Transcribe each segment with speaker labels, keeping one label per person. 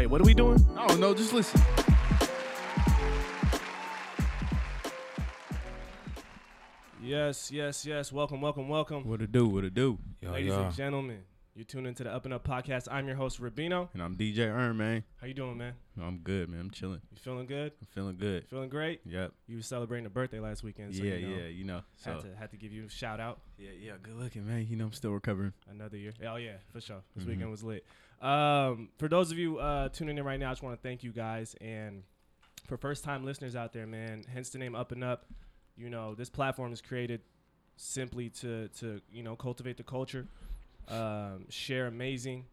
Speaker 1: Wait, what are we doing?
Speaker 2: I don't know, just listen.
Speaker 1: Yes, yes, yes. Welcome, welcome, welcome.
Speaker 2: What it do, what it do.
Speaker 3: Yo,
Speaker 1: Ladies
Speaker 3: yo.
Speaker 1: and gentlemen, you're tuned into the Up and Up podcast. I'm your host, Rabino.
Speaker 2: And I'm DJ Earn, man.
Speaker 1: How you doing, man?
Speaker 2: I'm good, man. I'm chilling.
Speaker 1: You feeling good?
Speaker 2: I'm feeling good.
Speaker 1: Feeling great?
Speaker 2: Yep.
Speaker 1: You were celebrating a birthday last weekend, so
Speaker 2: yeah,
Speaker 1: you know,
Speaker 2: yeah, you know. So
Speaker 1: had to had to give you a shout out.
Speaker 2: yeah, yeah, good looking, man. You know, I'm still recovering.
Speaker 1: Another year. Oh yeah, for sure. This
Speaker 2: Mhm.
Speaker 1: weekend was lit. Um, for those of you uh, tuning in right now, I just want to thank you guys, and for first time listeners out there, man. Hence the name Up and Up. You know, this platform is created simply to to you know cultivate the culture, um, share amazing,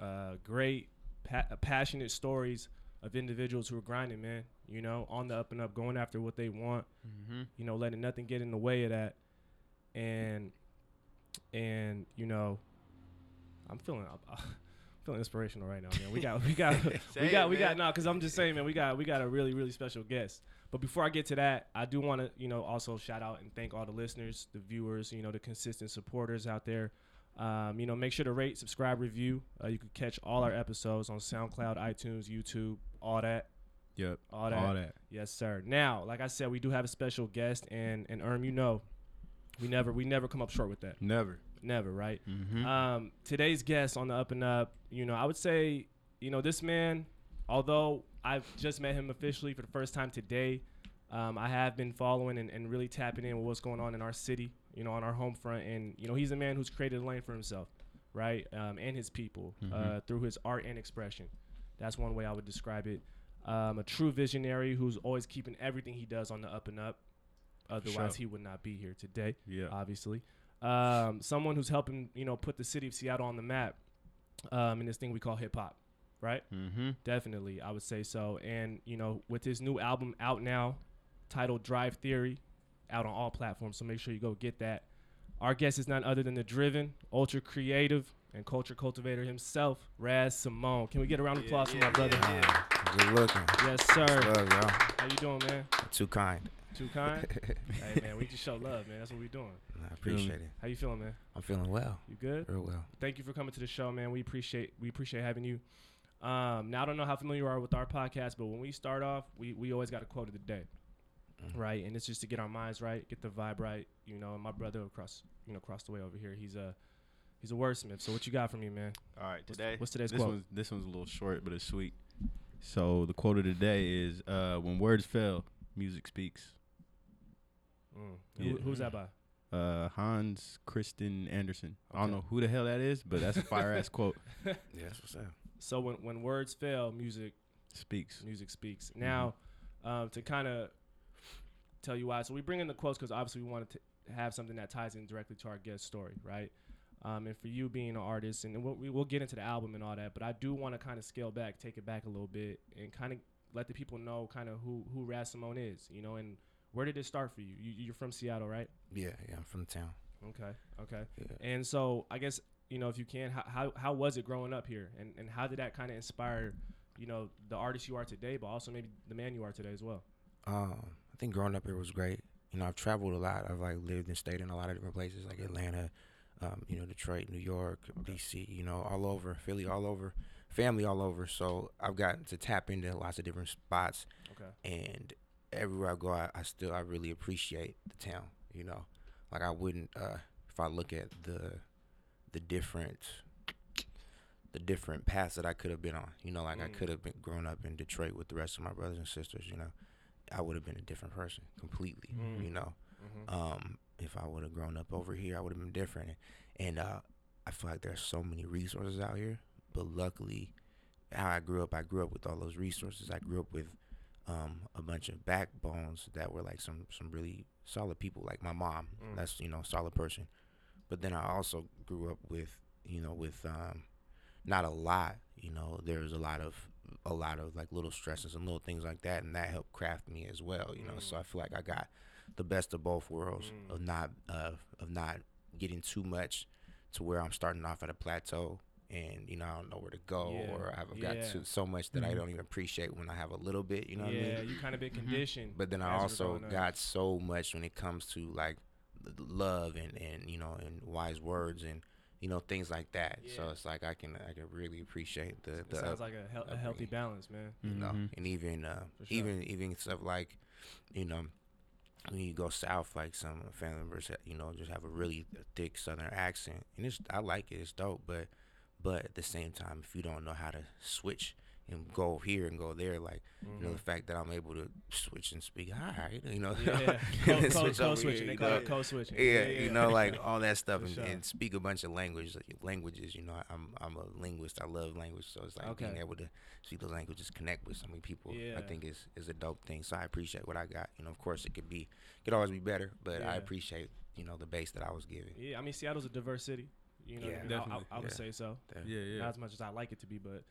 Speaker 1: uh, great, pa- passionate stories of individuals who are grinding, man. You know, on the up and up, going after what they want
Speaker 2: Mm-hmm.
Speaker 1: you know, letting nothing get in the way of that. And and you know, I'm feeling I'm feeling inspirational right now, man. We got we got we got
Speaker 2: it,
Speaker 1: we got no, because I'm just saying, man, we got we got a really really special guest. But before I get to that, I do want to you know also shout out and thank all the listeners, the viewers, you know, the consistent supporters out there. Um, you know, make sure to rate, subscribe, review. Uh, you can catch all our episodes on SoundCloud, iTunes, YouTube, all that.
Speaker 2: Yep.
Speaker 1: All that.
Speaker 2: All that.
Speaker 1: Yes, sir. Now, like I said, we do have a special guest, and and Erm, you know, we never we never come up short with that.
Speaker 2: Never.
Speaker 1: Never, right?
Speaker 2: Mm-hmm.
Speaker 1: Um, today's guest on the up and up, you know, I would say, you know, this man, although I've just met him officially for the first time today, um, I have been following and, and really tapping in with what's going on in our city, you know, on our home front, and you know, he's a man who's created a lane for himself, right, um, and his people uh,
Speaker 2: Mhm.
Speaker 1: through his art and expression. That's one way I would describe it. Um, a true visionary who's always keeping everything he does on the up and up. Otherwise,
Speaker 2: sure.
Speaker 1: he would not be here today
Speaker 2: yeah.
Speaker 1: obviously. Um, someone who's helping, you know, put the city of Seattle on the map um, in this thing we call hip hop, right?
Speaker 2: mm-hmm.
Speaker 1: Definitely, I would say so. And you know, with his new album out now, titled Drive Theory, out on all platforms, so make sure you go get that. Our guest is none other than the driven, ultra creative, and culture cultivator himself, Raz Simone. Can we get a round of applause for my brother?
Speaker 3: Yeah. Good looking.
Speaker 1: Yes, sir.
Speaker 3: Love y'all.
Speaker 1: How you doing, man?
Speaker 3: Too kind.
Speaker 1: Too kind. hey, man, we just show love, man. That's what we're doing.
Speaker 3: I appreciate it.
Speaker 1: How you feeling, man?
Speaker 3: I'm feeling well.
Speaker 1: You good?
Speaker 3: Real well.
Speaker 1: thank you for coming to the show, man. We appreciate we appreciate having you. Um, now I don't know how familiar you are with our podcast, but when we start off, we, we always got a quote of the day,
Speaker 3: Mhm.
Speaker 1: right? And it's just to get our minds right, get the vibe right. You know, my brother across you know across the way over here, he's a he's a wordsmith. So what you got for me, man?
Speaker 2: All right,
Speaker 1: What's-
Speaker 2: today.
Speaker 1: what's today's
Speaker 2: this
Speaker 1: quote?
Speaker 2: One's, this one's a little short, but it's sweet. So the quote of the day is uh, When words fail, music speaks.
Speaker 1: Mm.
Speaker 2: Yeah.
Speaker 1: Who, who's that by?
Speaker 2: Uh, Hans Christian Andersen. I don't know who the hell that is, but that's a fire ass quote.
Speaker 3: Yeah, that's what's up.
Speaker 1: So when when words fail, music
Speaker 2: Speaks.
Speaker 1: music speaks.
Speaker 2: Mm-hmm.
Speaker 1: Now, um, to kind of tell you why, so we bring in the quotes because obviously we wanted to have something that ties in directly to our guest story, right? Um, and for you being an artist, and we'll, we- we'll get into the album and all that, but I do want to kind of scale back, take it back a little bit, and kind of let the people know kind of who who Raz Simone is, you know, and where did it start for you? you you're from Seattle, right?
Speaker 3: Yeah, yeah. I'm from town.
Speaker 1: Okay, okay.
Speaker 3: Yeah.
Speaker 1: And so I guess you know if you can, how how, how was it growing up here, and and how did that kind of inspire, you know, the artist you are today, but also maybe the man you are today as well.
Speaker 3: Um, I think growing up here was great. You know, I've traveled a lot. I've like lived and stayed in a lot of different places, like Atlanta, um, you know, Detroit, New York, DC. You know, all over Philly, all over, family all over. So I've gotten to tap into lots of different spots.
Speaker 1: Okay.
Speaker 3: and everywhere I go, I, I still I really appreciate the town. You know, like I wouldn't uh, if I look at the the different the different paths that I could have been on. You know, like I
Speaker 1: Mm.
Speaker 3: could have been grown up in Detroit with the rest of my brothers and sisters. You know, I would have been a different person completely.
Speaker 1: Mm.
Speaker 3: You know,
Speaker 1: Mm-hmm.
Speaker 3: um, if I would have grown up over here, I would have been different. And uh, I feel like there's so many resources out here, but luckily, how I grew up, I grew up with all those resources. I grew up with um, a bunch of backbones that were like some some really solid people, like my mom.
Speaker 1: Mm.
Speaker 3: That's you know solid person. But then I also grew up with you know with um, not a lot. You know, there's a lot of a lot of like little stresses and little things like that, and that helped craft me as well. You know, so I feel like I got the best of both worlds of not uh, of not getting too much to where I'm starting off at a plateau. And you know I don't know where to go,
Speaker 1: Yeah,
Speaker 3: or I've
Speaker 1: yeah.
Speaker 3: got so much that I don't even appreciate when I have a little bit. You know what I mean?
Speaker 1: yeah, you kind of been conditioned.
Speaker 3: But then I also got so much when it comes to like the the love and and you know and wise words and you know things like that. So it's like I can I can really appreciate the
Speaker 1: It
Speaker 3: the
Speaker 1: sounds
Speaker 3: up-
Speaker 1: like a, hel- a healthy balance, man.
Speaker 3: you know
Speaker 2: Mhm.
Speaker 3: and even uh
Speaker 1: sure.
Speaker 3: even even stuff like you know when you go south like some family members you know just have a really thick southern accent and it's I like it it's dope but but at the same time if you don't know how to switch and go here and go there like you know the fact that I'm able to switch and speak hi you know
Speaker 1: Mm-hmm. Yeah, code, code,
Speaker 3: switch
Speaker 1: code switching. They
Speaker 3: you
Speaker 1: call
Speaker 3: know.
Speaker 1: it code switching.
Speaker 3: yeah, you know, like all that stuff, and,
Speaker 1: sure.
Speaker 3: and speak a bunch of languages. Languages, you know, I'm I'm a linguist. I love language, so it's like being able to speak those languages, connect with so many people.
Speaker 1: Yeah.
Speaker 3: I think is is a dope thing. So I appreciate what I got. You know, of course, it could be, could always be better, but
Speaker 1: Yeah.
Speaker 3: I appreciate you know the base that I was given.
Speaker 1: Yeah, I mean Seattle's a diverse city. You know,
Speaker 3: Yeah.
Speaker 1: what I, mean? I- I, I would
Speaker 3: Yeah.
Speaker 1: say so.
Speaker 3: There.
Speaker 2: Yeah, yeah.
Speaker 1: Not as much as I like it to be, but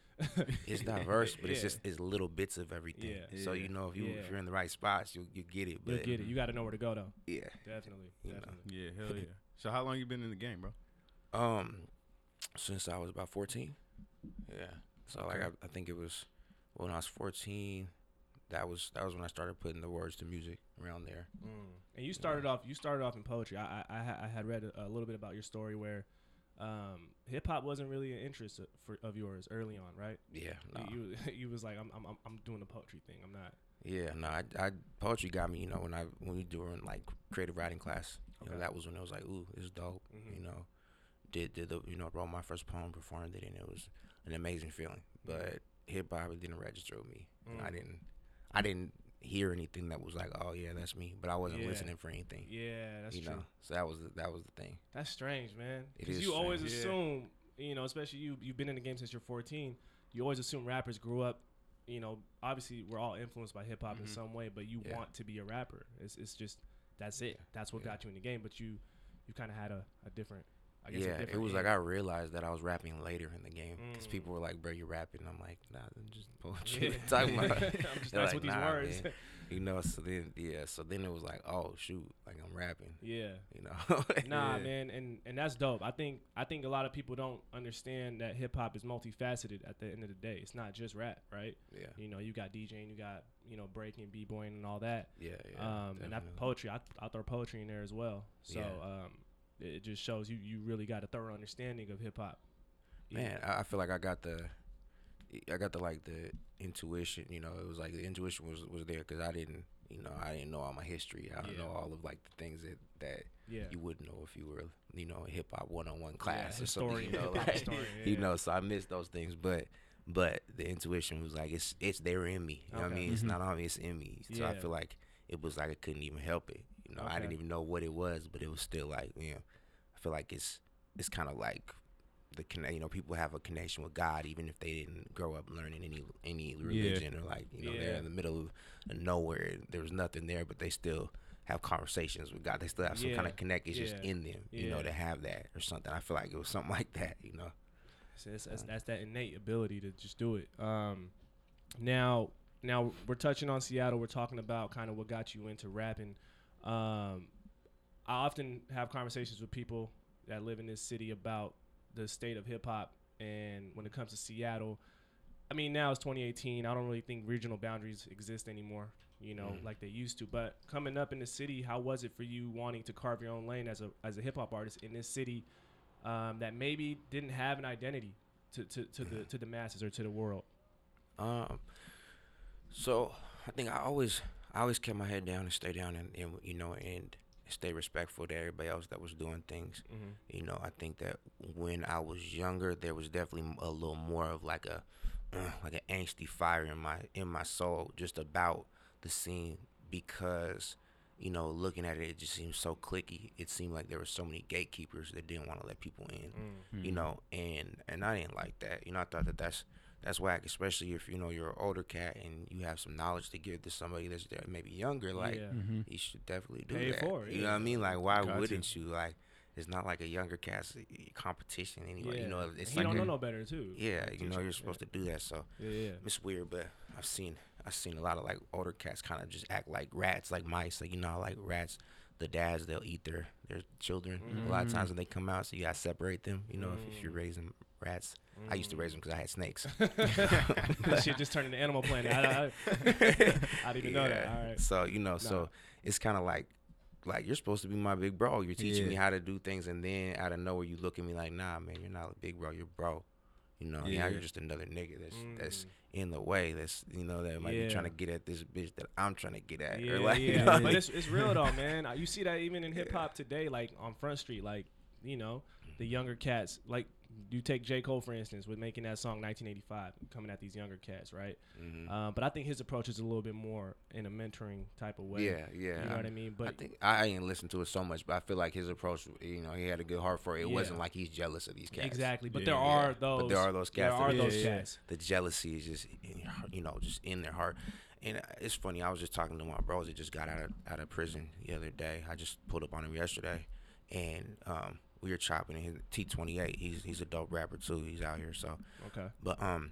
Speaker 3: It's diverse, but it's just it's little bits of everything.
Speaker 1: Yeah.
Speaker 3: So you know, if you
Speaker 1: Yeah.
Speaker 3: if you're in the right spots, you you get it.
Speaker 1: you'll
Speaker 3: But
Speaker 1: get it. You got to know where to go though.
Speaker 3: yeah,
Speaker 1: Definitely,
Speaker 3: You know.
Speaker 1: definitely.
Speaker 2: yeah, hell yeah. So how long you been in the game, bro?
Speaker 3: Um, since I was about fourteen. Yeah. So like I, I think it was when I was fourteen. That was that was when I started putting the words to music around there.
Speaker 1: And you started off. You started off in poetry. I I, I, I had read a, a little bit about your story where um, hip hop wasn't really an interest of, for, of yours early on, right?
Speaker 3: Yeah. No.
Speaker 1: You you you was like, I'm I'm I'm- doing the poetry thing. I'm not.
Speaker 3: Yeah. No. I, I poetry got me. You know when I when we doing like creative writing class. You know that was when it was like ooh it's dope.
Speaker 1: Mhm.
Speaker 3: You know, did did the you know wrote my first poem, performed it, and it was an amazing feeling. But hip hop didn't register with me. I
Speaker 1: Mm.
Speaker 3: didn't I didn't hear anything that was like oh yeah that's me. But I wasn't
Speaker 1: Yeah.
Speaker 3: listening for anything.
Speaker 1: Yeah, that's
Speaker 3: you
Speaker 1: true.
Speaker 3: know, so that was the, that was the thing.
Speaker 1: That's strange, man.
Speaker 3: It
Speaker 1: Because
Speaker 3: is
Speaker 1: you always
Speaker 3: strange.
Speaker 2: Yeah.
Speaker 1: assume, you know, especially you, you've been in the game since you're 14. You always assume rappers grew up, you know, obviously we're all influenced by hip hop in
Speaker 2: Mhm.
Speaker 1: some way, but you
Speaker 3: Mm-hmm. Yeah.
Speaker 1: want to be a rapper. It's, it's just, that's it. That's what
Speaker 3: Yeah.
Speaker 1: got you in the game. But you, you kind of had a, a different, I guess,
Speaker 3: yeah, it was like I realized that I was rapping later in the game because
Speaker 1: Mm.
Speaker 3: people were like, "Bro, you're rapping." I'm like, "Nah, I'm just
Speaker 1: Yeah.
Speaker 3: poetry." You talking about?
Speaker 1: I'm just nice
Speaker 3: like,
Speaker 1: with these
Speaker 3: "Nah,
Speaker 1: words.
Speaker 3: man." you know. So then, yeah. So then it was like, "Oh shoot!" Like I'm rapping.
Speaker 1: yeah.
Speaker 3: You know.
Speaker 1: Nah,
Speaker 2: Yeah.
Speaker 1: man, and and that's dope. I think I think a lot of people don't understand that hip hop is multifaceted. At the end of the day, it's not just rap, right?
Speaker 3: Yeah.
Speaker 1: You know, you got DJing, you got you know breaking, b boying, and all that.
Speaker 3: Yeah. Yeah.
Speaker 1: um, and that poetry, I, I throw poetry in there as well. So
Speaker 3: Yeah.
Speaker 1: um, it, just shows you you really got a thorough understanding of hip hop.
Speaker 3: Man, I, feel like I got the, I got the like the intuition. You know, it was like the intuition was was there because I didn't, you know, I didn't know all my history. I don't
Speaker 1: Yeah.
Speaker 3: know all of like the things that that
Speaker 1: yeah,
Speaker 3: you wouldn't know if you were, you know, hip hop one on one class or
Speaker 1: historian,
Speaker 3: something. You know, like,
Speaker 1: historian,
Speaker 3: you know. So I missed those things, but but the intuition was like it's it's there in me. You know what I mean? It's
Speaker 2: Mhm.
Speaker 3: not on me. It's in me. So I feel like it was like I couldn't even help it. You know, I didn't even know what it was, but it was still like you know, I feel like it's it's kind of like the conne- you know people have a connection with God even if they didn't grow up learning any any religion or like you know they're in the middle of nowhere there was nothing there but they still have conversations with God. They still have some kind of connect it's just in them you know to have that or something. I feel like it was something like that you know.
Speaker 1: So it's, it's, that's that innate ability to just do it. Um, now, now we're touching on Seattle. We're talking about kind of what got you into rapping. Um, I often have conversations with people that live in this city about the state of hip hop, and when it comes to Seattle, I mean now it's 2018. I don't really think regional boundaries exist anymore. You know,
Speaker 3: Mm.
Speaker 1: like they used to. But coming up in the city, how was it for you wanting to carve your own lane as a as a hip hop artist in this city? um, that maybe didn't have an identity to, to, to the to the masses or to the world.
Speaker 3: Um, so I think I always I always kept my head down and stay down and, and you know and stay respectful to everybody else that was doing things.
Speaker 1: Mm-hmm.
Speaker 3: You know, I think that when I was younger, there was definitely a little more of like a uh, like an angsty fire in my in my soul just about the scene because you know looking at it, it just seemed so clicky. It seemed like there were so many gatekeepers that didn't want to let people in
Speaker 1: Mm.
Speaker 3: you know and and i didn't like that you know i thought that that's that's whack especially if you know you're an older cat and you have some knowledge to give to somebody that's there maybe younger like
Speaker 1: yeah.
Speaker 2: Mm-hmm.
Speaker 3: you should definitely do
Speaker 1: Pay it
Speaker 3: that
Speaker 1: forward,
Speaker 3: you know what i mean like why
Speaker 2: Got
Speaker 3: wouldn't you like it's not like a younger cast uh, competition anyway. You know, it's
Speaker 1: he
Speaker 3: like
Speaker 1: don't know no better too.
Speaker 3: yeah,
Speaker 1: Like,
Speaker 3: you know, you're supposed to do that. So
Speaker 1: Yeah, yeah.
Speaker 3: it's weird, but I've seen I've seen a lot of like older cats kind of just act like rats, like mice. Like you know, like rats, the dads they'll eat their their children. A lot of times when they come out, so you gotta separate them. You know, if, if you're raising rats, I used to raise them because I had snakes.
Speaker 1: that shit just turned into Animal Planet. I, I, I didn't even know that. All right.
Speaker 3: So you know,
Speaker 1: Nah.
Speaker 3: so it's kind of like, like you're supposed to be my big bro. You're teaching me how to do things, and then out of nowhere you look at me like, nah, man, you're not a big bro. You're bro. You know, now
Speaker 2: Yeah.
Speaker 3: you're just another nigga that's that's
Speaker 1: Mm.
Speaker 3: in the way. That's you know that might be trying to get at this bitch that I'm trying to get at.
Speaker 1: Yeah,
Speaker 3: like,
Speaker 1: yeah.
Speaker 3: you know,
Speaker 1: but it's it's real though, man. You see that even in hip hop today, like on Front Street, like you know, the younger cats. Like you take J Cole for instance, with making that song 1985, coming at these younger cats, right?
Speaker 3: Mhm.
Speaker 1: Um, but I think his approach is a little bit more in a mentoring type of way.
Speaker 3: yeah, yeah.
Speaker 1: You know what I mean? But I
Speaker 3: think I ain't listened to it so much, but I feel like his approach, you know, he had a good heart for it. It
Speaker 1: Yeah.
Speaker 3: wasn't like he's jealous of these cats.
Speaker 1: exactly. But
Speaker 2: Yeah.
Speaker 1: there
Speaker 2: Yeah.
Speaker 1: are
Speaker 3: But there are those cats.
Speaker 1: There
Speaker 3: are
Speaker 1: those
Speaker 2: Yeah, yeah.
Speaker 1: cats.
Speaker 3: the jealousy is just in your you know just in their heart and uh, it's funny i was just talking to my bros that just got out of out of prison the other day i just pulled up on him yesterday and um we were chopping his t28 he's he's a dope rapper too. He's out here so.
Speaker 1: Okay.
Speaker 3: but um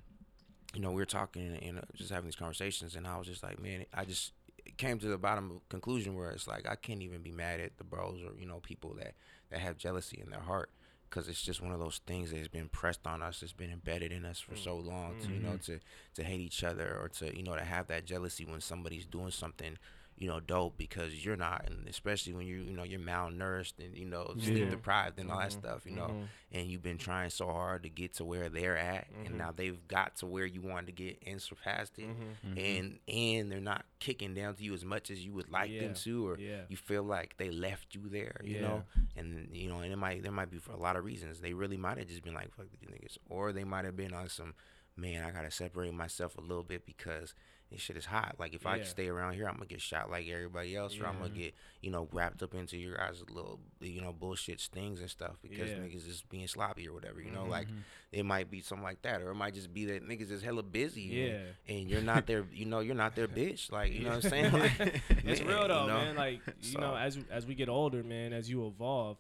Speaker 3: you know we were talking and, and uh, just having these conversations and i was just like man i just came to the bottom conclusion where it's like i can't even be mad at the bros or you know people that that have jealousy in their heart because it's just one of those things that has been pressed on us. It's been embedded in us for so long to you know to to hate each other or to you know to have that jealousy when somebody's doing something you know dope because you're not and especially when you you know you're malnourished and you know sleep
Speaker 1: Yeah.
Speaker 3: deprived and all that stuff you know
Speaker 1: Mhm.
Speaker 3: and you've been trying so hard to get to where they're at and now they've got to where you wanted to get and surpassed it
Speaker 1: Mm-hmm.
Speaker 3: and and they're not kicking down to you as much as you would like
Speaker 1: Yeah.
Speaker 3: them to or
Speaker 1: Yeah.
Speaker 3: you feel like they left you there you
Speaker 1: Yeah.
Speaker 3: know and you know and it might there might be for a lot of reasons they really might have just been like fuck these niggas or they might have been on some man i gotta separate myself a little bit because this shit is hot like if i stay around here i'm gonna get shot like everybody else or i'm gonna get you know wrapped up into your guys' little you know bullshit stings and stuff because
Speaker 1: Yeah. Mm-hmm.
Speaker 3: niggas is being sloppy or whatever you know like it might be something like that or it might just be that niggas is hella busy
Speaker 1: Yeah.
Speaker 3: and, you're not their you know you're not their bitch like you know what i'm saying like,
Speaker 1: it's
Speaker 3: man,
Speaker 1: real
Speaker 3: you
Speaker 1: though,
Speaker 3: know?
Speaker 1: man. Like you know, as as we get older, man, as you evolve,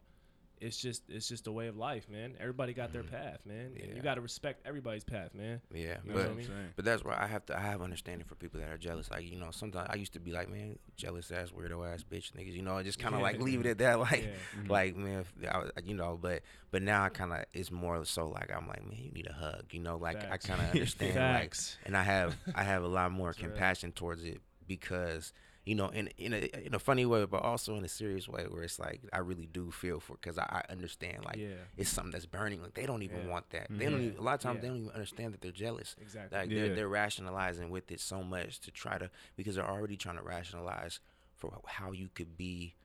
Speaker 1: it's just it's just a way of life, man. Everybody got their path, man, and
Speaker 3: Mm-hmm.
Speaker 1: You got to respect everybody's path, man.
Speaker 3: Yeah,
Speaker 1: You know
Speaker 3: but
Speaker 1: what I mean?
Speaker 3: but that's why I have to I have understanding for people that are jealous. Like you know, sometimes I used to be like, man, jealous ass weirdo ass bitch niggas. You know, I just kind of like leave it at that. Like
Speaker 1: Yeah.
Speaker 3: like man, if I, was- you know. But but now I kind of it's more so like I'm like man, you need a hug. You know, like
Speaker 1: Facts.
Speaker 3: I kind of understand.
Speaker 1: Facts.
Speaker 3: Like, and I have I have a lot more
Speaker 1: That's real.
Speaker 3: compassion towards it because. You know, in in a in a funny way, but also in a serious way, where it's like I really do feel for, because I, I understand like
Speaker 1: Yeah.
Speaker 3: it's something that's burning. Like they don't even
Speaker 1: Yeah.
Speaker 3: want that. They mm-hmm.
Speaker 1: don't
Speaker 3: even. A lot of times
Speaker 1: Yeah.
Speaker 3: they don't even understand that they're jealous.
Speaker 1: Exactly.
Speaker 3: Like they're, they're rationalizing with it so much to try to because they're already trying to rationalize for how you could be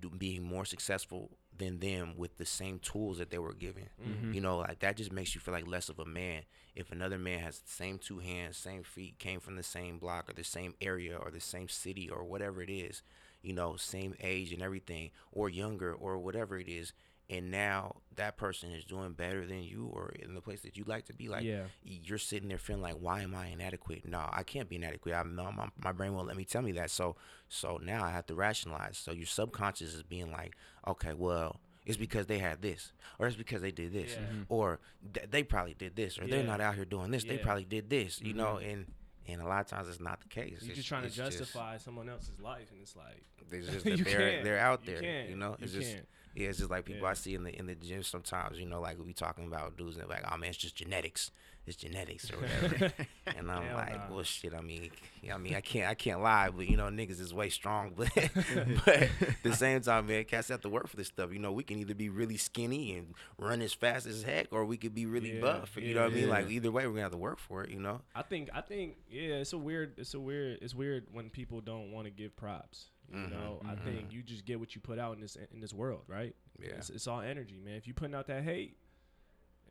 Speaker 3: do, being more successful than them with the same tools that they were given.
Speaker 1: Mm-hmm.
Speaker 3: You know, like that just makes you feel like less of a man. If another man has the same two hands, same feet, came from the same block or the same area or the same city or whatever it is, you know, same age and everything, or younger or whatever it is, and now that person is doing better than you or in the place that you like to be, like
Speaker 1: Yeah.
Speaker 3: you're sitting there feeling like, why am I inadequate? No, I can't be inadequate. I know my, my brain won't let me tell me that. So so now I have to rationalize. So your subconscious is being like, okay, well, it's because they had this, or it's because they did this,
Speaker 1: Yeah. Mhm.
Speaker 3: or th- they probably did this, or they're not out here doing this. They probably did this, you know,
Speaker 1: Mhm.
Speaker 3: and and a lot of times it's not the case.
Speaker 1: You're
Speaker 3: It's-
Speaker 1: just trying to
Speaker 3: it's just-
Speaker 1: justify someone else's life, and it's like
Speaker 3: It's just
Speaker 1: You
Speaker 3: they're they're out
Speaker 1: You
Speaker 3: there,
Speaker 1: can't.
Speaker 3: you know.
Speaker 1: You
Speaker 3: It's just
Speaker 1: can't.
Speaker 3: Yeah, it's just like people
Speaker 1: Yeah.
Speaker 3: I see in the in the gym sometimes, you know, like we talking about dudes and like, oh man, it's just genetics, it's genetics or whatever. and I'm
Speaker 1: Hell
Speaker 3: like,
Speaker 1: nah.
Speaker 3: well, shit. I mean, I mean, I can't I can't lie, but you know, niggas is way strong, but but at the same time, man, cats have to work for this stuff. You know, we can either be really skinny and run as fast as heck, or we could be really
Speaker 1: Yeah,
Speaker 3: buff. You know what I mean? Like either way, we're gonna have to work for it. You know?
Speaker 1: I think I think yeah, it's a weird it's a weird it's weird when people don't want to give props. You
Speaker 3: Mhm,
Speaker 1: know, I think you just get what you put out in this in this world, right?
Speaker 3: Yeah.
Speaker 1: It's, it's all energy, man. If you putting out that hate,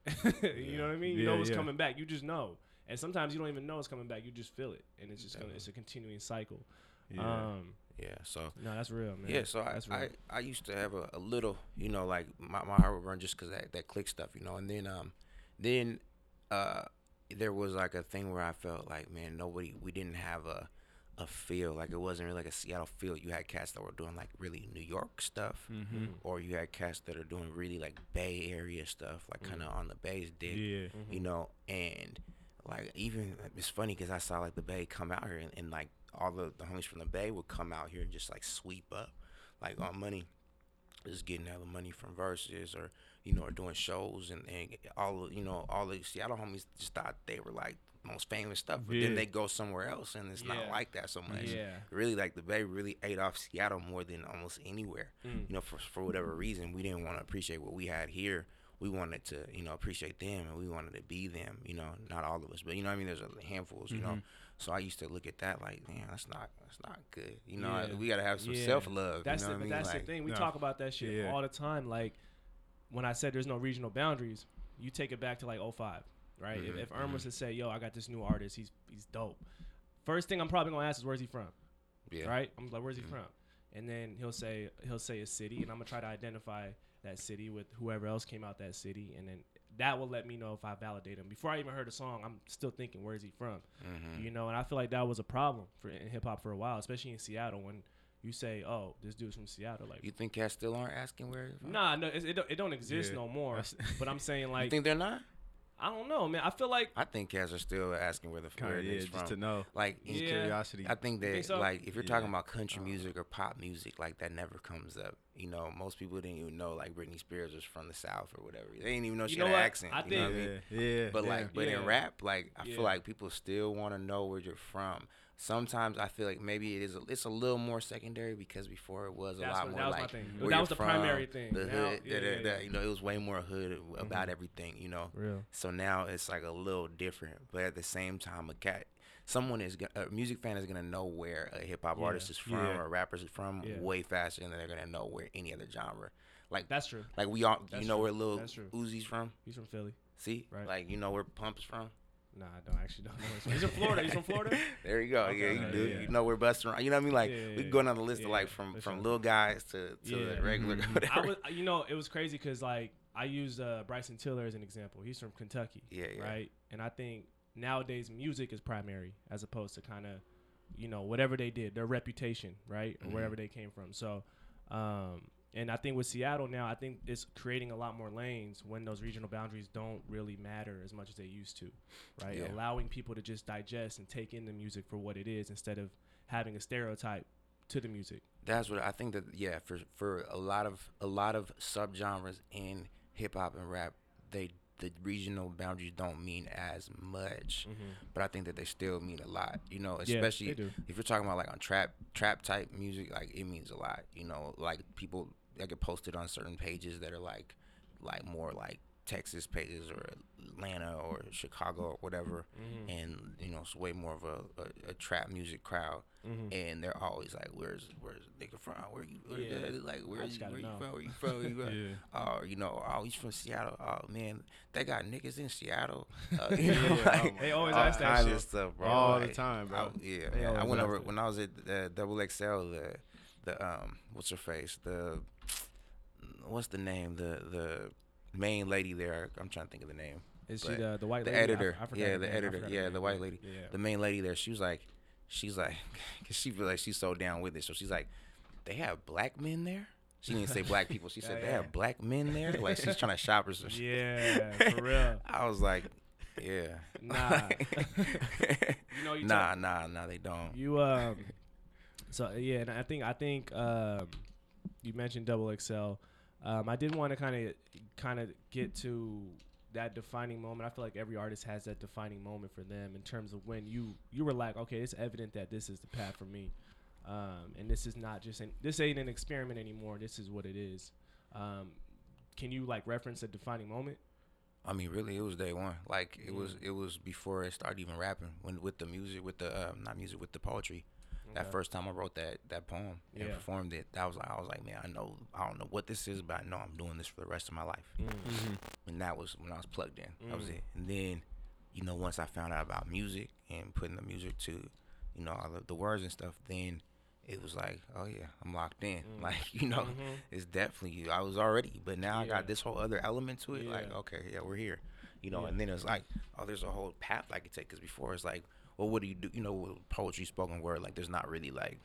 Speaker 1: you know what I mean. You
Speaker 2: Yeah,
Speaker 1: know what's
Speaker 2: yeah.
Speaker 1: coming back. You just know, and sometimes you don't even know it's coming back. You just feel it, and it's just gonna it's a continuing cycle.
Speaker 2: Yeah.
Speaker 1: Um,
Speaker 3: Yeah. So
Speaker 1: no, that's real, man.
Speaker 3: Yeah, so I,
Speaker 1: real.
Speaker 3: I, I used to have a, a little, you know, like my, my heart would run just because that, that click stuff, you know, and then um then uh there was like a thing where I felt like man nobody we didn't have a a feel. Like it wasn't really like a Seattle feel. You had cats that were doing like really New York stuff,
Speaker 2: Mm-hmm.
Speaker 3: or you had cats that are doing really like Bay Area stuff, like kind of on the Bay's dick.
Speaker 2: Yeah.
Speaker 3: You know, and like even it's funny because I saw like the Bay come out here and, and like all the, the homies from the Bay would come out here and just like sweep up, like on money, just getting hella money from verses or you know or doing shows and, and all of- you know all the Seattle homies just thought they were like most famous stuff, but
Speaker 2: Yeah.
Speaker 3: then they go somewhere else and it's
Speaker 1: Yeah.
Speaker 3: not like that so much.
Speaker 1: Yeah.
Speaker 3: Really, like the Bay really ate off Seattle more than almost anywhere.
Speaker 1: Mm.
Speaker 3: You know, for for whatever reason, we didn't want to appreciate what we had here. We wanted to, you know, appreciate them, and we wanted to be them. You know, not all of us, but you know, what I mean, there's a handfuls. You know, so I used to look at that like, man, that's not that's not good. You know,
Speaker 1: Yeah.
Speaker 3: we gotta have some
Speaker 1: Yeah.
Speaker 3: self love.
Speaker 1: That's
Speaker 3: you know
Speaker 1: the
Speaker 3: what I mean?
Speaker 1: that's
Speaker 3: like,
Speaker 1: the thing. We
Speaker 2: No.
Speaker 1: talk about that shit
Speaker 2: Yeah.
Speaker 1: all the time. Like when I said there's no regional boundaries, you take it back to like 05, right? If,
Speaker 3: Mhm,
Speaker 1: if Irm was to say, "Yo, I got this new artist. He's he's dope." First thing I'm probably gonna ask is where's he from,
Speaker 3: yeah.
Speaker 1: right? I'm like, where's he
Speaker 3: Mhm.
Speaker 1: from? And then he'll say he'll say a city, and I'm gonna try to identify that city with whoever else came out that city, and then that will let me know if I validate him. Before I even heard a song, I'm still thinking, where's he from?
Speaker 3: Mhm.
Speaker 1: You know, and I feel like that was a problem for in hip hop for a while, especially in Seattle when you say, "Oh, this dude's from Seattle," like
Speaker 3: You think cats still aren't asking where?
Speaker 1: Nah, no, it, it, don't, it don't exist
Speaker 2: Yeah.
Speaker 1: no more. But I'm saying like, You
Speaker 3: think they're not?
Speaker 1: I don't know, man. I feel like
Speaker 3: I think cats are still asking where the where
Speaker 2: Kind
Speaker 3: it
Speaker 2: of, yeah,
Speaker 3: is
Speaker 2: just
Speaker 3: from.
Speaker 2: to know.
Speaker 3: like in
Speaker 1: Yeah.
Speaker 2: Curiosity.
Speaker 3: I think that
Speaker 1: think so?
Speaker 3: like if you're talking about country oh. music or pop music, like that never comes up. You know, most people didn't even know like Britney Spears was from the South or whatever. They didn't even know she
Speaker 1: You
Speaker 3: had
Speaker 1: know
Speaker 3: an accent.
Speaker 1: I
Speaker 3: you know what I mean?
Speaker 2: yeah, yeah.
Speaker 3: But
Speaker 2: yeah.
Speaker 3: like, but
Speaker 1: Yeah.
Speaker 3: in rap, like I
Speaker 1: Yeah.
Speaker 3: feel like people still want to know where you're from. Sometimes I feel like maybe it is. A, it's a little more secondary because before it was a
Speaker 1: That's
Speaker 3: lot
Speaker 1: what-
Speaker 3: more
Speaker 1: that was my
Speaker 3: like
Speaker 1: thing.
Speaker 3: where
Speaker 1: That
Speaker 3: you're
Speaker 1: was the
Speaker 3: from,
Speaker 1: primary thing.
Speaker 3: The
Speaker 1: Now-
Speaker 3: hood,
Speaker 1: yeah,
Speaker 3: da- da-
Speaker 1: yeah,
Speaker 3: da,
Speaker 1: yeah.
Speaker 3: you know, it was way more hood about
Speaker 1: Mhm.
Speaker 3: everything. You know,
Speaker 1: real.
Speaker 3: so now it's like a little different, but at the same time, a cat, someone is a music fan is gonna know where a hip hop
Speaker 1: Yeah.
Speaker 3: artist is from
Speaker 2: Yeah.
Speaker 3: or a rapper is from
Speaker 1: Yeah.
Speaker 3: way faster than they're gonna know where any other genre. Like
Speaker 1: That's true.
Speaker 3: like we all,
Speaker 1: That's
Speaker 3: you know
Speaker 1: true.
Speaker 3: where Lil
Speaker 1: That's true.
Speaker 3: Uzi's from.
Speaker 1: He's from Philly.
Speaker 3: See,
Speaker 1: Right.
Speaker 3: like you know where Pump is from.
Speaker 1: Nah, I don't actually don't know. where He's from. Florida. He's from Florida.
Speaker 3: There you go.
Speaker 1: Okay,
Speaker 3: yeah, you
Speaker 1: yeah,
Speaker 3: do.
Speaker 1: yeah.
Speaker 3: You know where Busta. Rhymes- You know what I mean? Like
Speaker 1: Yeah, yeah,
Speaker 3: we
Speaker 1: yeah.
Speaker 3: go down the list
Speaker 1: Yeah,
Speaker 3: of like from from
Speaker 1: sure.
Speaker 3: little guys to to
Speaker 1: Yeah.
Speaker 3: the regular.
Speaker 2: Mhm.
Speaker 3: whatever.
Speaker 1: I was, you know, it was crazy because like I used uh, Bryson Tiller as an example. He's from Kentucky,
Speaker 3: yeah, yeah.
Speaker 1: right? And I think nowadays music is primary as opposed to kind of, you know, whatever they did, their reputation, right, or
Speaker 3: Mhm.
Speaker 1: wherever they came from. So, um, and I think with Seattle now, I think it's creating a lot more lanes when those regional boundaries don't really matter as much as they used to, right?
Speaker 3: Yeah.
Speaker 1: Allowing people to just digest and take in the music for what it is instead of having a stereotype to the music.
Speaker 3: That's what I think that yeah for for a lot of a lot of subgenres in hip hop and rap they the regional boundaries don't mean as much mm-hmm. but I think that they still mean a lot you know especially
Speaker 1: do.
Speaker 3: if you're talking about like on trap trap type music like it means a lot you know like people that get posted on certain pages that are like like more like Texas pages or Atlanta or Chicago or whatever
Speaker 1: Mm-hmm.
Speaker 3: and you know it's way more of a, a, a trap music crowd
Speaker 1: Mm-hmm.
Speaker 3: and they're always like, "Where's where's nigga from? Where you? Where
Speaker 1: Yeah.
Speaker 3: you like where you, where you from? Where you from? Where you from?
Speaker 2: Yeah.
Speaker 3: Oh, you know, oh, he's from Seattle. Oh man, they got niggas in Seattle. Uh, you know,
Speaker 2: Yeah,
Speaker 3: like,
Speaker 1: They always ask that shit.
Speaker 3: stuff, bro.
Speaker 2: All the time, bro.
Speaker 3: I- yeah, man. I went over
Speaker 1: that.
Speaker 3: when I was at uh, Double XL. The the um, what's her face? The what's the name? The the main lady there. I'm trying to think of the name.
Speaker 1: Is she the the white
Speaker 3: the
Speaker 1: lady?
Speaker 3: Editor.
Speaker 1: I forgot
Speaker 3: Yeah, the
Speaker 1: name.
Speaker 3: Editor. Yeah, the white lady.
Speaker 1: Yeah.
Speaker 3: the main lady there, she was like, she's like, cause she feel like she's so down with it. So she's like, they have black men there. She didn't say black people. She said
Speaker 1: Yeah,
Speaker 3: they
Speaker 1: yeah.
Speaker 3: have black men there. Like she's trying to shop or some shit.
Speaker 1: Yeah, for real.
Speaker 3: I was like, yeah.
Speaker 1: Nah. You know, you
Speaker 3: nah,
Speaker 1: talk-
Speaker 3: nah, nah. They don't.
Speaker 1: You um, so yeah, and I think I think um, you mentioned Double XL. Um, I did want to kind of kind of get to that defining moment. I feel like every artist has that defining moment for them in terms of when you you were like, okay, it's evident that this is the path for me, um, and this is not just an, this ain't an experiment anymore. This is what it is. Um, can you like reference a defining moment?
Speaker 3: I mean, really, it was day one. Like it was,
Speaker 1: Mm.
Speaker 3: it was before I started even rapping. When with the music, with the um, not music, with the poetry. That
Speaker 1: Okay.
Speaker 3: first time I wrote that that poem and
Speaker 1: Yeah.
Speaker 3: performed it, that was like I was like, man, I know I don't know what this is, but I know I'm doing this for the rest of my life.
Speaker 1: Mm.
Speaker 3: And that was when I was plugged in. That was
Speaker 1: Mm.
Speaker 3: it. And then, you know, once I found out about music and putting the music to, you know, all the, the words and stuff, then it was like, oh yeah, I'm locked in.
Speaker 1: Mm.
Speaker 3: Like, you know,
Speaker 1: Mhm.
Speaker 3: it's definitely you I was already, but now I got this whole other element to it. Like, okay, yeah, we're here. You know,
Speaker 1: Yeah.
Speaker 3: and then it's like, oh, there's a whole path I could take. Because before it's like, well, what do you do? You know, poetry, spoken word, like there's not really like,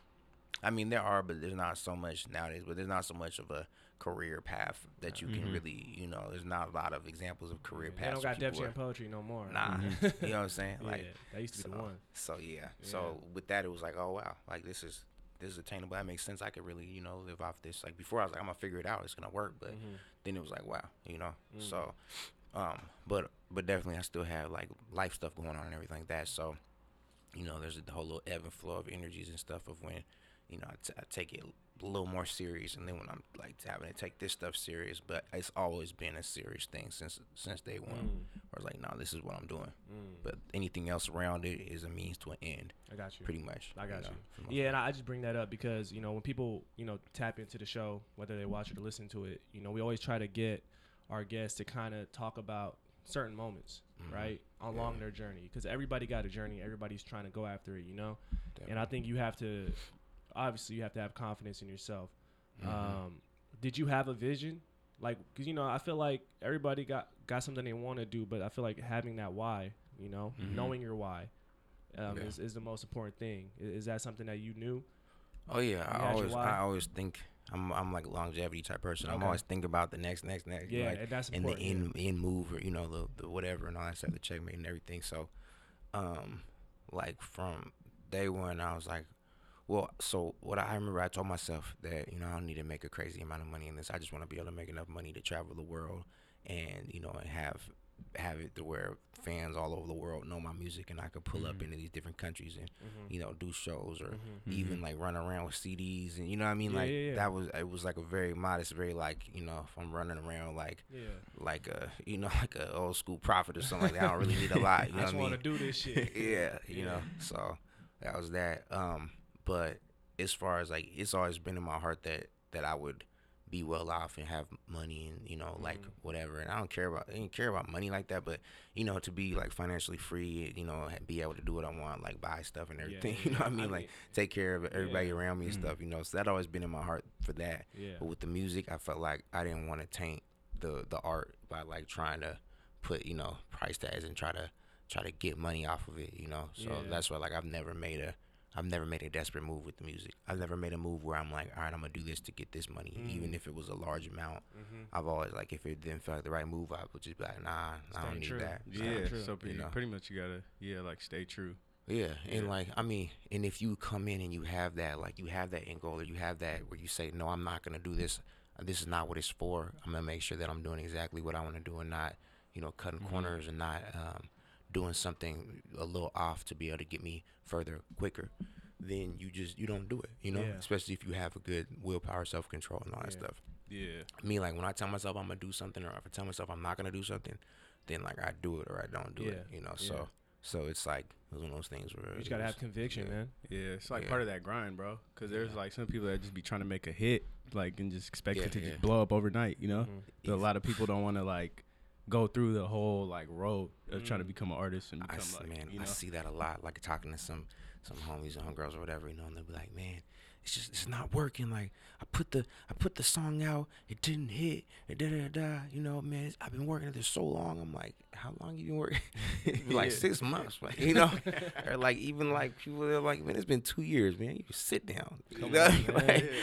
Speaker 3: I mean, there are, but there's not so much nowadays. But there's not so much of a career path that you can really, you know, there's not a lot of examples of career
Speaker 1: They
Speaker 3: paths.
Speaker 1: don't got
Speaker 3: people
Speaker 1: Jam poetry no more.
Speaker 3: Nah, you know what I'm saying?
Speaker 1: yeah,
Speaker 3: Like,
Speaker 1: that used to be
Speaker 3: so,
Speaker 1: the one.
Speaker 3: so yeah. So with that, it was like, oh wow, like this is this is attainable. That makes sense. I could really, you know, live off this. Like before, I was like, I'm gonna figure it out. It's gonna work. But
Speaker 1: Mm-hmm.
Speaker 3: then it was like, wow, you know. So, um, but but definitely, I still have like life stuff going on and everything like that. So, you know, there's a whole little ebb and flow of energies and stuff of when, you know, I, t- I take it a little more serious, and then when I'm like having to take this stuff serious. But it's always been a serious thing since since day one.
Speaker 1: Mm.
Speaker 3: Where it's like, no, this is what I'm doing. But anything else around it is a means to an end,
Speaker 1: I got you.
Speaker 3: pretty much.
Speaker 1: I got
Speaker 3: know,
Speaker 1: you.
Speaker 3: the most
Speaker 1: Yeah, and I I just bring that up because you know when people you know tap into the show, whether they watch it or listen to it, you know we always try to get our guests to kind of talk about certain moments,
Speaker 3: Mm-hmm.
Speaker 1: right, along their journey, because everybody got a journey. Everybody's trying to go after it, you know. And I think you have to, obviously, you have to have confidence in yourself.
Speaker 3: Mm-hmm.
Speaker 1: Um, did you have a vision? Like, cause you know, I feel like everybody got got something they want to do, but I feel like having that why, you know, knowing your why, um,
Speaker 3: Mm-hmm. Yeah.
Speaker 1: is, is the most important thing. I- Is, that something that you knew?
Speaker 3: Oh yeah,
Speaker 1: You
Speaker 3: I always? I always think I'm I'm like a longevity type person. I'm always thinking about the next, next, next.
Speaker 1: Yeah,
Speaker 3: like,
Speaker 1: and that's
Speaker 3: and the
Speaker 1: important,
Speaker 3: end end move or you know the the whatever and all that stuff, the checkmate and everything. So, um, like from day one, I was like, well, so what I remember, I told myself that you know I don't need to make a crazy amount of money in this. I just want to be able to make enough money to travel the world and you know and have have it to where fans all over the world know my music and I could pull
Speaker 1: Mm-hmm.
Speaker 3: up into these different countries and you know do shows or even like run around with CDs and you know what I mean
Speaker 1: Yeah,
Speaker 3: like
Speaker 1: yeah, yeah.
Speaker 3: that was it was like a very modest very like you know if I'm running around like
Speaker 1: Yeah.
Speaker 3: like a you know like a old school prophet or something like that I don't really need a lot you know
Speaker 1: I just
Speaker 3: mean
Speaker 1: want to do this shit.
Speaker 3: yeah, you know. So that was that. Um, but as far as like, it's always been in my heart that that I would be well off and have money and you know like
Speaker 1: Mm-hmm.
Speaker 3: whatever. And I don't care about I didn't care about money like that, but you know to be like financially free, you know, be able to do what I want, like buy stuff and everything.
Speaker 1: yeah,
Speaker 3: you know what I mean?
Speaker 1: I
Speaker 3: like
Speaker 1: mean-
Speaker 3: take care of everybody
Speaker 1: Yeah. Mm-hmm.
Speaker 3: around me and stuff. You know, so that always been in my heart for that.
Speaker 1: Yeah.
Speaker 3: But with the music, I felt like I didn't want to taint the the art by like trying to put you know price tags and try to try to get money off of it. You know, so
Speaker 1: Yeah.
Speaker 3: that's why like I've never made a I've never made a desperate move with the music. I've never made a move where I'm like, all right, I'm gonna do this to get this money,
Speaker 1: Mm.
Speaker 3: even if it was a large amount.
Speaker 1: Mm-hmm.
Speaker 3: I've always like if it didn't feel like the right move, I would just be like, nah, I
Speaker 1: Staying
Speaker 3: don't need
Speaker 1: true.
Speaker 3: that.
Speaker 2: Yeah,
Speaker 1: true.
Speaker 2: so pretty,
Speaker 3: know.
Speaker 2: pretty much you gotta yeah like stay true.
Speaker 3: Yeah, and
Speaker 2: Yeah.
Speaker 3: like I mean, and if you come in and you have that, like you have that end goal, or you have that where you say, no, I'm not gonna do this. This is not what it's for. I'm gonna make sure that I'm doing exactly what I want to do and not, you know, cutting
Speaker 1: Mm-hmm.
Speaker 3: corners and not um, doing something a little off to be able to get me further quicker. Then you just you don't do it, you know.
Speaker 1: Yeah.
Speaker 3: Especially if you have a good willpower, self control, and all that
Speaker 1: Yeah.
Speaker 3: stuff.
Speaker 2: Yeah,
Speaker 3: Me, like when I tell myself I'm gonna do something, or if I tell myself I'm not gonna do something, then like I do it or I don't do it, you know.
Speaker 1: Yeah.
Speaker 3: So, so it's like it's one of those things where
Speaker 1: You just gotta
Speaker 3: was-
Speaker 1: have conviction,
Speaker 3: yeah.
Speaker 1: man.
Speaker 2: yeah. It's like
Speaker 3: Yeah.
Speaker 2: part of that grind, bro. Because there's like some people that just be trying to make a hit, like and just expect
Speaker 3: Yeah,
Speaker 2: it to
Speaker 3: yeah.
Speaker 2: just blow up overnight. You know,
Speaker 1: Mhm.
Speaker 2: But a lot of people don't want to like go through the whole like road of trying to
Speaker 1: Mm.
Speaker 2: become an artist and become
Speaker 3: s-
Speaker 2: like
Speaker 3: man,
Speaker 2: you
Speaker 3: I
Speaker 2: know.
Speaker 3: see that a lot. Like talking to some some homies and homegirls or whatever, you know, and they'll be like, "Man, it's just it's not working. Like I put the I put the song out, it didn't hit, and da da da. You know, man, it's, I've been working at this so long. I'm like, how long you been working? Like
Speaker 2: Yeah.
Speaker 3: six months, like, you know, or like even like people are like, man, it's been two years, man. You sit down, you know, like,
Speaker 2: Yeah,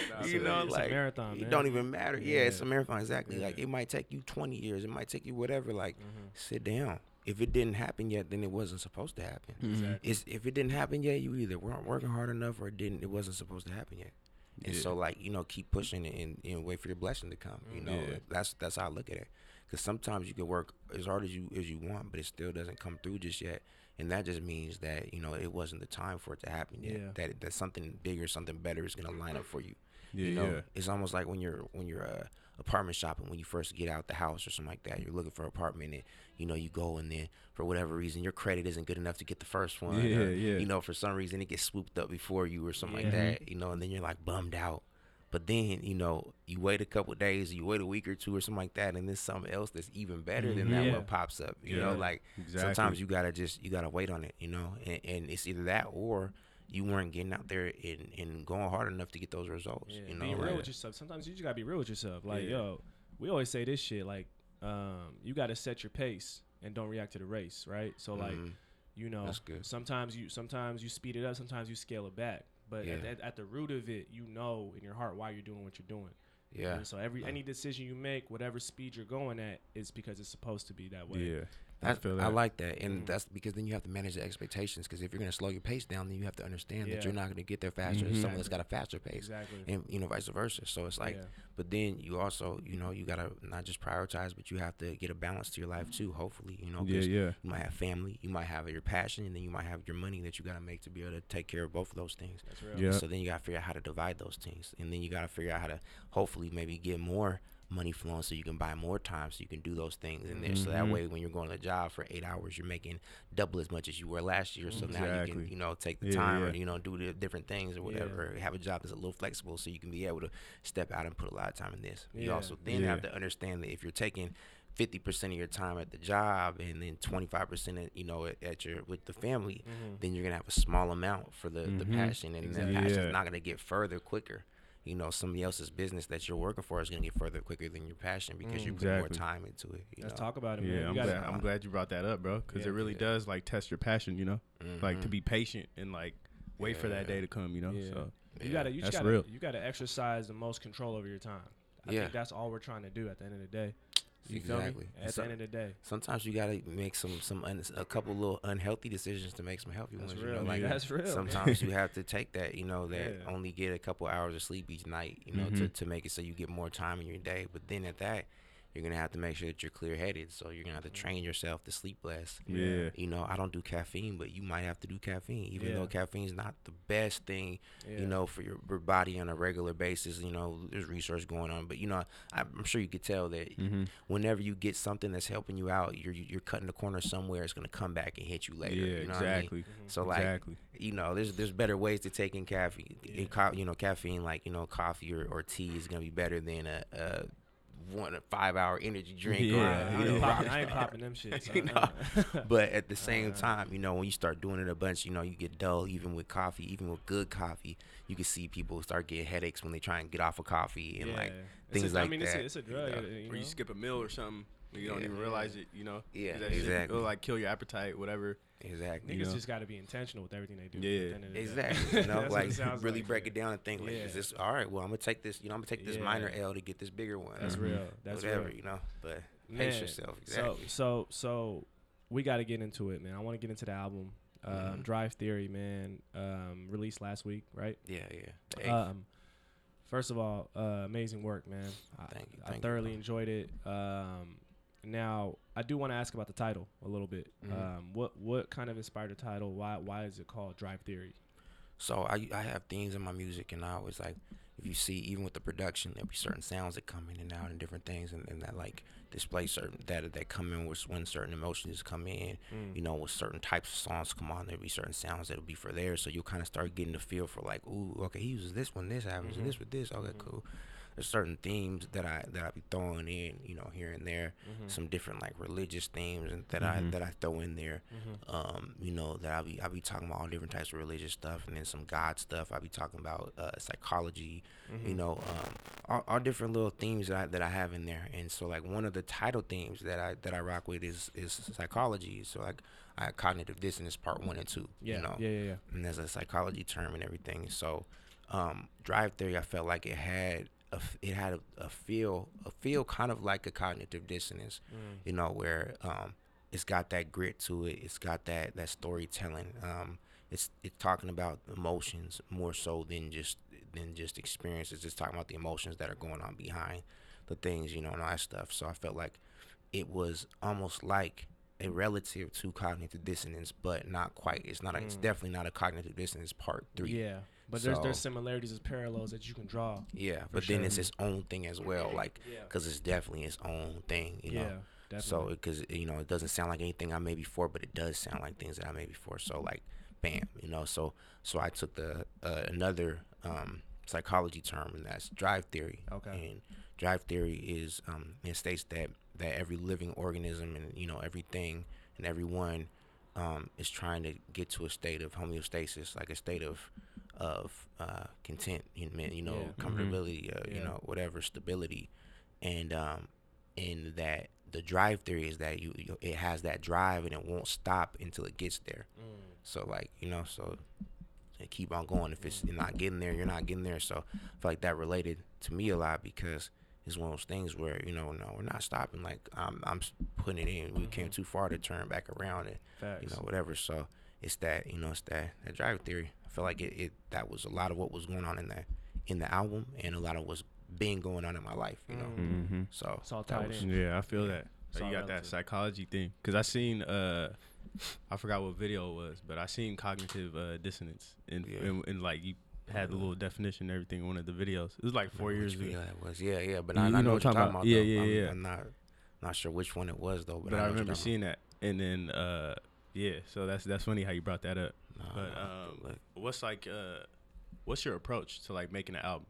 Speaker 2: nah,
Speaker 3: you
Speaker 2: so
Speaker 3: know,
Speaker 1: it's a
Speaker 3: like
Speaker 1: marathon,
Speaker 3: It
Speaker 1: man.
Speaker 3: don't even matter. Yeah, it's a marathon exactly. Like it might take you 20 years, it might take you whatever. Like
Speaker 1: Mhm.
Speaker 3: sit down. If it didn't happen yet, then it wasn't supposed to happen.
Speaker 1: Exactly.
Speaker 3: It's if it didn't happen yet, you either weren't working hard enough or it didn't. It wasn't supposed to happen yet. And
Speaker 2: Yeah.
Speaker 3: so like you know, keep pushing it and, and wait for your blessing to come. You know,
Speaker 2: Yeah.
Speaker 3: that's that's how I look at it. Because sometimes you can work as hard as you as you want, but it still doesn't come through just yet. And that just means that you know it wasn't the time for it to happen yet.
Speaker 1: Yeah.
Speaker 3: That that something bigger, something better is gonna line up for you.
Speaker 2: Yeah,
Speaker 3: you know,
Speaker 2: yeah.
Speaker 3: it's almost like when you're when you're uh, apartment shopping when you first get out the house or something like that. You're looking for an apartment and you know you go and then for whatever reason your credit isn't good enough to get the first one.
Speaker 2: Yeah,
Speaker 3: or,
Speaker 2: yeah.
Speaker 3: You know, for some reason it gets swooped up before you or something
Speaker 1: Yeah.
Speaker 3: like that. You know, and then you're like bummed out. But then you know you wait a couple days, you wait a week or two or something like that, and then something else that's even better than that
Speaker 1: Yeah.
Speaker 3: one pops up. You know, like
Speaker 2: exactly.
Speaker 3: sometimes you gotta just you gotta wait on it. You know, and, and it's either that or you weren't getting out there and, and going hard enough to get those results.
Speaker 1: Yeah,
Speaker 3: you know,
Speaker 1: being real with yourself. Sometimes you just gotta be real with yourself. Like,
Speaker 2: Yeah.
Speaker 1: yo, we always say this shit. Like, um, you gotta set your pace and don't react to the race, right? So like,
Speaker 3: Mhm.
Speaker 1: You know, sometimes you sometimes you speed it up, sometimes you scale it back. But at,
Speaker 3: Yeah.
Speaker 1: at, at the root of it, you know in your heart why you're doing what you're doing.
Speaker 3: Yeah.
Speaker 1: And so every any decision you make, whatever speed you're going at, is because it's supposed to be that way.
Speaker 2: Yeah. I
Speaker 3: That's, I
Speaker 2: that.
Speaker 3: like that, and
Speaker 1: Mhm.
Speaker 3: that's because then you have to manage the expectations. Because if you're gonna slow your pace down, then you have to understand
Speaker 1: Yeah.
Speaker 3: that you're not gonna get there faster
Speaker 2: Mhm.
Speaker 3: than someone that's got a faster pace,
Speaker 1: Exactly.
Speaker 3: and you know vice versa. So it's like,
Speaker 1: yeah.
Speaker 3: but then you also, you know, you gotta not just prioritize, but you have to get a balance to your life too. Hopefully, you know,
Speaker 2: Yeah,
Speaker 3: 'cause
Speaker 2: yeah.
Speaker 3: you might have family, you might have your passion, and then you might have your money that you gotta make to be able to take care of both of those things.
Speaker 1: That's real.
Speaker 2: Yeah.
Speaker 3: So then you gotta figure out how to divide those things, and then you gotta figure out how to hopefully maybe get more money flowing so you can buy more time so you can do those things in there. So that
Speaker 2: Mhm.
Speaker 3: way, when you're going to a job for eight hours, you're making double as much as you were last year. So now you can you know take the
Speaker 2: Yeah,
Speaker 3: time or you know do the different things or whatever. Have a job that's a little flexible so you can be able to step out and put a lot of time in this. You also then have to understand that if you're taking 50% of your time at the job and then 25% at, you know at, at your with the family
Speaker 1: Mhm.
Speaker 3: then you're gonna have a small amount for the, the
Speaker 2: Mhm.
Speaker 3: passion, and
Speaker 1: Exactly.
Speaker 3: that passion's
Speaker 2: Yeah.
Speaker 3: not gonna get further quicker. You know, somebody else's business that you're working for is gonna get further quicker than your passion because
Speaker 1: Mm.
Speaker 3: you're putting more time into it. You
Speaker 1: Let's
Speaker 3: know?
Speaker 1: talk about it, man.
Speaker 2: Yeah,
Speaker 1: You
Speaker 2: I'm
Speaker 1: gotta-
Speaker 2: glad, I'm glad you brought that up, bro, because
Speaker 1: Yeah.
Speaker 2: it really
Speaker 3: Yeah.
Speaker 2: does like test your passion, you know, like to
Speaker 3: Mhm.
Speaker 2: be patient and like wait for that day to come, you know.
Speaker 1: Yeah.
Speaker 2: So
Speaker 1: You gotta, you just gotta,
Speaker 2: real.
Speaker 1: you gotta exercise the most control over your time. I
Speaker 3: Yeah.
Speaker 1: think that's all we're trying to do at the end of the day. You feel
Speaker 3: Exactly.
Speaker 1: me? At
Speaker 3: so-
Speaker 1: the end of the day,
Speaker 3: Sometimes you gotta make some some un, a couple little unhealthy decisions to make some healthy
Speaker 1: that's
Speaker 3: ones. you know, like
Speaker 1: that's real.
Speaker 3: sometimes you have to take that, you know, that
Speaker 1: Yeah.
Speaker 3: only get a couple hours of sleep each night, you know, to,
Speaker 2: Mhm.
Speaker 3: to make it so you get more time in your day. But then at that, you're gonna have to make sure that you're clear headed. So you're gonna have to
Speaker 1: Mhm.
Speaker 3: train yourself to sleep less.
Speaker 2: yeah,
Speaker 3: You know, I don't do caffeine, but you might have to do caffeine, even
Speaker 1: Yeah.
Speaker 3: though caffeine's not the best thing,
Speaker 1: Yeah.
Speaker 3: you know, for your, your body on a regular basis. You know, there's research going on, but you know, I'm sure you could tell that
Speaker 2: hmm
Speaker 3: whenever you get something that's helping you out, you're you're cutting the corner somewhere. It's gonna come back and hit you later.
Speaker 2: yeah,
Speaker 3: you know what I mean?
Speaker 2: exactly,
Speaker 1: Mhm.
Speaker 3: So like,
Speaker 2: exactly.
Speaker 3: you know, there's there's better ways to take in caffeine.
Speaker 1: Yeah.
Speaker 3: In co- you know, caffeine like you know, coffee or, or tea is gonna be better than a, a one a five hour energy drink.
Speaker 2: Yeah,
Speaker 3: or,
Speaker 1: I,
Speaker 3: a,
Speaker 1: I,
Speaker 3: you know,
Speaker 1: ain't popping, I ain't popping them shits.
Speaker 3: You
Speaker 1: uh-uh.
Speaker 3: But at the same
Speaker 1: Uh,
Speaker 3: time, you know, when you start doing it a bunch, you know, you get dull. Even with coffee, even with good coffee, you can see people start getting headaches when they try and get off of coffee and like
Speaker 1: Yeah. It's
Speaker 3: things
Speaker 1: a-
Speaker 3: like
Speaker 1: I mean,
Speaker 3: that.
Speaker 1: It's a, it's a drug.
Speaker 3: know?
Speaker 1: uh, you
Speaker 2: Or you skip a meal or something, you don't
Speaker 3: Yeah.
Speaker 2: even realize it, you know.
Speaker 3: Yeah,
Speaker 2: 'Cause that shit,
Speaker 3: exactly.
Speaker 2: It'll like kill your appetite, whatever.
Speaker 3: exactly.
Speaker 1: Niggas
Speaker 2: know?
Speaker 1: just got to be intentional with everything they do.
Speaker 2: Yeah.
Speaker 1: the the.
Speaker 3: Exactly. You know,
Speaker 1: That's what it
Speaker 3: like really
Speaker 1: like,
Speaker 3: break it down and think like,
Speaker 1: Yeah.
Speaker 3: is this all right? Well, I'm gonna take this. You know, I'm gonna take this minor L to get this bigger one.
Speaker 1: That's
Speaker 3: or
Speaker 2: Mhm.
Speaker 1: real. That's
Speaker 3: whatever.
Speaker 1: real.
Speaker 3: You know, but
Speaker 1: Man,
Speaker 3: pace yourself. Exactly.
Speaker 1: so so so we got to get into it, man. I want to get into the album. Um,
Speaker 3: Mhm.
Speaker 1: Drive Theory, man, um, released last week, right?
Speaker 3: yeah, yeah.
Speaker 1: Um, first of all, uh, amazing work, man. I,
Speaker 3: Thank you,
Speaker 1: I
Speaker 3: thank you,
Speaker 1: thoroughly
Speaker 3: bro.
Speaker 1: enjoyed it. Um, now, I do want to ask about the title a little bit.
Speaker 3: Mhm.
Speaker 1: Um, what what kind of inspired the title? Why why is it called Drive Theory?
Speaker 3: So I I have themes in my music, and I always like if you see even with the production, there'll be certain sounds that come in and out and different things, and, and that like display certain that that come in with when certain emotions come in.
Speaker 1: Mm.
Speaker 3: You know, with certain types of songs come on, there'll be certain sounds that'll be for there. So you'll kind of start getting the feel for like, ooh, okay, he uses this when this happens,
Speaker 1: Mhm.
Speaker 3: and this with this. Okay,
Speaker 1: Mhm.
Speaker 3: cool. There's certain themes that I that I be throwing in, you know, here and there.
Speaker 1: Mhm.
Speaker 3: Some different like religious themes and that
Speaker 2: Mhm.
Speaker 3: I that I throw in there
Speaker 1: Mhm.
Speaker 3: um, you know, that I'll be I'll be talking about all different types of religious stuff, and then some God stuff. I'll be talking about uh, psychology, you
Speaker 1: Mhm.
Speaker 3: know, um, all, all different little themes that I, that I have in there. And so, like one of the title themes that I that I rock with is is psychology. So like I have cognitive dissonance part one and two.
Speaker 1: Yeah,
Speaker 3: you know,
Speaker 1: yeah, yeah, yeah.
Speaker 3: and there's a psychology term and everything. So, um, drive theory, I felt like it had a it had a, a feel a feel kind of like a cognitive dissonance
Speaker 1: Mm.
Speaker 3: you know, where um, it's got that grit to it. It's got that that storytelling. Um, it's it's talking about emotions more so than just than just experiences. It's talking about the emotions that are going on behind the things, you know, and all that stuff. So I felt like it was almost like a relative to cognitive dissonance, but not quite. It's not. A, It's
Speaker 1: Mm.
Speaker 3: definitely not a cognitive dissonance part three.
Speaker 1: Yeah, but there's there's similarities as parallels that you can draw.
Speaker 3: Yeah,
Speaker 1: For
Speaker 3: but then it's its own thing as well, like
Speaker 1: Yeah,
Speaker 3: because it's definitely its own thing. You know.
Speaker 1: yeah, definitely.
Speaker 3: So, because you know, it doesn't sound like anything I made before, but it does sound like things that I made before. So, like, bam, you know. So, so I took the uh, another um, psychology term, and that's drive theory.
Speaker 1: Okay.
Speaker 3: And drive theory is um, it states that that every living organism and you know everything and everyone um, is trying to get to a state of homeostasis, like a state of of uh, content, you know, you know
Speaker 1: Yeah.
Speaker 3: comfortability, uh, you
Speaker 1: Yeah.
Speaker 3: know, whatever stability, and um, and that the drive theory is that you, you it has that drive and it won't stop until it gets there. So like you know, so keep on going. If it's you're not getting there, you're not getting there. So I feel like that related to me a lot because it's one of those things where you know, no, we're not stopping. Like I'm, I'm putting it in. We came too far to turn back around and you know whatever. So it's that you know, it's that that drive theory. I feel like it, it that was a lot of what was going on in that in the album and a lot of what's been going on in my life. You know,
Speaker 2: Mm-hmm.
Speaker 3: so
Speaker 1: It's all
Speaker 3: that
Speaker 1: tied
Speaker 3: was-
Speaker 1: in.
Speaker 2: Yeah, I feel that.
Speaker 1: It's
Speaker 2: Like, you got that
Speaker 1: relative.
Speaker 2: psychology thing. Cause I seen uh, I forgot what video it was, but I seen cognitive uh, dissonance, and,
Speaker 3: Yeah.
Speaker 2: and, and like you had the little definition and everything in one of the videos. It was like four
Speaker 3: Which
Speaker 2: years ago.
Speaker 3: video that was. Yeah, yeah, but
Speaker 2: You-
Speaker 3: I,
Speaker 2: you
Speaker 3: I
Speaker 2: know
Speaker 3: know
Speaker 2: what
Speaker 3: what
Speaker 2: I'm
Speaker 3: you're
Speaker 2: talking
Speaker 3: talking
Speaker 2: about.
Speaker 3: about.
Speaker 2: Yeah,
Speaker 3: though.
Speaker 2: yeah,
Speaker 3: I'm,
Speaker 2: yeah.
Speaker 3: I'm not not sure which one it was though, but,
Speaker 2: But I,
Speaker 3: know what
Speaker 2: remember
Speaker 3: you're talking
Speaker 2: seeing that, and then uh, yeah. So that's that's funny how you brought that up. But um, what's like uh, what's your approach to like making an album?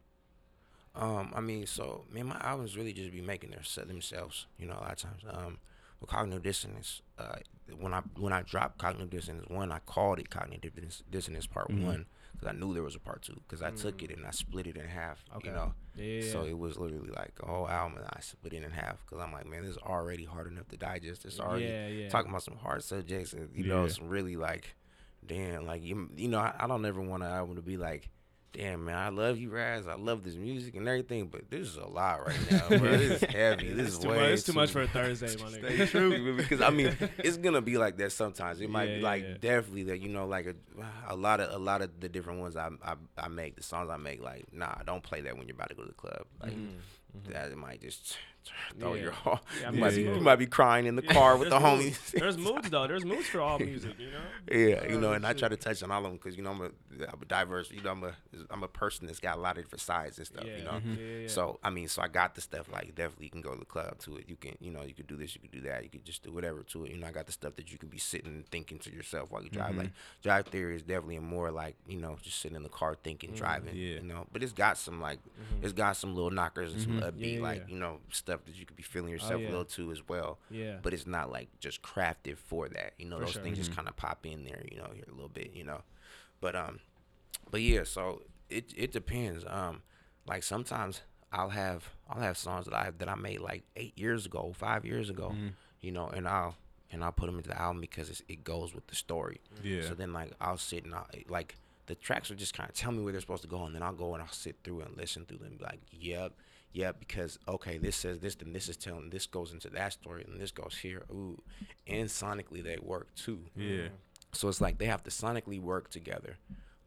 Speaker 3: Um, I mean, so man, my albums really just be making their se- themselves. You know, a lot of times. Um, with cognitive dissonance, uh, when I when I dropped cognitive dissonance one, I called it cognitive dissonance part
Speaker 2: Mhm.
Speaker 3: one because I knew there was a part two because I took it mm. and I split it in half.
Speaker 1: Okay.
Speaker 3: You know,
Speaker 1: Yeah.
Speaker 3: so it was literally like a whole album and I split it in half because I'm like, man, this is already hard enough to digest. It's already
Speaker 1: yeah, yeah.
Speaker 3: talking about some hard subjects and you know
Speaker 2: Yeah.
Speaker 3: some really like damn like you, you know I, I don't ever want an album to be like damn man I love you Raz I love this music and everything but this is a lot right now bro. this is heavy this is
Speaker 1: too
Speaker 3: way
Speaker 1: much. It's too much for a Thursday, my
Speaker 3: Stay
Speaker 1: nigga.
Speaker 3: true because I mean it's gonna be like that sometimes it might
Speaker 1: Yeah,
Speaker 3: be like
Speaker 1: yeah.
Speaker 3: definitely that you know like a, a lot of a lot of the different ones I, I I make the songs I make like nah don't play that when you're about to go to the club like mm-hmm, mm-hmm. that it might just throw
Speaker 1: Mm-hmm. Yeah.
Speaker 3: your heart
Speaker 1: Yeah, I
Speaker 3: you, might be, you might be crying in the car with the
Speaker 1: moods.
Speaker 3: homies
Speaker 1: There's moods though. There's moods for all music, you know.
Speaker 3: Yeah, you know, and I try to touch on all of them because you know I'm a, I'm a diverse. You know, I'm a I'm a person that's got a lot of different sides and stuff.
Speaker 1: Yeah,
Speaker 3: You know,
Speaker 1: mhm. yeah.
Speaker 3: so I mean, so I got the stuff like definitely you can go to the club to it. You can you know you could do this, you could do that, you could just do whatever to it. You know, I got the stuff that you can be sitting and thinking to yourself while you drive. Like drive theory is definitely more like you know just sitting in the car thinking, driving.
Speaker 2: Yeah.
Speaker 3: You know, but it's got some like it's got some little knockers and some upbeat
Speaker 1: Mm-hmm. Yeah,
Speaker 3: like you know stuff that you could be feeling yourself
Speaker 1: yeah.
Speaker 3: a little too as well
Speaker 1: Yeah.
Speaker 3: but it's not like just crafted for that. You know,
Speaker 1: For
Speaker 3: those
Speaker 1: sure.
Speaker 3: things just kind of pop in there. You know, here a little bit. You know, but um, but yeah. So it it depends. Um, like sometimes I'll have I'll have songs that I that I made like eight years ago, five years ago. You know, and I'll and I'll put them into the album because it's, it goes with the story.
Speaker 2: Yeah.
Speaker 3: So then like I'll sit and I like the tracks will just kind of tell me where they're supposed to go, and then I'll go and I'll sit through and listen through them. and be Like, yep, yep, because okay, this says this, then this is telling this goes into that story, and this goes here. Ooh, and sonically they work too.
Speaker 2: Yeah.
Speaker 3: So it's like they have to sonically work together,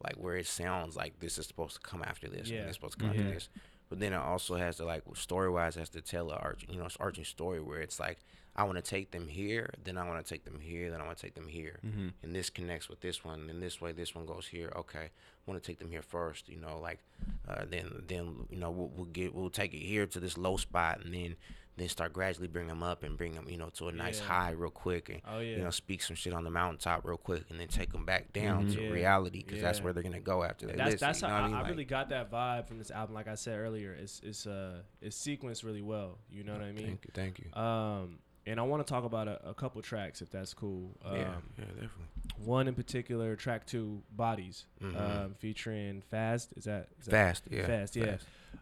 Speaker 3: like where it sounds like this is supposed to come after this,
Speaker 1: Yeah.
Speaker 3: and this supposed to come
Speaker 1: Mhm.
Speaker 3: after this. But then it also has to like story wise has to tell a arch, you know, it's arching story where it's like I want to take them here, then I want to take them here, then I want to take them here,
Speaker 2: Mm-hmm.
Speaker 3: and this connects with this one, and this way this one goes here. Okay, I want to take them here first, you know, like uh, then then you know we'll, we'll get we'll take it here to this low spot, and then then start gradually bring them up and bring them you know to a nice
Speaker 1: Yeah.
Speaker 3: high real quick, and
Speaker 1: Oh, yeah.
Speaker 3: you know speak some shit on the mountaintop real quick, and then take them back down
Speaker 1: Mhm.
Speaker 3: to
Speaker 1: Yeah.
Speaker 3: reality because that's where they're gonna go after they
Speaker 1: That's
Speaker 3: listen.
Speaker 1: that's
Speaker 3: you know
Speaker 1: how I,
Speaker 3: I mean?
Speaker 1: I
Speaker 3: Like,
Speaker 1: really got that vibe from this album. Like I said earlier, it's it's uh it's sequenced really well. You know what I mean?
Speaker 3: Thank you, thank you.
Speaker 1: Um, and I want to talk about a, a couple tracks if that's cool. Um,
Speaker 3: yeah, yeah, definitely.
Speaker 1: One in particular, track two, "Bodies,"
Speaker 3: Mhm.
Speaker 1: um, featuring Fast. Is that, is that
Speaker 3: Fast, yeah,
Speaker 1: Fast, yeah.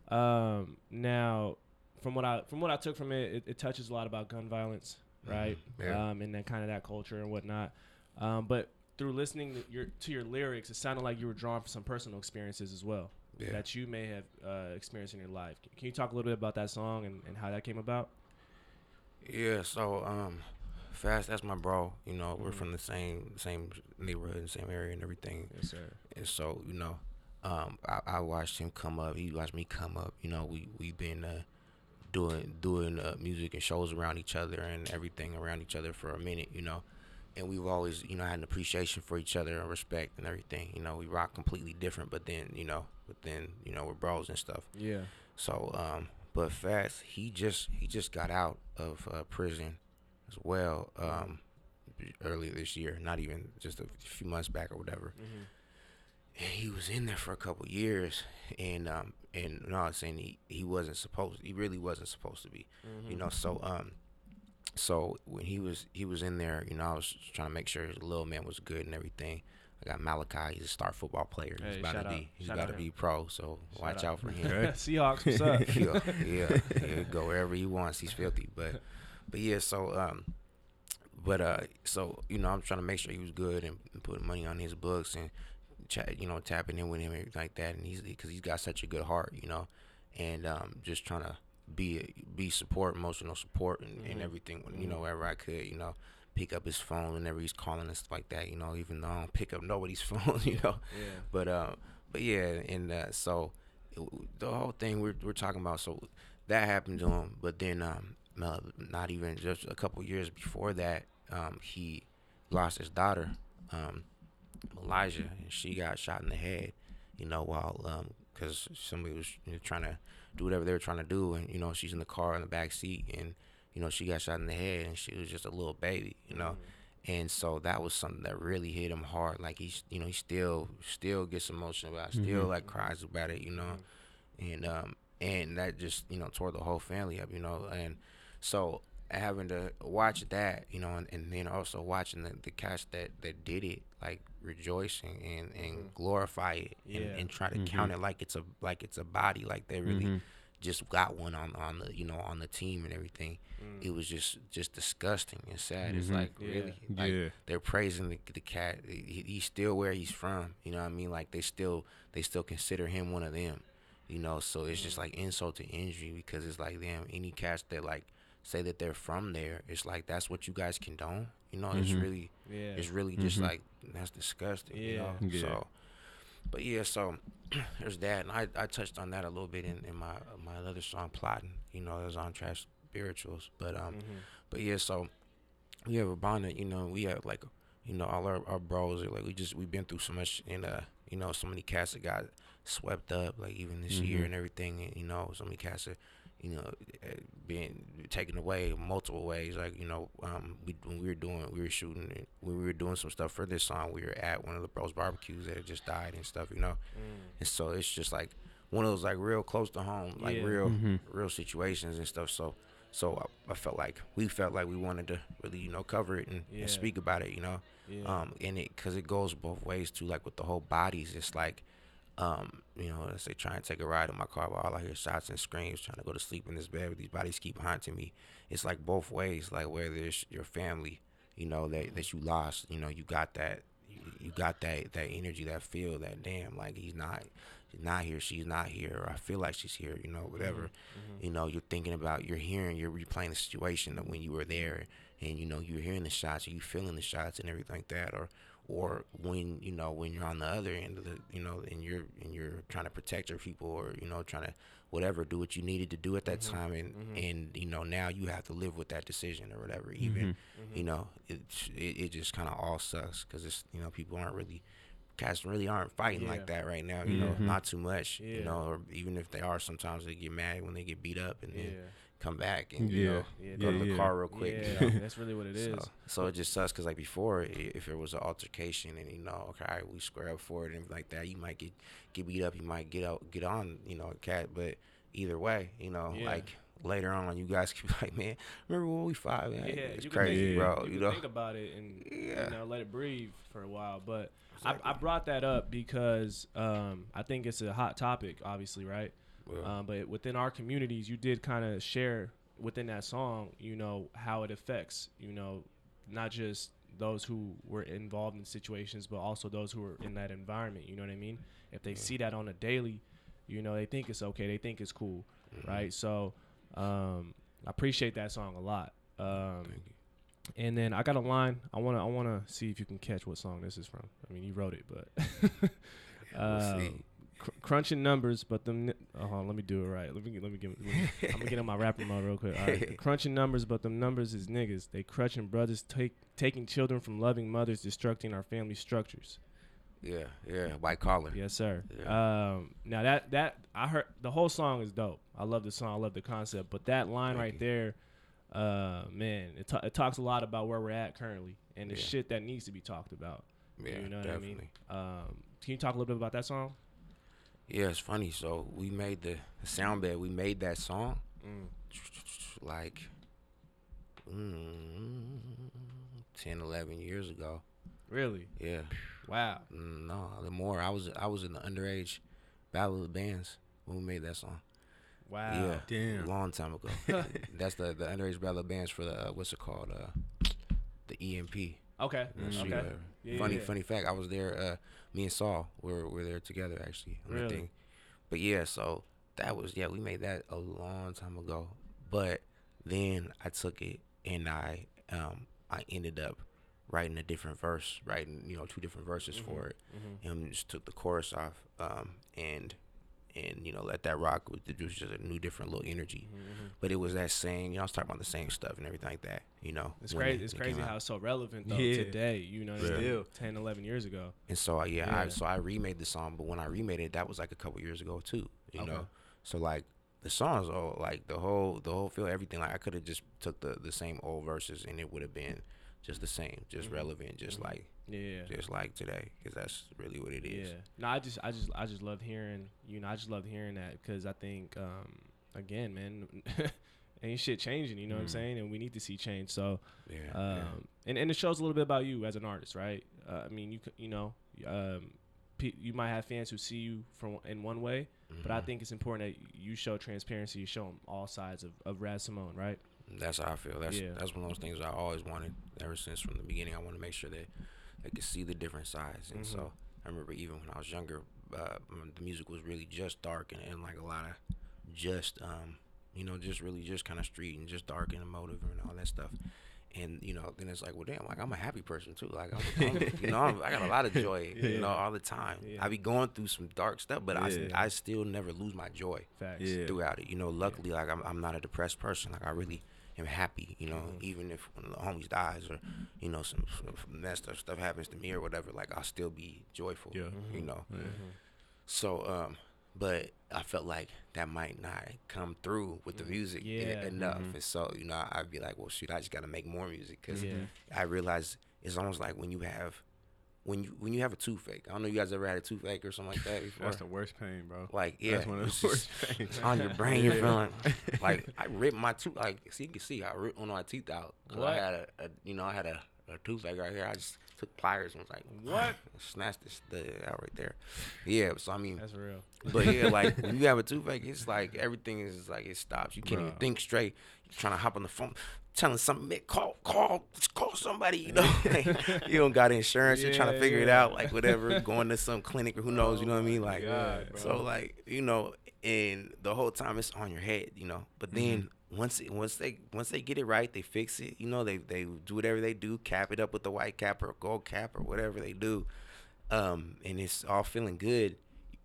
Speaker 1: Um, now, from what I from what I took from it, it, it touches a lot about gun violence, right?
Speaker 3: Mhm, yeah.
Speaker 1: Um, and then kind of that culture and whatnot. Um, but through listening to your to your lyrics, it sounded like you were drawn from some personal experiences as well
Speaker 3: Yeah.
Speaker 1: that you may have uh, experienced in your life. Can you talk a little bit about that song and, and how that came about?
Speaker 3: Yeah, so um, Fast, that's my bro. You know, we're
Speaker 1: Mhm.
Speaker 3: from the same same neighborhood, and same area, and everything.
Speaker 1: Yes, sir.
Speaker 3: And so, you know, um, I, I watched him come up. He watched me come up. You know, we we been uh, doing doing uh, music and shows around each other and everything around each other for a minute. You know, and we've always you know had an appreciation for each other and respect and everything. You know, we rock completely different, but then you know, but then you know we're bros and stuff.
Speaker 1: Yeah.
Speaker 3: So, um, but Fast, he just he just got out of uh, prison as well um, earlier this year. Not even just a few months back or whatever. And he was in there for a couple years, and um, and no, I'm saying he, he wasn't supposed. He really wasn't supposed to be. You know, so um, so when he was he was in there, you know, I was trying to make sure his little man was good and everything. I got Malachi. He's a star football player.
Speaker 1: Hey,
Speaker 3: he's about
Speaker 1: shout
Speaker 3: to
Speaker 1: out-
Speaker 3: be. He's
Speaker 1: shout
Speaker 3: about to
Speaker 1: him.
Speaker 3: be pro. So watch
Speaker 1: out.
Speaker 3: out for him.
Speaker 1: Seahawks, what's up?
Speaker 3: yeah, yeah, he'll go wherever he wants. He's filthy, but but yeah, so um, but uh, so you know, I'm trying to make sure he was good and, and putting money on his books and chat, you know, tapping in with him and everything like that. And he's because he's got such a good heart, you know, and um, just trying to be be support, emotional support, and, and everything. You know, wherever I could, you know, pick up his phone whenever he's calling and stuff like that. You know, even though I don't pick up nobody's phone, you know.
Speaker 1: Yeah.
Speaker 3: But uh, but yeah, and uh, so it, the whole thing we're we're talking about. So that happened to him, but then um, no, not even just a couple years before that, um, he lost his daughter, um, Elijah, and she got shot in the head. You know, while um, because somebody was you know, trying to do whatever they were trying to do, and you know she's in the car in the back seat, and you know she got shot in the head, and she was just a little baby, you know. Mm. And so that was something that really hit him hard. Like he's, you know, he still, still gets emotional about, it, still mm-hmm. like cries about it, you know, mm-hmm. and um, and that just, you know, tore the whole family up, you know, and so having to watch that, you know, and, and then also watching the, the cast that that did it, like rejoicing and and mm-hmm. glorify it, and,
Speaker 1: Yeah.
Speaker 3: and try to count it like it's a like it's a body, like they really just got one on on the you know on the team and everything. Mm. It was just just disgusting and sad. It's mm-hmm. like
Speaker 1: Yeah.
Speaker 3: really like
Speaker 2: Yeah.
Speaker 3: they're praising the, the cat. He, he's still where he's from. You know what I mean? Like they still they still consider him one of them. You know, so it's just mm. like insult to injury because it's like damn any cats that like say that they're from there. It's like that's what you guys condone. You know, it's mm-hmm. really
Speaker 1: Yeah.
Speaker 3: it's really just mm-hmm. like that's disgusting. You know,
Speaker 2: Yeah.
Speaker 3: so. But yeah, so there's that, and I, I touched on that a little bit in, in my my other song, plotting. You know, it was on Trash Spirituals, but um, but yeah, so we have a bond that you know we have like you know all our, our bros are like we just we've been through so much and uh you know so many cats that got swept up like even this year and everything and you know so many cats that you know eh, being taken away multiple ways like you know um we when we were doing we were shooting it- when we were doing some stuff for this song we were at one of the bros barbecues that had just died and stuff you know and so it's just like one of those like real close to home like
Speaker 1: Yeah.
Speaker 3: real real situations and stuff so so I, I felt like we felt like we wanted to really you know cover it and,
Speaker 1: Yeah.
Speaker 3: and speak about it you know
Speaker 1: Yeah.
Speaker 3: um and it because it goes both ways too like with the whole bodies it's like um you know let's say trying to take a ride in my car but all i hear shots and screams trying to go to sleep in this bed but these bodies keep haunting me. It's like both ways like whether it's your family you know that that you lost you know you got that you, got that that energy that feel that damn like he's not she's not here she's not here or i feel like she's here you know whatever. you know you're thinking about you're hearing you're replaying the situation of when you were there and you know you're hearing the shots you feeling the shots and everything like that or or when you know when you're on the other end of the you know and you're and you're trying to protect your people or you know trying to whatever do what you needed to do at that mm-hmm. time and mm-hmm. and you know now you have to live with that decision or whatever even mm-hmm. you know it it, it just kind of all sucks because it's you know people aren't really cats really aren't fighting
Speaker 1: Yeah.
Speaker 3: like that right now you know not too much
Speaker 1: Yeah.
Speaker 3: you know or even if they are sometimes they get mad when they get beat up and
Speaker 1: Yeah.
Speaker 3: then come back and you
Speaker 2: Yeah.
Speaker 3: know
Speaker 1: Yeah,
Speaker 3: go to the
Speaker 2: yeah.
Speaker 3: car real quick
Speaker 1: Yeah, that's really what it is.
Speaker 3: So, so it just sucks because like before, if it was an altercation and you know, okay, all right, we square up for it and like that, you might get get beat up, you might get out, get on, you know, a cat. But either way, you know,
Speaker 1: Yeah.
Speaker 3: like later on, you guys could be like, man, remember when we fought? Man?
Speaker 1: yeah,
Speaker 3: it's crazy,
Speaker 1: think,
Speaker 3: bro.
Speaker 1: You,
Speaker 3: You, know,
Speaker 1: think about it and
Speaker 3: Yeah.
Speaker 1: you know let it breathe for a while. But I, I brought that up because um, I think it's a hot topic, obviously, right?
Speaker 3: Well.
Speaker 1: Um, but within our communities, you did kind of share within that song, you know, how it affects, you know, not just those who were involved in situations, but also those who were in that environment. You know what I mean? If they see that on a daily, you know, they think it's okay. They think it's cool, right? So um, I appreciate that song a lot. Um, and then I got a line. I wanna I wanna see if you can catch what song this is from. I mean, you wrote it, but uh,
Speaker 3: see.
Speaker 1: cr- crunching numbers, but them. Oh, hold on, let me do it right. Let me let me get. Let me, I'm gonna get in my rapper mode real quick. All right, crunching numbers, but them numbers is niggas. They crutching brothers, take taking children from loving mothers, destructing our family structures.
Speaker 3: yeah, yeah, white collar.
Speaker 1: Yes, sir.
Speaker 3: Yeah.
Speaker 1: Um, now that that I heard the whole song is dope. I love the song. I love the concept. But that line
Speaker 3: Thank
Speaker 1: right
Speaker 3: you.
Speaker 1: there, uh, man, it, ta- it talks a lot about where we're at currently and the
Speaker 3: Yeah.
Speaker 1: shit that needs to be talked about.
Speaker 3: Yeah,
Speaker 1: you know
Speaker 3: definitely.
Speaker 1: what I mean? Um, can you talk a little bit about that song?
Speaker 3: Yeah, it's funny. So we made the, sound bed. We made that song
Speaker 1: Mm.
Speaker 3: like mm, 10, 11 years ago.
Speaker 1: Really?
Speaker 3: Yeah.
Speaker 1: Wow.
Speaker 3: Mm, No, the more I was I was in the underage battle of the bands when we made that song.
Speaker 1: Wow.
Speaker 3: Yeah,
Speaker 2: Damn.
Speaker 3: long time ago. That's the the underage battle of bands for the uh, what's it called? Uh, the EMP.
Speaker 1: Okay.
Speaker 3: Uh,
Speaker 1: Okay.
Speaker 3: uh,
Speaker 1: Yeah,
Speaker 3: funny,
Speaker 1: yeah.
Speaker 3: funny fact. I was there. Uh, me and Saul were were there together actually. on that
Speaker 1: Really?
Speaker 3: thing. But yeah, so that was yeah. We made that a long time ago. But then I took it and I um I ended up writing a different verse, writing you know two different verses for it,
Speaker 1: Mhm.
Speaker 3: and just took the chorus off um and and you know let that rock with it was just a new different little energy.
Speaker 1: Mhm.
Speaker 3: But it was that same, you know, I was talking about the same stuff and everything like that, you know.
Speaker 1: It's crazy.
Speaker 3: it-
Speaker 1: It's
Speaker 3: it
Speaker 1: crazy how it's so relevant though
Speaker 2: Yeah.
Speaker 1: today. You know,
Speaker 3: Yeah.
Speaker 2: Still.
Speaker 1: 10, 11 years ago.
Speaker 3: And so I yeah, I so I remade the song, but when I remade it, that was like a couple years ago too. You
Speaker 1: Okay.
Speaker 3: know, so like the songs, all like the whole the whole feel, everything. Like I could have just took the the same old verses and it would have been just the same, just
Speaker 1: Mhm.
Speaker 3: relevant, just
Speaker 1: Mhm.
Speaker 3: like
Speaker 1: Yeah.
Speaker 3: just like today, because that's really what it is.
Speaker 1: Yeah. No, I just, I just, I just love hearing. You know, I just love hearing that because I think, um, again, man, ain't shit changing. You know what I'm
Speaker 2: Mm.
Speaker 1: saying? And we need to see change. So,
Speaker 3: Yeah,
Speaker 1: um, and and it shows a little bit about you as an artist, right? Uh, I mean, you you know, um, you might have fans who see you from in one way,
Speaker 3: yeah.
Speaker 1: but I
Speaker 3: Mhm.
Speaker 1: think it's important that you show transparency. You show them all sides of of Raz Simone, right?
Speaker 3: That's how I feel. That's
Speaker 1: Yeah.
Speaker 3: that's one of those things I always wanted ever since from the beginning. I want to make sure that they could see the different sides. And
Speaker 1: Mhm.
Speaker 3: so I remember even when I was younger, uh, the music was really just dark and, and like a lot of just um, you know, just really just kind of street and just dark and emotive and all that stuff. And you know, then it's like, well, damn, like I'm a happy person too. Like I'm, I'm you know, I'm, I got a lot of joy, you know, all the time.
Speaker 1: Yeah.
Speaker 3: I be going through some dark stuff, but I,
Speaker 2: Yeah.
Speaker 3: I still never lose my joy
Speaker 1: Facts.
Speaker 3: Throughout it. You know, luckily, like I'm, I'm not a depressed person. Like I really am happy. You know,
Speaker 1: Mhm.
Speaker 3: even if one of the homies dies or you know some, some messed up stuff happens to me or whatever, like I'll still be joyful.
Speaker 2: Yeah.
Speaker 3: You know.
Speaker 2: Yeah.
Speaker 1: Mhm.
Speaker 3: So, um, but I felt like that might not come through with the music e-
Speaker 1: Mm, Yeah.
Speaker 3: enough,
Speaker 2: Mhm.
Speaker 3: and so you know, I'd be like, well, shoot, I just got to make more music because
Speaker 1: Yeah.
Speaker 3: I realized it's almost like when you have. When you when you have a toothache, I don't know you guys ever had a toothache or something like that before.
Speaker 2: That's the worst pain, bro.
Speaker 3: like yeah,
Speaker 2: That's one of
Speaker 3: it's
Speaker 2: the worst pains.
Speaker 3: on your brain, you're
Speaker 2: Yeah.
Speaker 3: feeling like I ripped my tooth. Like, see, you can see I ripped one of my teeth out. 'Cause
Speaker 1: What?
Speaker 3: I had a, a, you know, I had a, a toothache right here. I just took pliers and was like,
Speaker 1: What?
Speaker 3: snatched this the out right there. Yeah. So I mean,
Speaker 1: That's real.
Speaker 3: but yeah, like when you have a toothache, it's like everything is like it stops. You can't even think straight. You're trying to hop on the phone, telling something, "Man, call, call, call somebody. You know, Like, you don't got insurance. You're trying to figure it out, like whatever, going to some clinic or who knows. You know what I mean? Like,
Speaker 2: God,
Speaker 3: so like you know, and the whole time it's on your head. You know, but then. Once it, once they once they get it right, they fix it. You know, they they do whatever they do, cap it up with the white cap or gold cap or whatever they do, um, and it's all feeling good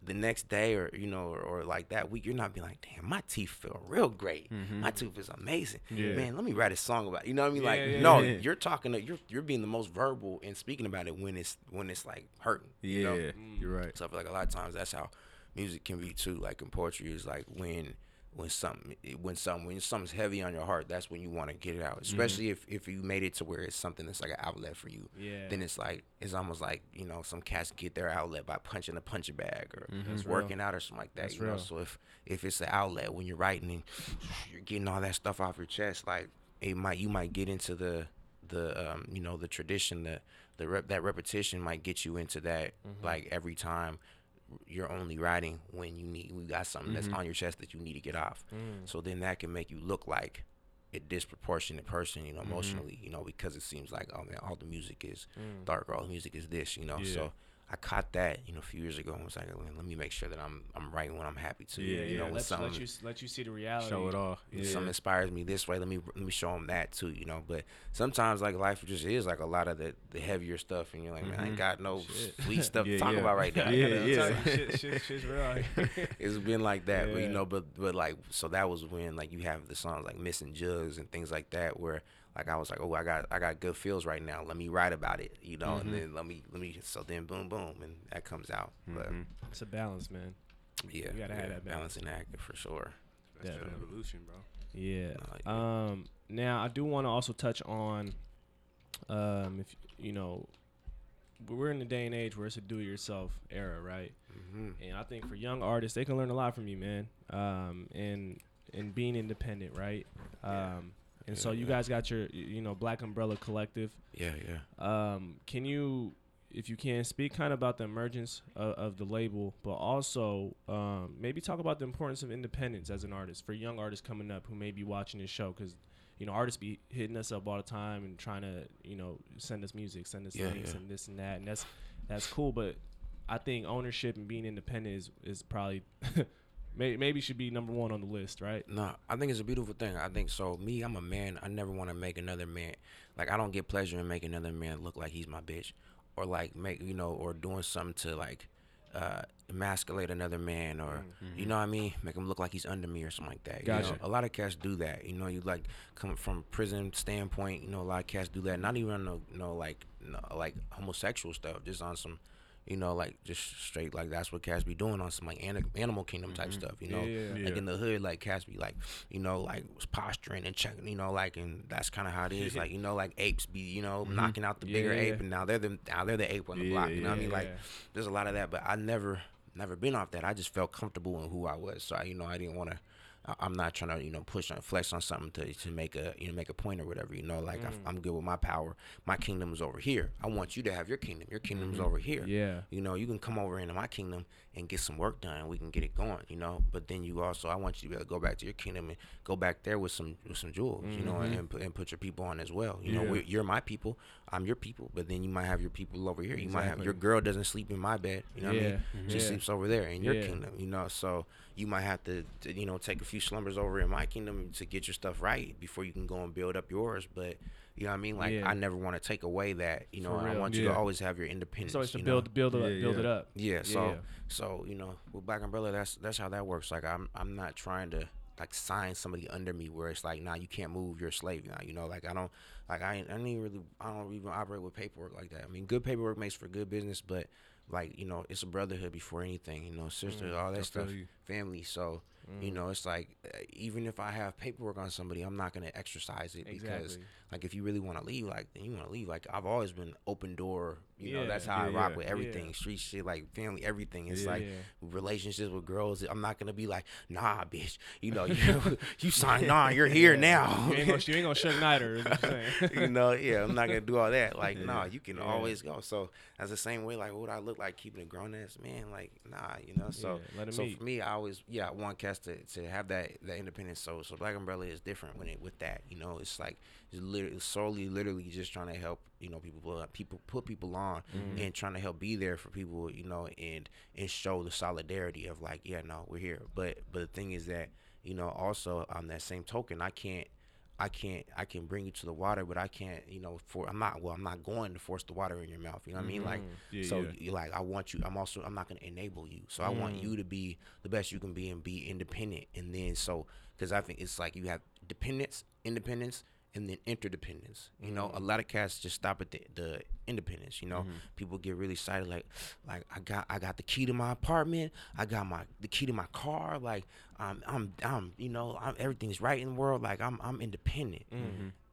Speaker 3: the next day or you know or, or like that week you're not being like damn my teeth feel real great my tooth is amazing
Speaker 2: Yeah.
Speaker 3: man let me write a song about it. you know what i mean
Speaker 1: Yeah,
Speaker 3: like
Speaker 1: yeah,
Speaker 3: no you're talking to, you're you're being the most verbal and speaking about it when it's when it's like hurting you
Speaker 2: Yeah,
Speaker 3: know?
Speaker 1: Mm.
Speaker 2: you're right.
Speaker 3: so i feel like a lot of times that's how music can be too like in poetry is like when when something when something when something's heavy on your heart that's when you want to get it out especially if if you made it to where it's something that's like an outlet for you
Speaker 1: Yeah.
Speaker 3: then it's like it's almost like you know some cats get their outlet by punching a punching bag or
Speaker 1: real.
Speaker 3: working out or something like that.
Speaker 1: That's
Speaker 3: you know,
Speaker 1: real.
Speaker 3: so if if it's an outlet when you're writing and you're getting all that stuff off your chest, like it might you might get into the the um you know the tradition the the rep, that repetition might get you into that
Speaker 1: Mm-hmm.
Speaker 3: like every time you're only writing when you need we got something that's on your chest that you need to get off.
Speaker 1: Mm.
Speaker 3: So then that can make you look like a disproportionate person, you know,
Speaker 1: Mm-hmm.
Speaker 3: emotionally, you know, because it seems like oh man, all the music is
Speaker 1: Mm.
Speaker 3: dark, all the music is this, you know.
Speaker 2: Yeah.
Speaker 3: So I caught that, you know, a few years ago and was like, let me make sure that I'm I'm writing when I'm happy to,
Speaker 2: Yeah,
Speaker 3: you know, when
Speaker 1: let,
Speaker 3: something
Speaker 1: let you let you see the reality.
Speaker 2: Show it off.
Speaker 3: when
Speaker 2: Yeah.
Speaker 3: something inspires me this way, let me let me show them that too, you know. But sometimes like life just is like a lot of the the heavier stuff, and you're like, man, I ain't mm-hmm. got no sweet stuff
Speaker 2: Yeah,
Speaker 3: to talk
Speaker 2: yeah.
Speaker 3: about right now.
Speaker 2: Yeah,
Speaker 3: you know?
Speaker 2: yeah.
Speaker 1: I'm telling you, shit, shit, shit's real.
Speaker 3: it's been like that, but you know, but but like so that was when like you have the songs like Missing Jugs and things like that where like I was like, oh, I got I got good feels right now. Let me write about it, you know,
Speaker 1: Mm-hmm.
Speaker 3: and then let me let me so then boom boom and that comes out. But
Speaker 2: Mhm.
Speaker 1: it's a balance, man.
Speaker 3: yeah,
Speaker 1: You gotta
Speaker 3: yeah,
Speaker 1: have that balance.
Speaker 3: balancing act for sure.
Speaker 2: That's the
Speaker 1: Definitely.
Speaker 2: evolution, bro.
Speaker 1: Yeah.
Speaker 3: No, yeah.
Speaker 1: Um. Now I do want to also touch on, um, if you know, we're in the day and age where it's a do-it-yourself era, right?
Speaker 3: hmm
Speaker 1: And I think for young artists, they can learn a lot from you, man. Um, and and being independent, right? Um, and so you
Speaker 3: yeah.
Speaker 1: guys got your, you know, Black Umbrella Collective.
Speaker 3: Yeah, yeah.
Speaker 1: Um, can you, if you can speak kind of about the emergence of, of the label, but also um, maybe talk about the importance of independence as an artist for young artists coming up who may be watching this show because. You know, artists be hitting us up all the time and trying to, you know, send us music, send us
Speaker 3: Yeah,
Speaker 1: links,
Speaker 3: yeah.
Speaker 1: and this and that, and that's that's cool. But I think ownership and being independent is is probably may, maybe should be number one on the list, right?
Speaker 3: No, I think it's a beautiful thing. I think so. Me, I'm a man. I never want to make another man like I don't get pleasure in making another man look like he's my bitch, or like make you know, or doing something to like uh emasculate another man, or you know what I mean, make him look like he's under me or something like that. You
Speaker 1: Gotcha.
Speaker 3: know, a lot of cats do that. You know, you like come from prison standpoint. You know, a lot of cats do that. Not even on the you know like no, like homosexual stuff, just on some. You know, like just straight, like that's what cats be doing on some like ani- animal kingdom type mm-hmm. stuff. You know,
Speaker 1: Yeah, yeah.
Speaker 3: like in the hood, like cats be like, you know, like was posturing and checking, you know, like, and that's kind of how it is. Like, you know, like apes be, you know, mm-hmm. knocking out the bigger
Speaker 1: yeah,
Speaker 3: ape, and now they're the now they're the ape on the block. You know what I mean? Like, there's a lot of that, but I never never been off that. I just felt comfortable in who I was, so I, you know, I didn't want to. I'm not trying to, you know, push on flex on something to, to make a, you know, make a point or whatever. You know, like
Speaker 1: Mm.
Speaker 3: I, I'm good with my power. My kingdom's over here. I want you to have your kingdom. Your kingdom's over here.
Speaker 1: Mm-hmm. Yeah.
Speaker 3: You know, you can come over into my kingdom and get some work done. We can get it going. You know, but then you also, I want you to be able to go back to your kingdom and go back there with some with some jewels. You know, mm-hmm. and, put, and put your people on as well. You know,
Speaker 2: Yeah.
Speaker 3: we you're my people. I'm your people. But then you might have your people over here. You might have your girl doesn't sleep in my bed. You know what I
Speaker 1: Yeah.
Speaker 3: mean? She
Speaker 1: Yeah.
Speaker 3: sleeps over there in your
Speaker 1: Yeah.
Speaker 3: kingdom. You know, so you might have to, to, you know, take a few slumbers over in my kingdom to get your stuff right before you can go and build up yours. But you know what I mean? Like
Speaker 1: Yeah.
Speaker 3: I never want to take away that. You know, I want you
Speaker 2: Yeah.
Speaker 3: to always have your independence.
Speaker 1: So it's to
Speaker 3: you
Speaker 1: build
Speaker 3: know?
Speaker 1: build it up,
Speaker 2: Yeah,
Speaker 1: build it up.
Speaker 3: Yeah, so
Speaker 1: Yeah.
Speaker 3: so you know, with Black Umbrella, that's that's how that works. Like I'm I'm not trying to like sign somebody under me where it's like, nah, you can't move, you're a slave now. You know, like I don't like I ain't, I ain't even really I don't even operate with paperwork like that. I mean, good paperwork makes for good business, but like you know, it's a brotherhood before anything. You know, sister, mm, all that
Speaker 2: I
Speaker 3: stuff,
Speaker 2: you.
Speaker 3: family. So you know, it's like uh, even if I have paperwork on somebody, I'm not gonna exercise it because like if you really want to leave, like then you want to leave. Like I've always been open door. You know, that's how I rock
Speaker 2: yeah.
Speaker 3: with everything, street shit, like family, everything. It's
Speaker 2: Yeah.
Speaker 3: like
Speaker 1: Yeah.
Speaker 3: relationships with girls. I'm not gonna be like, nah, bitch. You know, you you signed on. You're here now.
Speaker 1: You ain't gonna, you ain't gonna Suge Knight her, is what you're saying.
Speaker 3: you know, yeah, I'm not gonna do all that. Like,
Speaker 2: Yeah.
Speaker 3: nah, you can
Speaker 1: Yeah.
Speaker 3: always go. So that's the same way. Like, what would I look like keeping a grown ass man? Like, nah, you know. So,
Speaker 1: Yeah,
Speaker 3: so
Speaker 1: eat.
Speaker 3: for me, I always, yeah, one want to, to have that that independence. So, so Black Umbrella is different when it with that. You know, it's like it's literally solely, literally just trying to help. You know, people put people put people on
Speaker 1: Mm-hmm.
Speaker 3: and trying to help be there for people. You know, and and show the solidarity of like, yeah, no, we're here. But but the thing is that you know, also on that same token, I can't. I can't I can bring you to the water, but I can't, you know, for I'm not well, I'm not going to force the water in your mouth. You know what I mean? Like
Speaker 1: Mm-hmm.
Speaker 2: Yeah,
Speaker 3: so
Speaker 2: yeah.
Speaker 3: you like I want you I'm also I'm not gonna enable you. So I want
Speaker 1: Mm.
Speaker 3: you to be the best you can be and be independent. And then so because I think it's like you have dependence, independence, and then interdependence. You know, a
Speaker 1: Mm.
Speaker 3: lot of cats just stop at the, the independence. You know,
Speaker 1: Mm-hmm.
Speaker 3: people get really excited like, like I got I got the key to my apartment. I got my the key to my car. Like I'm I'm I'm you know I'm, everything's right in the world. Like I'm I'm independent.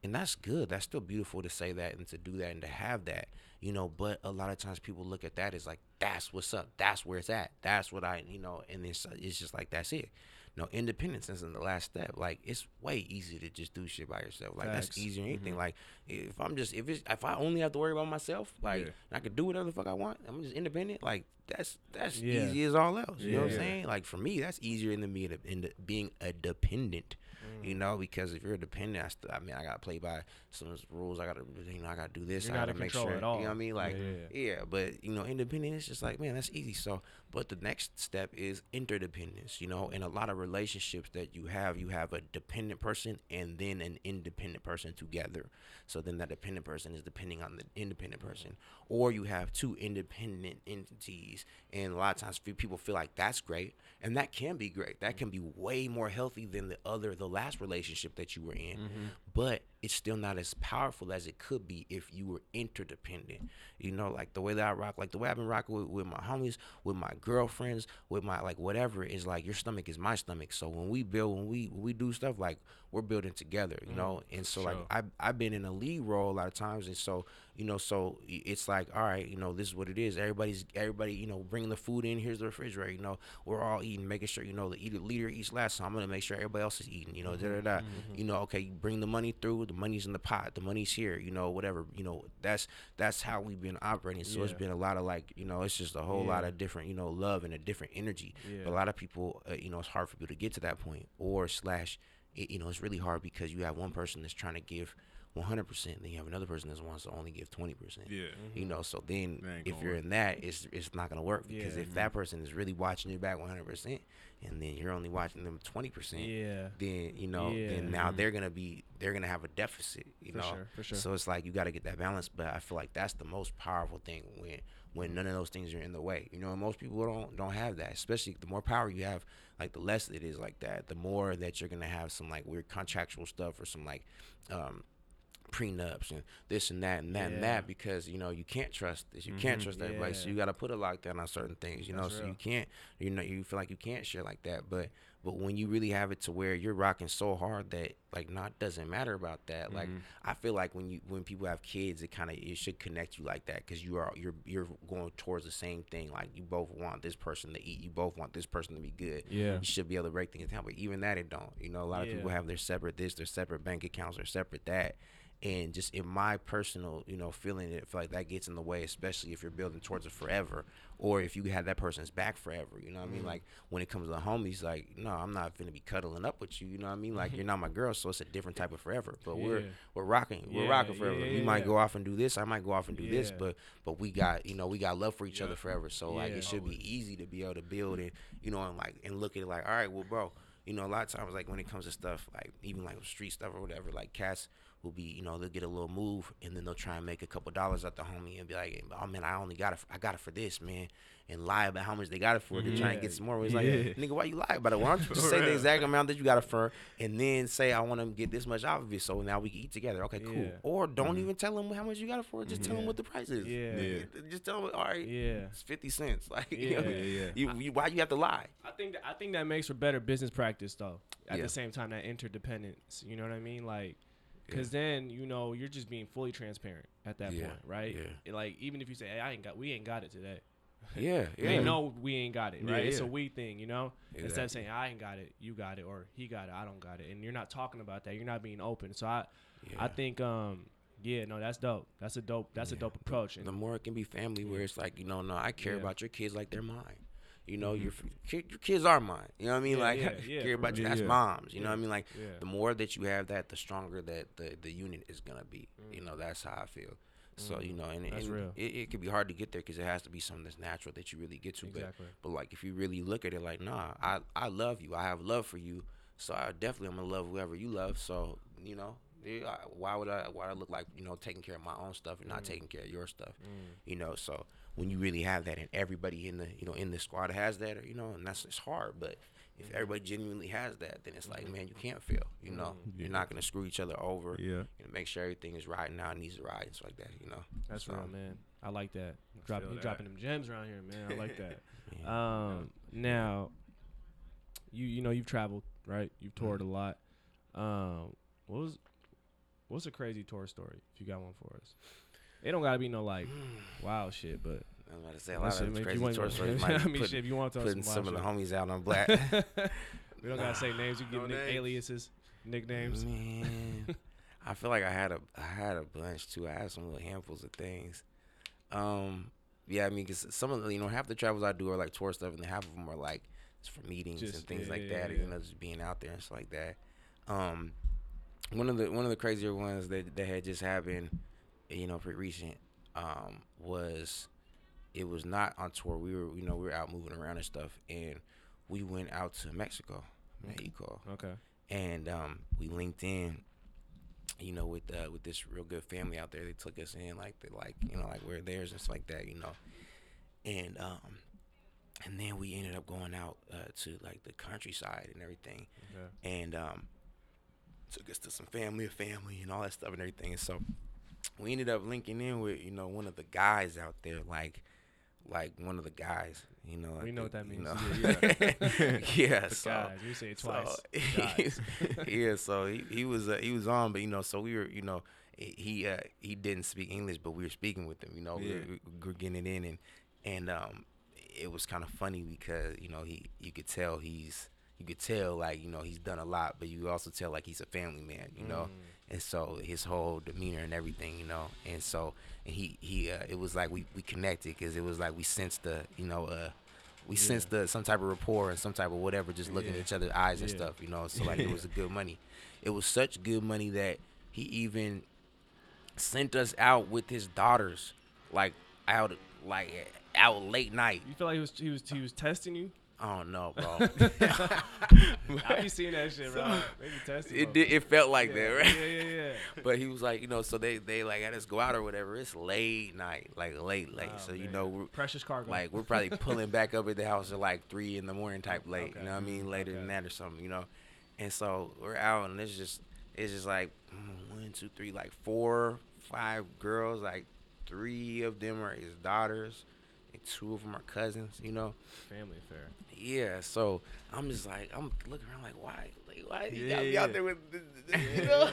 Speaker 3: And that's good. That's still beautiful to say that and to do that and to have that, you know. But a lot of times people look at that as like, that's what's up. That's where it's at. That's what I, you know. And it's it's just like that's it. No, independence isn't the last step. Like it's way easier to just do shit by yourself. Like
Speaker 1: Facts.
Speaker 3: that's easier than anything. Mm-hmm. Like if I'm just if it's if I only have to worry about myself, like
Speaker 2: Yeah.
Speaker 3: I could do whatever the fuck I want. I'm just independent. Like that's that's
Speaker 1: Yeah.
Speaker 3: easy as all else. You know what I'm saying? Like for me, that's easier than being a, in being a dependent. You know, because if you're a dependent, I, st- I mean, I gotta play by some rules. I gotta, you know, I gotta do this.
Speaker 1: You're
Speaker 3: I gotta make sure.
Speaker 1: at all.
Speaker 3: You know what I mean? Like,
Speaker 1: Yeah,
Speaker 3: yeah, but you know, independent is just like, man, that's easy. So, but the next step is interdependence. You know, in a lot of relationships that you have, you have a dependent person and then an independent person together. So then that dependent person is depending on the independent person, or you have two independent entities. And a lot of times, people feel like that's great, and that can be great. That can be way more healthy than the other, the last relationship that you were in. Mm-hmm. But it's still not as powerful as it could be if you were interdependent. You know, like the way that I rock, like the way I've been rocking with, with my homies, with my girlfriends, with my like whatever is like your stomach is my stomach. So when we build, when we when we do stuff, like we're building together, you mm-hmm. know. And so like I I've been in a lead role a lot of times, and so you know, so it's like all right, you know, this is what it is. Everybody's everybody, you know, bringing the food in. Here's the refrigerator. You know, we're all eating, making sure you know the leader eats last. So I'm gonna make sure everybody else is eating. You know, da da da. Mm-hmm. You know, okay, you bring the money through, the money's in the pot, the money's here, you know, whatever, you know, that's that's how we've been operating. So it's been a lot of like, you know, it's just a whole lot of different, you know, love and a different energy.
Speaker 1: Yeah.
Speaker 3: But a lot of people, uh, you know, it's hard for people to get to that point, or slash, it, you know, it's really hard because you have one person that's trying to give 100%, then you have another person that wants to only give 20%.
Speaker 2: Yeah. Mm-hmm.
Speaker 3: You know, so then if you're
Speaker 2: work.
Speaker 3: in that, it's it's not gonna work because
Speaker 1: Yeah.
Speaker 3: if mm-hmm. that person is really watching your back 100 percent, and then you're only watching them 20 percent,
Speaker 1: Yeah.
Speaker 3: then you know,
Speaker 1: Yeah.
Speaker 3: then now mm-hmm. they're gonna be they're gonna have a deficit. You
Speaker 1: For
Speaker 3: know,
Speaker 1: sure, for sure.
Speaker 3: so it's like you got to get that balance. But I feel like that's the most powerful thing when when none of those things are in the way. You know, and most people don't don't have that. Especially the more power you have, like the less it is like that. The more that you're gonna have some like weird contractual stuff or some like. um prenups and this and that and that and that because you know you can't trust this you can't
Speaker 2: Mhm.
Speaker 3: trust everybody so you got to put a lockdown on certain things you know
Speaker 1: That's
Speaker 3: so
Speaker 1: real.
Speaker 3: you can't you know you feel like you can't share like that but but when you really have it to where you're rocking so hard that like not doesn't matter about that like
Speaker 2: Mhm.
Speaker 3: i feel like when you when people have kids it kind of it should connect you like that because you are you're you're going towards the same thing like you both want this person to eat you both want this person to be good
Speaker 1: Yeah.
Speaker 3: you should be able to break things down but even that it don't you know a lot of people have their separate this their separate bank accounts their separate that and just in my personal you know feeling it feel like that gets in the way especially if you're building towards it forever or if you had that person's back forever you know what i mean?
Speaker 1: Mm.
Speaker 3: like when it comes to the homies like no i'm not gonna be cuddling up with you you know what i mean? Like you're not my girl so it's a different type of forever but we're we're rocking we're rocking forever.
Speaker 1: yeah,
Speaker 3: you
Speaker 1: yeah,
Speaker 3: might go off and do this i might go off and do this but but we got you know we got love for each other forever so like it should be easy to be able to build it you know and like and look at it like all right well bro you know a lot of times like when it comes to stuff like even like street stuff or whatever like cats will be you know they'll get a little move and then they'll try and make a couple dollars at the homie and be like oh man i only got it i got it for this man and lie about how much they got it for to try and get some more it's like
Speaker 2: Yeah.
Speaker 3: nigga why you lie about it why don't you just say the exact amount that you got it for and then say i want to get this much out of it so now we can eat together okay cool
Speaker 1: Yeah.
Speaker 3: or don't mm-hmm. even tell them how much you got it for just tell them what the price is
Speaker 1: Yeah.
Speaker 2: Yeah.
Speaker 3: just tell them all right
Speaker 1: Yeah.
Speaker 3: it's 50 cents like you
Speaker 1: Yeah.
Speaker 3: know,
Speaker 2: Yeah, yeah.
Speaker 3: You, you, why you have to lie
Speaker 1: I think that, I think that makes for better business practice though. At
Speaker 3: Yeah.
Speaker 1: the same time, that interdependence. You know what I mean? Like, because then you know you're just being fully transparent at that
Speaker 3: Yeah,
Speaker 1: point, right?
Speaker 3: yeah.
Speaker 1: It, like even if you say, "Hey, I ain't got, we ain't got it today."
Speaker 3: yeah yeah
Speaker 1: They know we ain't got it,
Speaker 3: Yeah,
Speaker 1: right? It's a
Speaker 3: yeah.
Speaker 1: we thing, you know. Instead of
Speaker 3: Exactly.
Speaker 1: saying I ain't got it, you got it, or he got it, I don't got it, and you're not talking about that. You're not being open. So I, I think, um, yeah, no, that's dope. That's a dope. That's a dope approach. And
Speaker 3: the more it can be family where it's like you know no i care
Speaker 1: Yeah.
Speaker 3: about your kids like they're mine you know your, mm-hmm. f- ki- your kids are mine. You know what i mean?
Speaker 1: Yeah,
Speaker 3: like
Speaker 1: yeah, yeah,
Speaker 3: care about you that's moms you know what i mean? Like the more that you have that the stronger that the the unit is gonna be. Mm. You know that's how i feel. So mm. you know and,
Speaker 1: Mm. That's
Speaker 3: and it, it could be hard to get there because it has to be something that's natural that you really get to
Speaker 1: Exactly.
Speaker 3: but but like if you really look at it like nah i i love you. I have love for you. So i definitely i'm gonna love whoever you love. So you know why would I? Why I look like you know taking care of my own stuff and not mm. taking care of your stuff? You know, so when you really have that, and everybody in the you know in the squad has that, you know, and that's it's hard. But if everybody genuinely has that, then it's like, man, you can't fail. You know, you're not gonna screw each other over.
Speaker 2: Yeah.
Speaker 3: You know, make sure everything is riding out, needs to ride, and stuff like that. You know,
Speaker 1: That's
Speaker 3: So,
Speaker 1: real, man. I like that. Dropping,
Speaker 2: feel
Speaker 1: you
Speaker 2: that.
Speaker 1: dropping them gems around here, man. I like that.
Speaker 3: Yeah.
Speaker 1: Um, now, you you know you've traveled, right? You've toured a lot. Um, what was what's a crazy tour story if you got one for us? It don't gotta be no like wow shit, but
Speaker 3: I'm about to say a lot of those
Speaker 1: If you
Speaker 3: crazy tour stories
Speaker 1: I mean,
Speaker 3: put-
Speaker 1: shit, if you want to
Speaker 3: putting
Speaker 1: some
Speaker 3: some of the homies out on black.
Speaker 1: we don't gotta say names. You can
Speaker 3: No
Speaker 1: give nick-
Speaker 3: names.
Speaker 1: aliases, nicknames.
Speaker 3: Man, I feel like I had a I had a bunch too. I had some little handfuls of things. Um, yeah, I mean, cause some of the you know half the travels I do are like tour stuff, and half of them are like it's for meetings
Speaker 1: Just-
Speaker 3: and things
Speaker 1: yeah,
Speaker 3: like
Speaker 1: yeah,
Speaker 3: that.
Speaker 1: yeah.
Speaker 3: You know, just being out there and stuff like that. Um, one of the one of the crazier ones that that had just happened, you know, pretty recent, um, was it was not on tour. We were you know we were out moving around and stuff, and we went out to Mexico, Mexico
Speaker 1: Okay.
Speaker 3: and um, we linked in you know with uh, with this real good family out there they took us in like they like you know like we're theirs and stuff like that you know and um and then we ended up going out uh, to like the countryside and everything
Speaker 1: Okay.
Speaker 3: and um took us to some family of family and all that stuff and everything and so we ended up linking in with you know one of the guys out there like like one of the guys you know
Speaker 1: We
Speaker 3: like
Speaker 1: know what that
Speaker 3: you
Speaker 1: means.
Speaker 3: know. yeah
Speaker 1: The
Speaker 3: so
Speaker 1: guys. We say it twice.
Speaker 3: so, yeah, so he, he was uh, he was on, but you know, so we were, you know, he uh, he didn't speak English, but we were speaking with him. You know, we,
Speaker 2: Yeah.
Speaker 3: were, we were getting it in, and and um, it was kind of funny because you know he you could tell he's you could tell like you know he's done a lot, but you also tell like he's a family man. You know, and so his whole demeanor and everything, you know, and so and he he uh, it was like we we connected because it was like we sensed the you know uh we
Speaker 1: Yeah.
Speaker 3: sensed the some type of rapport and some type of whatever, just looking
Speaker 1: Yeah.
Speaker 3: at each other's eyes and
Speaker 1: Yeah.
Speaker 3: stuff, you know. So like it was a good money. It was such good money that he even sent us out with his daughters, like out like out late night.
Speaker 1: You feel like he was he was he was testing you?
Speaker 3: I don't know, bro.
Speaker 1: I be seeing that shit, bro. Maybe testing.
Speaker 3: it did, it felt like
Speaker 1: yeah,
Speaker 3: that, right?
Speaker 1: Yeah, yeah, yeah.
Speaker 3: But he was like, you know, so they they like had us go out or whatever. It's late night, like late, late.
Speaker 1: Oh,
Speaker 3: so you know, we're,
Speaker 1: precious cargo.
Speaker 3: like we're probably pulling back up at the house at like three in the morning type late.
Speaker 1: Okay.
Speaker 3: You know what I mean? Later
Speaker 1: Okay.
Speaker 3: than that or something, you know. And so we're out and it's just it's just like mm, one, two, three, like four, five girls. Like three of them are his daughters, and two of them are cousins. You know.
Speaker 1: family affair.
Speaker 3: Yeah, so I'm just like I'm looking around like why like why you
Speaker 2: Yeah,
Speaker 3: got me
Speaker 2: yeah.
Speaker 3: out there with this, this, you know.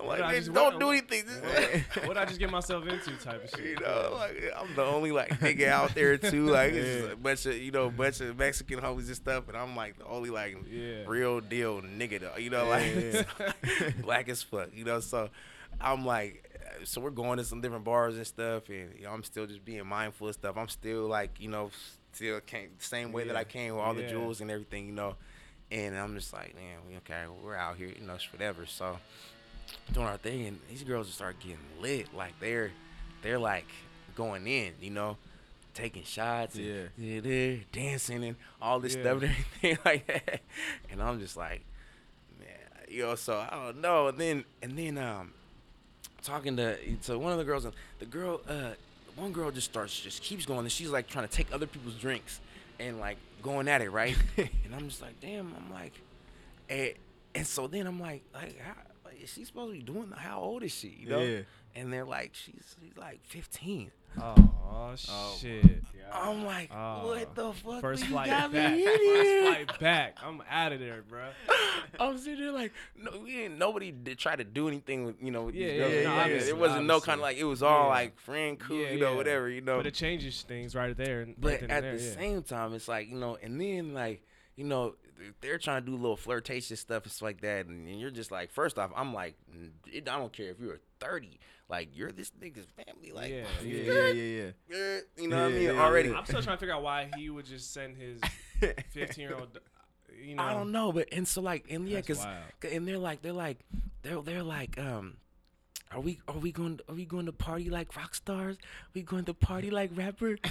Speaker 3: I'm like
Speaker 1: I
Speaker 3: man,
Speaker 1: just-
Speaker 3: don't do anything
Speaker 1: What what I just get myself into type of shit.
Speaker 3: you know like I'm the only like nigga out there too like it's just a bunch of you know bunch of Mexican homies and stuff and I'm like the only like
Speaker 1: Yeah.
Speaker 3: real deal nigga though you know like black as fuck you know so I'm like so we're going to some different bars and stuff and you know I'm still just being mindful of stuff I'm still like you know still came the same way that I came with all the jewels and everything you know. And I'm just like man we okay we're out here you know whatever. So doing our thing and these girls just start getting lit. Like they're they're like going in you know taking shots
Speaker 2: Yeah.
Speaker 3: yeah, they're dancing and all this
Speaker 1: Yeah.
Speaker 3: stuff and everything like that. And I'm just like man you know so I don't know. And then and then um talking to to one of the girls and the girl uh one girl just starts just keeps going and she's like trying to take other people's drinks and like going at it right? And I'm just like damn I'm like and and so then I'm like like how like, is she supposed to be doing how old is she you know?
Speaker 2: Yeah.
Speaker 3: and they're like she's she's like 15
Speaker 1: Oh,
Speaker 2: Oh,
Speaker 1: shit.
Speaker 3: I'm like
Speaker 1: Oh.
Speaker 3: what the fuck
Speaker 1: First
Speaker 3: do you
Speaker 1: flight
Speaker 3: got
Speaker 1: back.
Speaker 3: me in
Speaker 1: First
Speaker 3: here?
Speaker 1: flight back. I'm out of there, bro.
Speaker 3: I'm sitting there like, no, we didn't. Nobody did try to do anything with you know. With
Speaker 1: Yeah,
Speaker 3: these
Speaker 1: yeah,
Speaker 3: girls.
Speaker 1: yeah,
Speaker 3: You know,
Speaker 1: obviously,
Speaker 3: it wasn't no
Speaker 1: obviously.
Speaker 3: kind of like it was all
Speaker 1: Yeah.
Speaker 3: like friend, cool,
Speaker 1: Yeah,
Speaker 3: you know,
Speaker 1: yeah.
Speaker 3: whatever, you know.
Speaker 1: But it changes things right there. And
Speaker 3: But
Speaker 1: right then
Speaker 3: at
Speaker 1: and
Speaker 3: the
Speaker 1: yeah.
Speaker 3: same time, it's like you know, and then like you know, they're trying to do a little flirtatious stuff and stuff like that, and, and you're just like, first off, I'm like, I don't care if you're 30, like you're this nigga's family, like,
Speaker 1: Yeah,
Speaker 2: Yeah,
Speaker 1: yeah.
Speaker 2: yeah, yeah,
Speaker 3: you know what I mean?
Speaker 2: yeah,
Speaker 3: Already,
Speaker 2: yeah.
Speaker 1: I'm still trying to figure out why he would just send his 15 year old. You know,
Speaker 3: I don't know, but and so like, and yeah, cause,
Speaker 1: wild.
Speaker 3: 'cause- and they're like, they're like, they're they're like, um. Are we are we going are we going to party like rock stars? Are we going to party like rapper?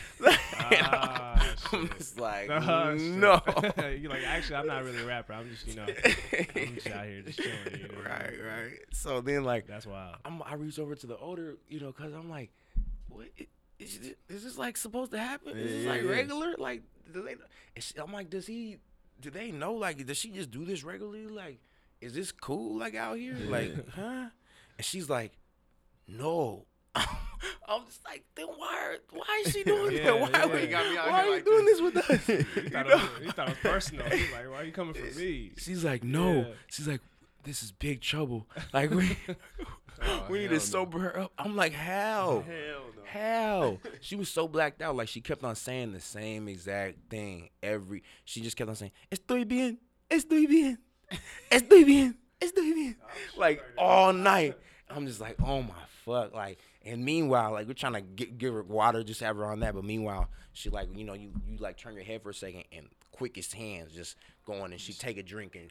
Speaker 1: Ah,
Speaker 3: I'm just like
Speaker 1: Oh,
Speaker 3: no.
Speaker 1: You're like, actually, I'm not really a rapper. I'm just, you know, I'm just out here just chilling. You know?
Speaker 3: right, right. So then like
Speaker 1: That's wild.
Speaker 3: I'm I reach over to the older, you know, cause I'm like, what i- is this, is this like supposed to happen? Is this
Speaker 2: Yeah,
Speaker 3: like regular? Like, do they? is she- I'm like, does he? Do they know? Like, does she just do this regularly? Like, is this cool? Like out here? Like, huh? And she's like, no. I'm just like, then why? Are, why is she doing
Speaker 1: Yeah,
Speaker 3: that? Why,
Speaker 1: yeah. You
Speaker 2: me
Speaker 3: why are you
Speaker 2: like
Speaker 3: doing
Speaker 2: this.
Speaker 3: this with us?
Speaker 1: He
Speaker 3: You
Speaker 1: thought, was, he thought it was personal. He's like, why are you coming for me?
Speaker 3: She's like, no.
Speaker 1: Yeah.
Speaker 3: She's like, this is big trouble. Like we,
Speaker 2: Oh,
Speaker 3: we need to
Speaker 2: no.
Speaker 3: sober her up. I'm like, how?
Speaker 1: Hell no.
Speaker 3: How? She was so blacked out. Like she kept on saying the same exact thing every. She just kept on saying, "Estoy bien, estoy bien, estoy bien, estoy bien," like all night. I'm just like, oh my fuck, like. And meanwhile, like we're trying to get, give her water, just have her on that. But meanwhile, she like, you know, you you like turn your head for a second, and quickest hands just going, and she take a drink and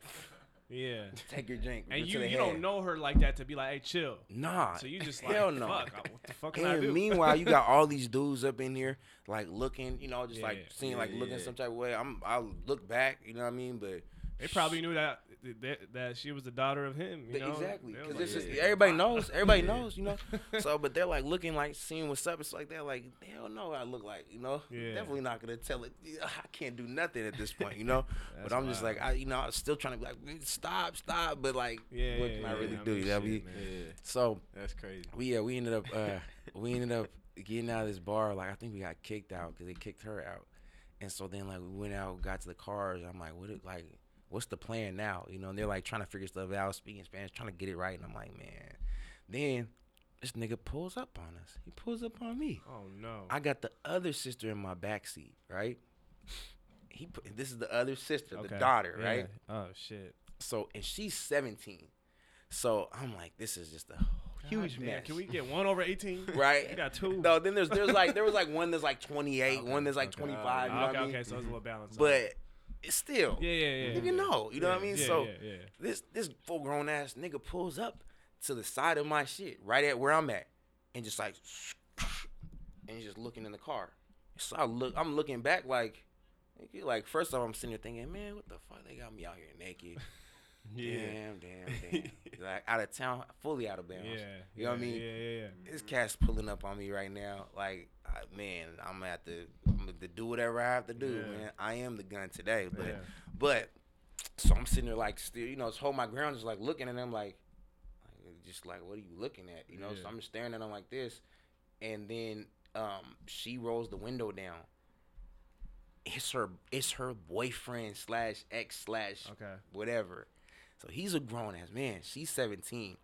Speaker 1: Yeah.
Speaker 3: take your drink.
Speaker 1: And you you
Speaker 3: head.
Speaker 1: don't know her like that to be like, hey, chill.
Speaker 3: Nah.
Speaker 1: So you just like,
Speaker 3: hell no.
Speaker 1: fuck, what the fuck can I
Speaker 3: And meanwhile, you got all these dudes up in here, like looking, you know, just
Speaker 1: Yeah,
Speaker 3: like seeing,
Speaker 2: yeah,
Speaker 3: like looking
Speaker 2: yeah.
Speaker 3: some type of way. I'm, I look back, you know what I mean, but
Speaker 1: they probably knew that, that that she was the daughter of him. You know?
Speaker 3: exactly because
Speaker 1: like,
Speaker 3: just
Speaker 1: yeah.
Speaker 3: everybody knows, everybody knows, you know. So, but they're like looking, like seeing what's up. It's like they're like, hell no, what I look like, you know.
Speaker 1: Yeah.
Speaker 3: Definitely not gonna tell it. I can't do nothing at this point, you know. but I'm just like, I, you know, I'm still trying to be like, stop, stop. But like,
Speaker 1: Yeah,
Speaker 3: what
Speaker 1: yeah,
Speaker 3: can I
Speaker 1: yeah,
Speaker 3: really
Speaker 1: I
Speaker 3: do?
Speaker 1: mean,
Speaker 3: You know,
Speaker 1: shit,
Speaker 3: we.
Speaker 2: Yeah,
Speaker 3: so
Speaker 2: that's crazy.
Speaker 3: we yeah we ended up uh we ended up getting out of this bar like I think we got kicked out because they kicked her out, and so then like we went out got to the cars. I'm like what it, like what's the plan now? You know, and they're like trying to figure stuff out, speaking Spanish, trying to get it right, and I'm like man, then this nigga pulls up on us. He pulls up on me.
Speaker 1: Oh no.
Speaker 3: I got the other sister in my back seat, right? He put, this is the other sister, the daughter,
Speaker 1: Yeah.
Speaker 3: right?
Speaker 1: Oh shit.
Speaker 3: So and she's 17. So I'm like, this is just a huge
Speaker 1: Damn,
Speaker 3: mess.
Speaker 1: Can we get one over 18?
Speaker 3: right?
Speaker 1: We got two.
Speaker 3: No, then there's there's like there was like one that's like 28,
Speaker 1: Okay,
Speaker 3: one that's like
Speaker 1: okay.
Speaker 3: 25. you oh, know
Speaker 1: okay,
Speaker 3: I mean?
Speaker 1: okay, so it's a little balanced.
Speaker 3: But it's still,
Speaker 1: yeah, yeah, yeah.
Speaker 3: nigga,
Speaker 1: yeah.
Speaker 3: no, you know what I mean?
Speaker 1: yeah,
Speaker 3: so
Speaker 1: yeah, yeah.
Speaker 3: this this full grown ass nigga pulls up to the side of my shit, right at where I'm at, and just like, and he's just looking in the car. So I look, I'm looking back like, like first off, I'm sitting there thinking, man, what the fuck? They got me out here naked. Damn, damn, damn. like out of town, fully out of bounds.
Speaker 1: Yeah,
Speaker 3: You know what I mean?
Speaker 1: Yeah, yeah, yeah.
Speaker 3: This cat's pulling up on me right now. Like, I, man, I'm gonna have to, I'm gonna have to do whatever I have to do,
Speaker 1: Yeah.
Speaker 3: man. I am the gun today, but,
Speaker 1: Yeah.
Speaker 3: but, so I'm sitting there like still, you know, just hold my ground, just like looking at them, like, like, just like, what are you looking at? You know, so I'm just staring at them like this, and then um, she rolls the window down. It's her, it's her boyfriend slash ex slash
Speaker 1: Okay.
Speaker 3: whatever. So he's a grown ass man. She's 17.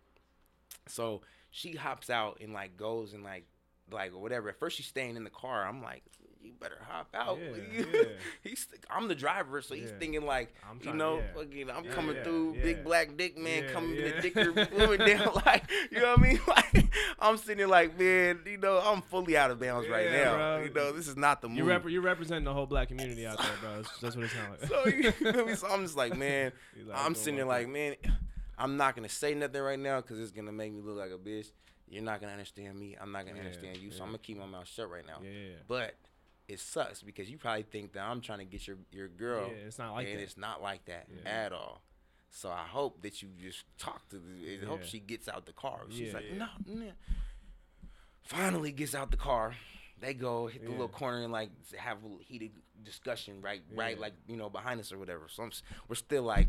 Speaker 3: So she hops out and like goes and like like whatever. At first she's staying in the car. I'm like, you better hop out.
Speaker 1: Yeah, yeah.
Speaker 3: he's I'm the driver, so he's
Speaker 1: Yeah.
Speaker 3: thinking like,
Speaker 1: I'm
Speaker 3: you know,
Speaker 1: yeah.
Speaker 3: fucking, I'm
Speaker 1: Yeah,
Speaker 3: coming
Speaker 1: yeah,
Speaker 3: through,
Speaker 1: yeah.
Speaker 3: big black dick man
Speaker 1: Yeah,
Speaker 3: coming
Speaker 1: yeah.
Speaker 3: the dicker down, like you know what I mean? Like I'm sitting like, man, you know, I'm fully out of bounds right now.
Speaker 1: bro.
Speaker 3: You know, this is not the move.
Speaker 1: You rep- you're representing the whole black community out there, bro. That's, that's what it sounds like.
Speaker 3: so, you feel me? so I'm just like, man,
Speaker 1: like,
Speaker 3: I'm sitting
Speaker 1: like
Speaker 3: like, man, I'm not gonna say nothing right now because it's gonna make me look like a bitch. You're not gonna understand me. I'm not gonna
Speaker 1: Yeah,
Speaker 3: understand you. So. I'm gonna keep my mouth shut right now.
Speaker 1: Yeah, yeah, yeah.
Speaker 3: But it sucks because you probably think that I'm trying to get your your girl,
Speaker 1: Yeah, it's not like
Speaker 3: and
Speaker 1: that.
Speaker 3: it's not like that
Speaker 1: Yeah.
Speaker 3: at all. So I hope that you just talk to the. I hope
Speaker 1: Yeah.
Speaker 3: she gets out the car. She's
Speaker 1: Yeah.
Speaker 3: like,
Speaker 1: Yeah.
Speaker 3: no, no. Finally gets out the car. They go hit the
Speaker 1: Yeah.
Speaker 3: little corner and like have a heated discussion right, right, like you know behind us or whatever. So I'm, we're still like,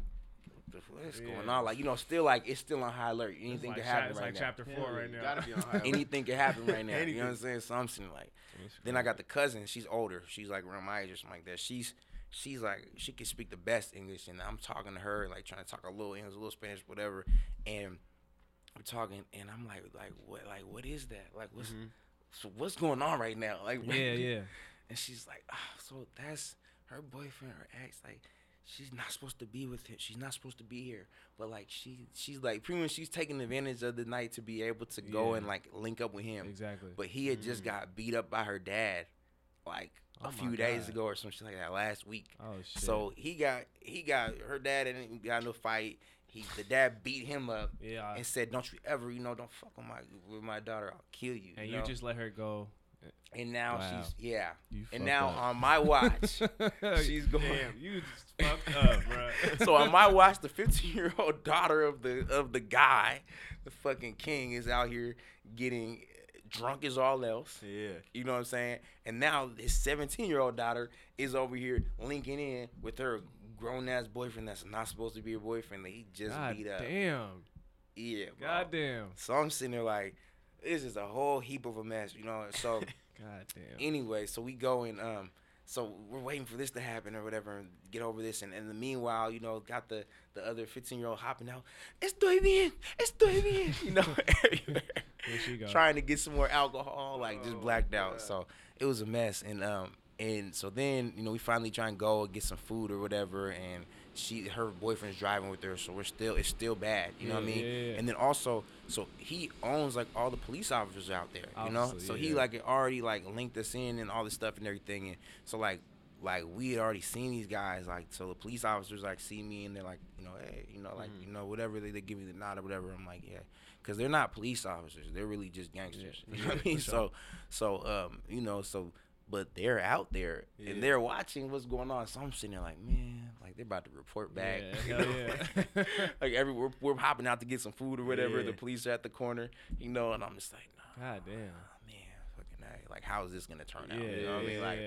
Speaker 3: what's going on? Like you know, still like it's still on high alert. Anything
Speaker 1: like,
Speaker 3: can
Speaker 1: cha-
Speaker 3: happen
Speaker 1: it's
Speaker 3: right
Speaker 1: like
Speaker 3: now.
Speaker 1: chapter four right now.
Speaker 2: Gotta be on high.
Speaker 3: Anything can happen right now. you know what I'm saying? So I'm sitting like. Then I got the cousin. She's older. She's like around my age or something like that. She's she's like she can speak the best English, and I'm talking to her like trying to talk a little English, a little Spanish, whatever. And we're talking, and I'm like, like what, like what is that? Like what's so what's going on right now? Like
Speaker 1: Mm-hmm. yeah, yeah.
Speaker 3: And she's like, ah, so that's her boyfriend, her ex. Like she's not supposed to be with him. She's not supposed to be here. But like she she's like pretty much she's taking advantage of the night to be able to go
Speaker 1: Yeah.
Speaker 3: and like link up with him.
Speaker 1: Exactly.
Speaker 3: But he had just mm. got beat up by her dad, like a
Speaker 1: Oh my
Speaker 3: few days ago or something like that last week.
Speaker 1: oh shit.
Speaker 3: So he got he got her dad and got into a fight. He the dad beat him up
Speaker 1: yeah,
Speaker 3: and said, "Don't you ever, you know, don't fuck with my with my daughter. I'll kill you."
Speaker 1: and
Speaker 3: you
Speaker 1: you just let her go.
Speaker 3: And now
Speaker 1: Wow.
Speaker 3: she's yeah.
Speaker 1: You
Speaker 3: and now
Speaker 1: up.
Speaker 3: on my watch, she's going.
Speaker 1: Damn, you just fucked up, bro.
Speaker 3: so on my watch, the 15 year old daughter of the of the guy, the fucking king, is out here getting drunk as all else.
Speaker 2: Yeah.
Speaker 3: You know what I'm saying? And now his 17 year old daughter is over here linking in with her grown ass boyfriend that's not supposed to be her boyfriend that he just
Speaker 1: God
Speaker 3: beat up.
Speaker 1: damn.
Speaker 3: Yeah, bro.
Speaker 1: God damn.
Speaker 3: So I'm sitting there like, this is a whole heap of a mess, you know. So
Speaker 1: God damn.
Speaker 3: anyway, so we go and um, so we're waiting for this to happen or whatever and get over this. And in the meanwhile, you know, got the the other 15 year old hopping out. Estoy bien, estoy bien, you know, everywhere.
Speaker 1: She go.
Speaker 3: trying to get some more alcohol, like just
Speaker 1: Oh,
Speaker 3: blacked out.
Speaker 1: God.
Speaker 3: So it was a mess. And um, and so then you know we finally try and go and get some food or whatever. And she, her boyfriend's driving with her, so we're still it's still bad. You know what I mean?
Speaker 1: yeah, yeah.
Speaker 3: And then also, so he owns like all the police officers out there. You know, so
Speaker 1: yeah.
Speaker 3: he like it already like linked us in and all this stuff and everything. And so like. Like we had already seen these guys, like so the police officers like see me and they're like, you know, hey, you know, like
Speaker 1: Mm-hmm.
Speaker 3: you know, whatever they, they give me the nod or whatever. I'm like, yeah, because they're not police officers; they're really just gangsters.
Speaker 1: Yeah,
Speaker 3: You know what I mean?
Speaker 1: sure.
Speaker 3: So, so um, you know, so but they're out there
Speaker 2: Yeah.
Speaker 3: and they're watching what's going on. So I'm sitting there like, man, like they're about to report back.
Speaker 1: Yeah,
Speaker 3: you know?
Speaker 1: yeah.
Speaker 3: like every we're, we're hopping out to get some food or whatever. The police are at the corner, you know, and I'm just like, nah,
Speaker 1: God damn.
Speaker 3: man, fucking A. like how is this gonna turn out? You know what I mean? Like,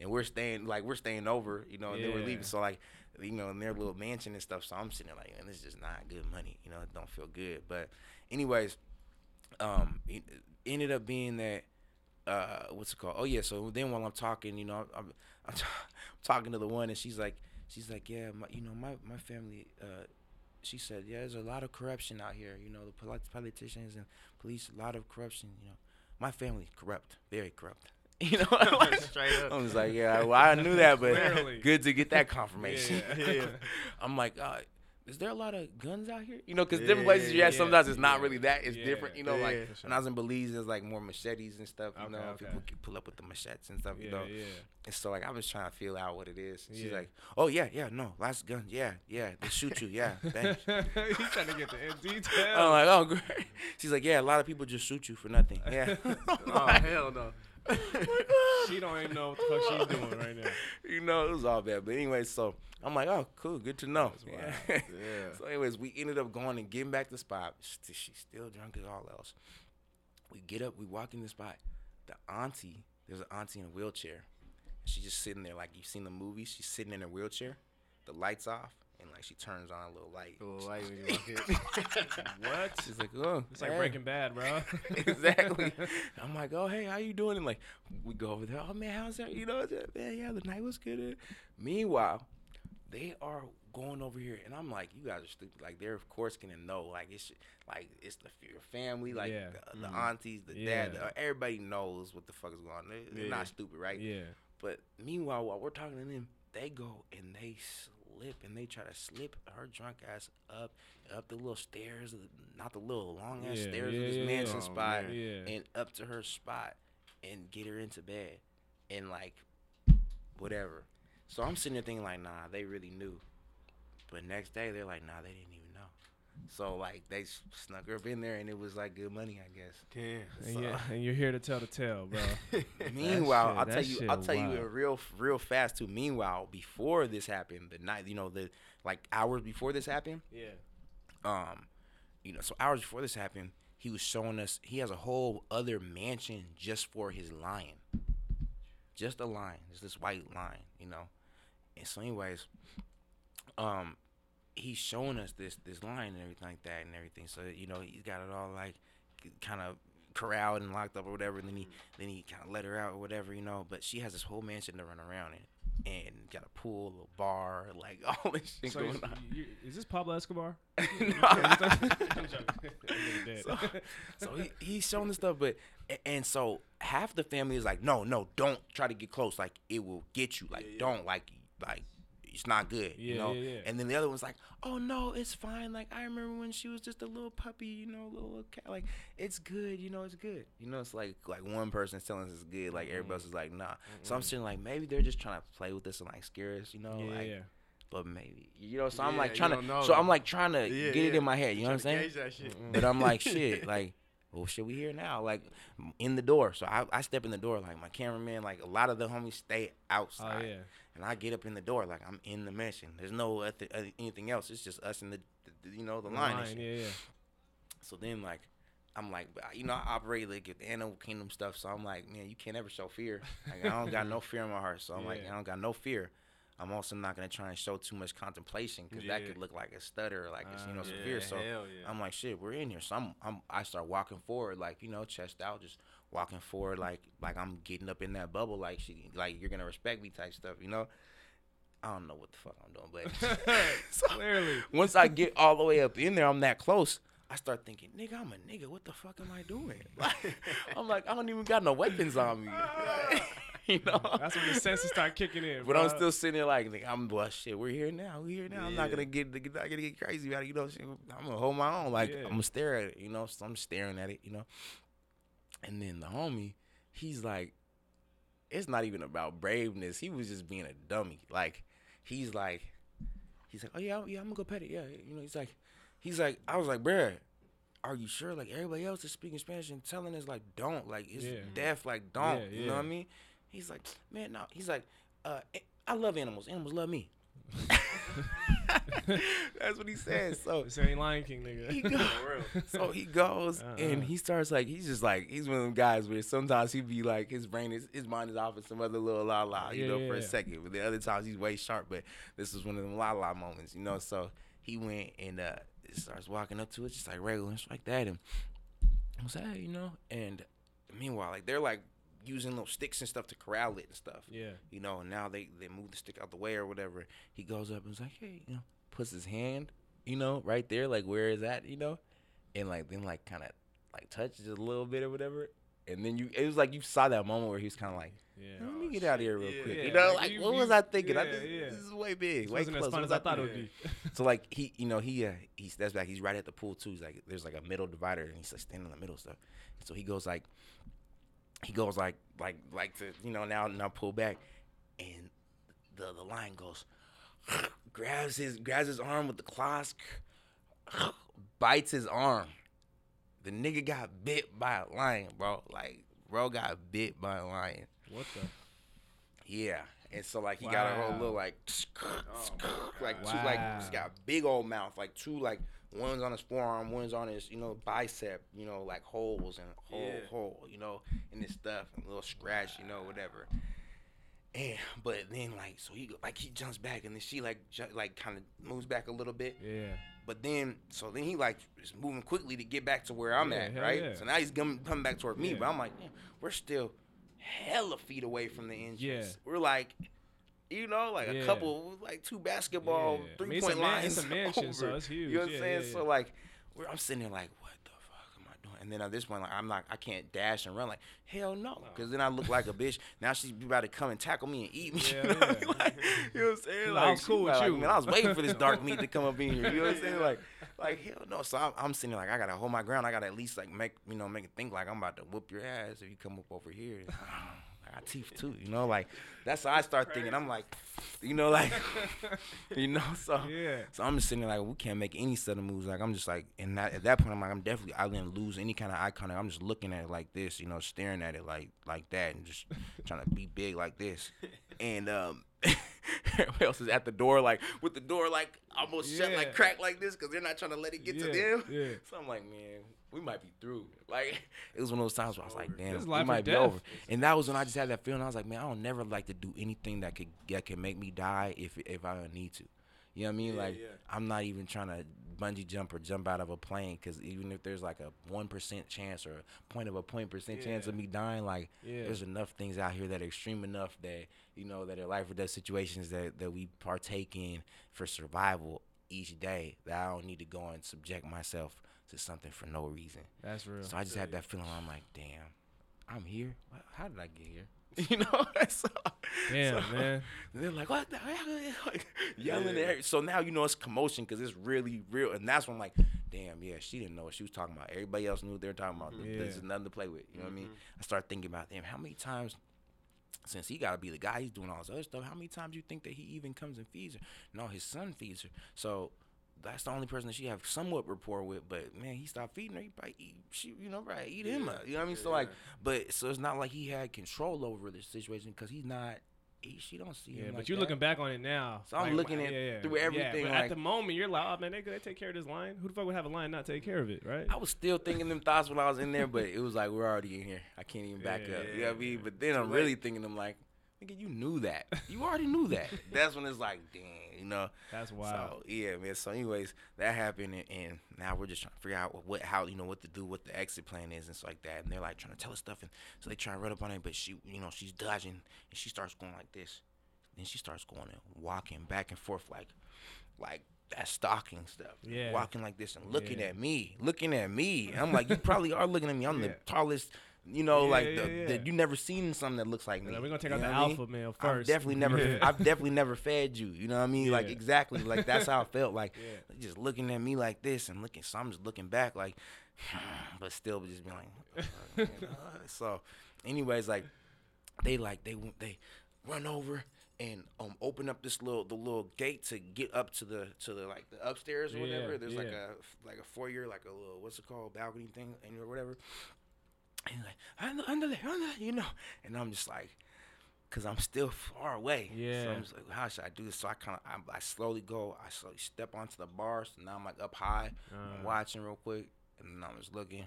Speaker 3: and we're staying like we're staying over, you know, and they were leaving. So like, you know, in their little mansion and stuff. So I'm sitting there like, man, this is just not good money. You know, it don't feel good. But anyways, um, it ended up being that uh, what's it called? Oh yeah. So then while I'm talking, you know, I'm, I'm, t- talking to the one, and she's like, she's like, yeah, my, you know, my my family. Uh, she said, yeah, there's a lot of corruption out here. You know, the polit- politicians and police, a lot of corruption. You know, my family corrupt, very corrupt. You know, like, I was like, yeah, well, I knew that, but
Speaker 1: Clearly.
Speaker 3: good to get that confirmation.
Speaker 1: Yeah, yeah.
Speaker 3: I'm like, uh, is there a lot of guns out here? You know, because
Speaker 2: Yeah,
Speaker 3: different places you
Speaker 1: yeah,
Speaker 3: sometimes it's not really that. It's
Speaker 1: yeah,
Speaker 3: different. You know, like
Speaker 2: sure.
Speaker 3: when I was in Belize, there's like more machetes and stuff. You
Speaker 1: Okay,
Speaker 3: know,
Speaker 1: okay.
Speaker 3: people can pull up with the machetes and stuff. You know,
Speaker 1: yeah.
Speaker 3: and so like I was trying to feel out what it is. And She's like, oh yeah, yeah, no, lots of guns. Yeah, yeah, they shoot you. Yeah, thanks.
Speaker 1: He's trying to get the in detail.
Speaker 3: I'm like, oh great. She's like, yeah, a lot of people just shoot you for nothing. Yeah.
Speaker 1: oh hell no. She don't even know what the fuck she's doing right now.
Speaker 3: you know, it was all bad. But anyway, so I'm like, oh, cool, good to know. Yeah.
Speaker 2: Yeah.
Speaker 3: so, anyways, we ended up going and getting back to the spot. St- She's still drunk as all else. We get up, we walk in the spot. The auntie, there's an auntie in a wheelchair. She's just sitting there like you've seen the movie. She's sitting in a wheelchair, the lights off, and like she turns on a little light.
Speaker 2: A little light when you walk in.
Speaker 1: What?
Speaker 3: She's like, oh,
Speaker 1: It's like. Breaking Bad, bro.
Speaker 3: exactly. I'm like, oh hey, how you doing? And like, we go over there. Oh man, how's that? You know, it's, man, yeah, the night was good. Meanwhile, they are going over here, and I'm like, you guys are stupid. Like they're of course gonna know. Like it's like it's the your family, like
Speaker 1: Yeah.
Speaker 3: the, the
Speaker 2: Mhm.
Speaker 3: aunties, the
Speaker 1: Yeah.
Speaker 3: dad. Uh, everybody knows what the fuck is going on. They're, they're
Speaker 2: Yeah.
Speaker 3: not stupid, right?
Speaker 1: yeah.
Speaker 3: But meanwhile, while we're talking to them, they go and they slip and they try to slip her drunk ass up up the little stairs, not the little long ass
Speaker 1: Yeah,
Speaker 3: stairs
Speaker 1: yeah,
Speaker 3: of this
Speaker 1: yeah,
Speaker 3: mansion.
Speaker 2: Oh,
Speaker 3: spot,
Speaker 2: man.
Speaker 3: And up to her spot and get her into bed and like whatever. So I'm sitting there thinking like, nah, they really knew. But next day they're like, nah, they didn't even. So like they snuck her up in there and it was like good money, I guess.
Speaker 2: Damn.
Speaker 1: And,
Speaker 3: So-
Speaker 1: yeah, and you're here to tell the tale, bro.
Speaker 3: Meanwhile,
Speaker 1: shit-
Speaker 3: I'll tell you, I'll tell you a real, real fast too. Meanwhile, before this happened, the night, you know, the like hours before this happened,
Speaker 1: yeah.
Speaker 3: um, you know, so hours before this happened, he was showing us he has a whole other mansion just for his lion, just a lion, just this white lion, you know. And so, anyways, um, he's showing us this this lion and everything like that and everything. So you know, he's got it all like kind of corralled and locked up or whatever. And then he mm-hmm. then he kind of let her out or whatever, you know. But she has this whole mansion to run around in. And got a pool, a bar, like all this shit
Speaker 1: So
Speaker 3: going
Speaker 1: you-
Speaker 3: on.
Speaker 1: you- is this Pablo Escobar?
Speaker 3: No.
Speaker 1: I'm joking. Nigga dead.
Speaker 3: so, so he, he's showing this stuff, but and so half the family is like, no, no, don't try to get close. Like it will get you. Like don't like like it's not good.
Speaker 1: Yeah,
Speaker 3: you know.
Speaker 1: yeah, yeah.
Speaker 3: And then the other one's like, oh no, it's fine. Like I remember when she was just a little puppy, you know, little, little cat. Like it's good. You know, it's good. You know, it's like like one person's telling us it's good. Like everybody else is like, nah. So I'm sitting like maybe they're just trying to play with this and like scare us. You know,
Speaker 1: yeah,
Speaker 3: like.
Speaker 1: yeah.
Speaker 3: But maybe you know, so I'm like trying to.
Speaker 2: know,
Speaker 3: So. I'm like trying to get it in my head. You know what I'm saying? But I'm like, shit, like, well, shit, we here now, like, in the door. So I, I step in the door, like, my cameraman, like, a lot of the homies stay
Speaker 1: Oh
Speaker 3: outside.
Speaker 1: yeah.
Speaker 3: And I get up in the door, like, I'm in the mansion. There's no uh, anything else. It's just us and the, the you know, the
Speaker 1: The
Speaker 3: line.
Speaker 1: line. Yeah, yeah.
Speaker 3: So then, like, I'm like, you know, I operate like the Animal Kingdom stuff. So I'm like, man, you can't ever show fear. Like, I don't got no fear in my heart. So I'm like, I don't got no fear. I'm also not gonna try and show too much contemplation because that could look like a stutter, or like it's, you know,
Speaker 1: Uh,
Speaker 3: some
Speaker 2: Yeah,
Speaker 3: fear. So
Speaker 2: yeah.
Speaker 3: I'm like, shit, we're in here. So I'm, I'm, I start walking forward, like you know, chest out, just walking forward, like, like I'm getting up in that bubble, like she, like you're gonna respect me, type stuff, you know. I don't know what the fuck I'm doing, but so
Speaker 1: Clearly.
Speaker 3: once I get all the way up in there, I'm that close. I start thinking, nigga, I'm a nigga. What the fuck am I doing? Like, I'm like, I don't even got no weapons on me. you know.
Speaker 1: That's when the senses start kicking in.
Speaker 3: But I'm still sitting there like, nigga, I'm well, shit. We're here now. We're here now. I'm not gonna get, not gonna get crazy about it. You know, shit, I'm gonna hold my own. Like
Speaker 1: Yeah.
Speaker 3: I'm gonna stare at it. You know, so I'm staring at it. You know, and then the homie, he's like, it's not even about braveness. He was just being a dummy. Like he's like, he's like, oh yeah, yeah, I'm gonna go pet it. Yeah, you know, he's like, he's like, I was like, bruh, are you sure? Like everybody else is speaking Spanish and telling us like, don't, like it's
Speaker 1: Yeah.
Speaker 3: deaf, like don't.
Speaker 1: Yeah,
Speaker 3: You know what I mean? He's like, man, no. He's like, uh, I love animals. Animals love me. That's what he said. So
Speaker 1: This ain't Lion King, nigga.
Speaker 3: he goes, so he goes
Speaker 1: Uh-uh.
Speaker 3: and he starts like he's just like he's one of them guys where sometimes he'd be like his brain is his mind is off in some other little la la you
Speaker 1: Yeah,
Speaker 3: know
Speaker 1: yeah,
Speaker 3: for a second but the other times he's way sharp but this was one of them la la moments you know so he went and uh starts walking up to it just like regular and shit like that and I was like hey, you know and meanwhile like they're like using little sticks and stuff to corral it and stuff
Speaker 1: Yeah.
Speaker 3: you know, and now they they move the stick out the way or whatever. He goes up and is like, hey, you know, puts his hand, you know, right there, like where is that, you know, and like then like kind of like touches it a little bit or whatever, And then you, it was like you saw that moment where he was kind of like,
Speaker 1: Yeah.
Speaker 3: "Let me get out of here real
Speaker 2: Yeah.
Speaker 3: quick."
Speaker 1: Yeah,
Speaker 3: You know,
Speaker 1: like,
Speaker 3: like
Speaker 1: you-
Speaker 3: what
Speaker 1: you-
Speaker 3: was I thinking? I just,
Speaker 1: yeah.
Speaker 3: This is way big,
Speaker 1: It
Speaker 3: way
Speaker 1: wasn't
Speaker 3: close.
Speaker 1: as fun
Speaker 3: What
Speaker 1: as
Speaker 3: was
Speaker 1: I thought it would be.
Speaker 3: So like he, you know, he uh, he steps back. He's right at the pool too. He's like, there's like a middle divider, and he's like standing in the middle stuff. So he goes like, he goes like, like, like to, you know, now now pull back, and the the lion goes, grabs his grabs his arm with the claws, bites his arm. The nigga got bit by a lion, bro. Like, bro got bit by a lion.
Speaker 1: What the?
Speaker 3: Yeah. And so like he got a whole little like like two like he's got a big old mouth, like two like one's on his forearm, one's on his, you know, bicep, you know, like holes and hole
Speaker 2: Yeah.
Speaker 3: hole, you know, and this stuff, and a little scratch, you know, whatever. And but then like so he like he jumps back and then she like ju- like kind of moves back a little bit.
Speaker 1: Yeah.
Speaker 3: But then, so then he like is moving quickly to get back to where I'm
Speaker 1: Yeah,
Speaker 3: at, right?
Speaker 1: yeah.
Speaker 3: So now he's coming, coming back toward me,
Speaker 1: Yeah.
Speaker 3: but I'm like, we're still hella feet away from the entrance.
Speaker 1: Yeah.
Speaker 3: We're like, you know, like
Speaker 1: Yeah.
Speaker 3: a couple, like two basketball
Speaker 1: Yeah. I
Speaker 3: three
Speaker 1: mean, it's
Speaker 3: point
Speaker 1: man-
Speaker 3: lines.
Speaker 1: it's a mansion, so
Speaker 3: over.
Speaker 1: it's huge.
Speaker 3: You know what I'm saying? So like, we're, I'm sitting there like, what the fuck am I doing? And then at this point, like, I'm not, I can't dash and run. Like, hell no, because then I look like a bitch. Now she's about to come and tackle me and eat me.
Speaker 1: Yeah,
Speaker 3: you, know? like, you know what I'm saying?
Speaker 1: Like, I was cool with
Speaker 3: like,
Speaker 1: you.
Speaker 3: Man, I was waiting for this dark meat to come up in here. You know what I'm saying? Like, like hell no. So I'm, I'm sitting there like, I gotta hold my ground. I gotta at least like make, you know, make it think like I'm about to whoop your ass if you come up over here. I teeth too, you know, like that's how I start thinking. I'm like, you know, like, you know, so
Speaker 1: Yeah.
Speaker 3: so I'm just sitting there like, we can't make any set of moves. Like I'm just like, and that, at that point, I'm like, I'm definitely, I didn't lose any kind of eye contact. I'm just looking at it like this, you know, staring at it like like that, and just trying to be big like this. And um, everybody else is at the door, like with the door like almost shut, like cracked like this, because they're not trying to let it get to them.
Speaker 1: yeah.
Speaker 3: So I'm like, man, we might be through. Like it was one of those times where I was like, damn,
Speaker 1: This
Speaker 3: we might be over. And that was when I just had that feeling. I was like, man, I don't never like to do anything that could that could make me die if if I don't need to. You know what I mean?
Speaker 2: Yeah,
Speaker 3: like
Speaker 2: yeah.
Speaker 3: I'm not even trying to bungee jump or jump out of a plane because even if there's like a one percent chance or a point of a point percent chance of me dying, like
Speaker 1: Yeah.
Speaker 3: there's enough things out here that are extreme enough that you know that are life or death situations that that we partake in for survival each day that I don't need to go and subject myself to something for no reason.
Speaker 1: That's real.
Speaker 3: So I just had that feeling. Where I'm like, damn, I'm here. How did I get here? You know, so,
Speaker 1: Damn,
Speaker 3: so-
Speaker 1: man.
Speaker 3: They're like, what the hell? Like, yelling
Speaker 2: Yeah.
Speaker 3: at her. So now you know it's commotion because it's really real, and that's when I'm like, damn, yeah, she didn't know what she was talking about. Everybody else knew what they were talking about.
Speaker 1: Yeah.
Speaker 3: This is nothing to play with. You know what I mean? Mm-hmm. I start thinking about damn, how many times. Since he gotta be the guy, he's doing all this other stuff. How many times you think that he even comes and feeds her? No, his son feeds her. So that's the only person that she have somewhat rapport with. But man, he stopped feeding her. He probably eat, she, you know, probably eat him up. You know what I mean? So like, but so it's not like he had control over the situation because he's not. He, she don't see
Speaker 1: Yeah,
Speaker 3: him.
Speaker 1: but
Speaker 3: like
Speaker 1: you're
Speaker 3: that.
Speaker 1: looking back on it now.
Speaker 3: So I'm looking at- through everything,
Speaker 1: but
Speaker 3: like-
Speaker 1: at the moment, you're like, oh man, they, they take care of this line. Who the fuck would have a line not take care of it, right?
Speaker 3: I was still thinking them thoughts when I was in there, but it was like we're already in here. I can't even back
Speaker 1: Yeah,
Speaker 3: up. You know what I mean? But then I'm
Speaker 2: late.
Speaker 3: really thinking them like, nigga, you knew that. You already knew that. That's when it's like, damn, you know.
Speaker 1: That's wild.
Speaker 3: So yeah, man. So anyways, that happened, and, and now we're just trying to figure out what, what, how, you know, what to do, what the exit plan is, and stuff like that. And they're like trying to tell us stuff, and so they try to run up on it, but she, you know, she's dodging, and she starts going like this. Then she starts going and walking back and forth like, like that stalking stuff.
Speaker 1: Yeah.
Speaker 3: Walking like this and looking
Speaker 1: Yeah.
Speaker 3: at me, looking at me. And I'm like, you probably are looking at me. I'm
Speaker 1: Yeah.
Speaker 3: the tallest. You know,
Speaker 1: Yeah,
Speaker 3: like
Speaker 1: yeah,
Speaker 3: the,
Speaker 1: yeah.
Speaker 3: the you never seen something that looks like me.
Speaker 1: We're gonna take
Speaker 3: You
Speaker 1: out
Speaker 3: know
Speaker 1: the
Speaker 3: I mean?
Speaker 1: alpha male
Speaker 3: I've
Speaker 1: first.
Speaker 3: definitely never. I've definitely never fed you. You know what I mean? Like exactly, like that's how I felt. Like just looking at me like this and looking. So I'm just looking back, like, but still just being like, what the fuck, you know? so, anyways, like they like they they run over and um open up this little the little gate to get up to the to the like the upstairs or whatever. There's like a like a foyer, like a little what's it called balcony thing and or whatever. And he's like under under there, under there," you know, and I'm just like. Cause I'm still far away. So
Speaker 1: Yeah.
Speaker 3: I'm just like, how should I do this? So I kind of, I, I slowly go. I slowly step onto the bar. So now I'm like up high, I'm
Speaker 1: Uh.
Speaker 3: watching real quick, and then I'm just looking.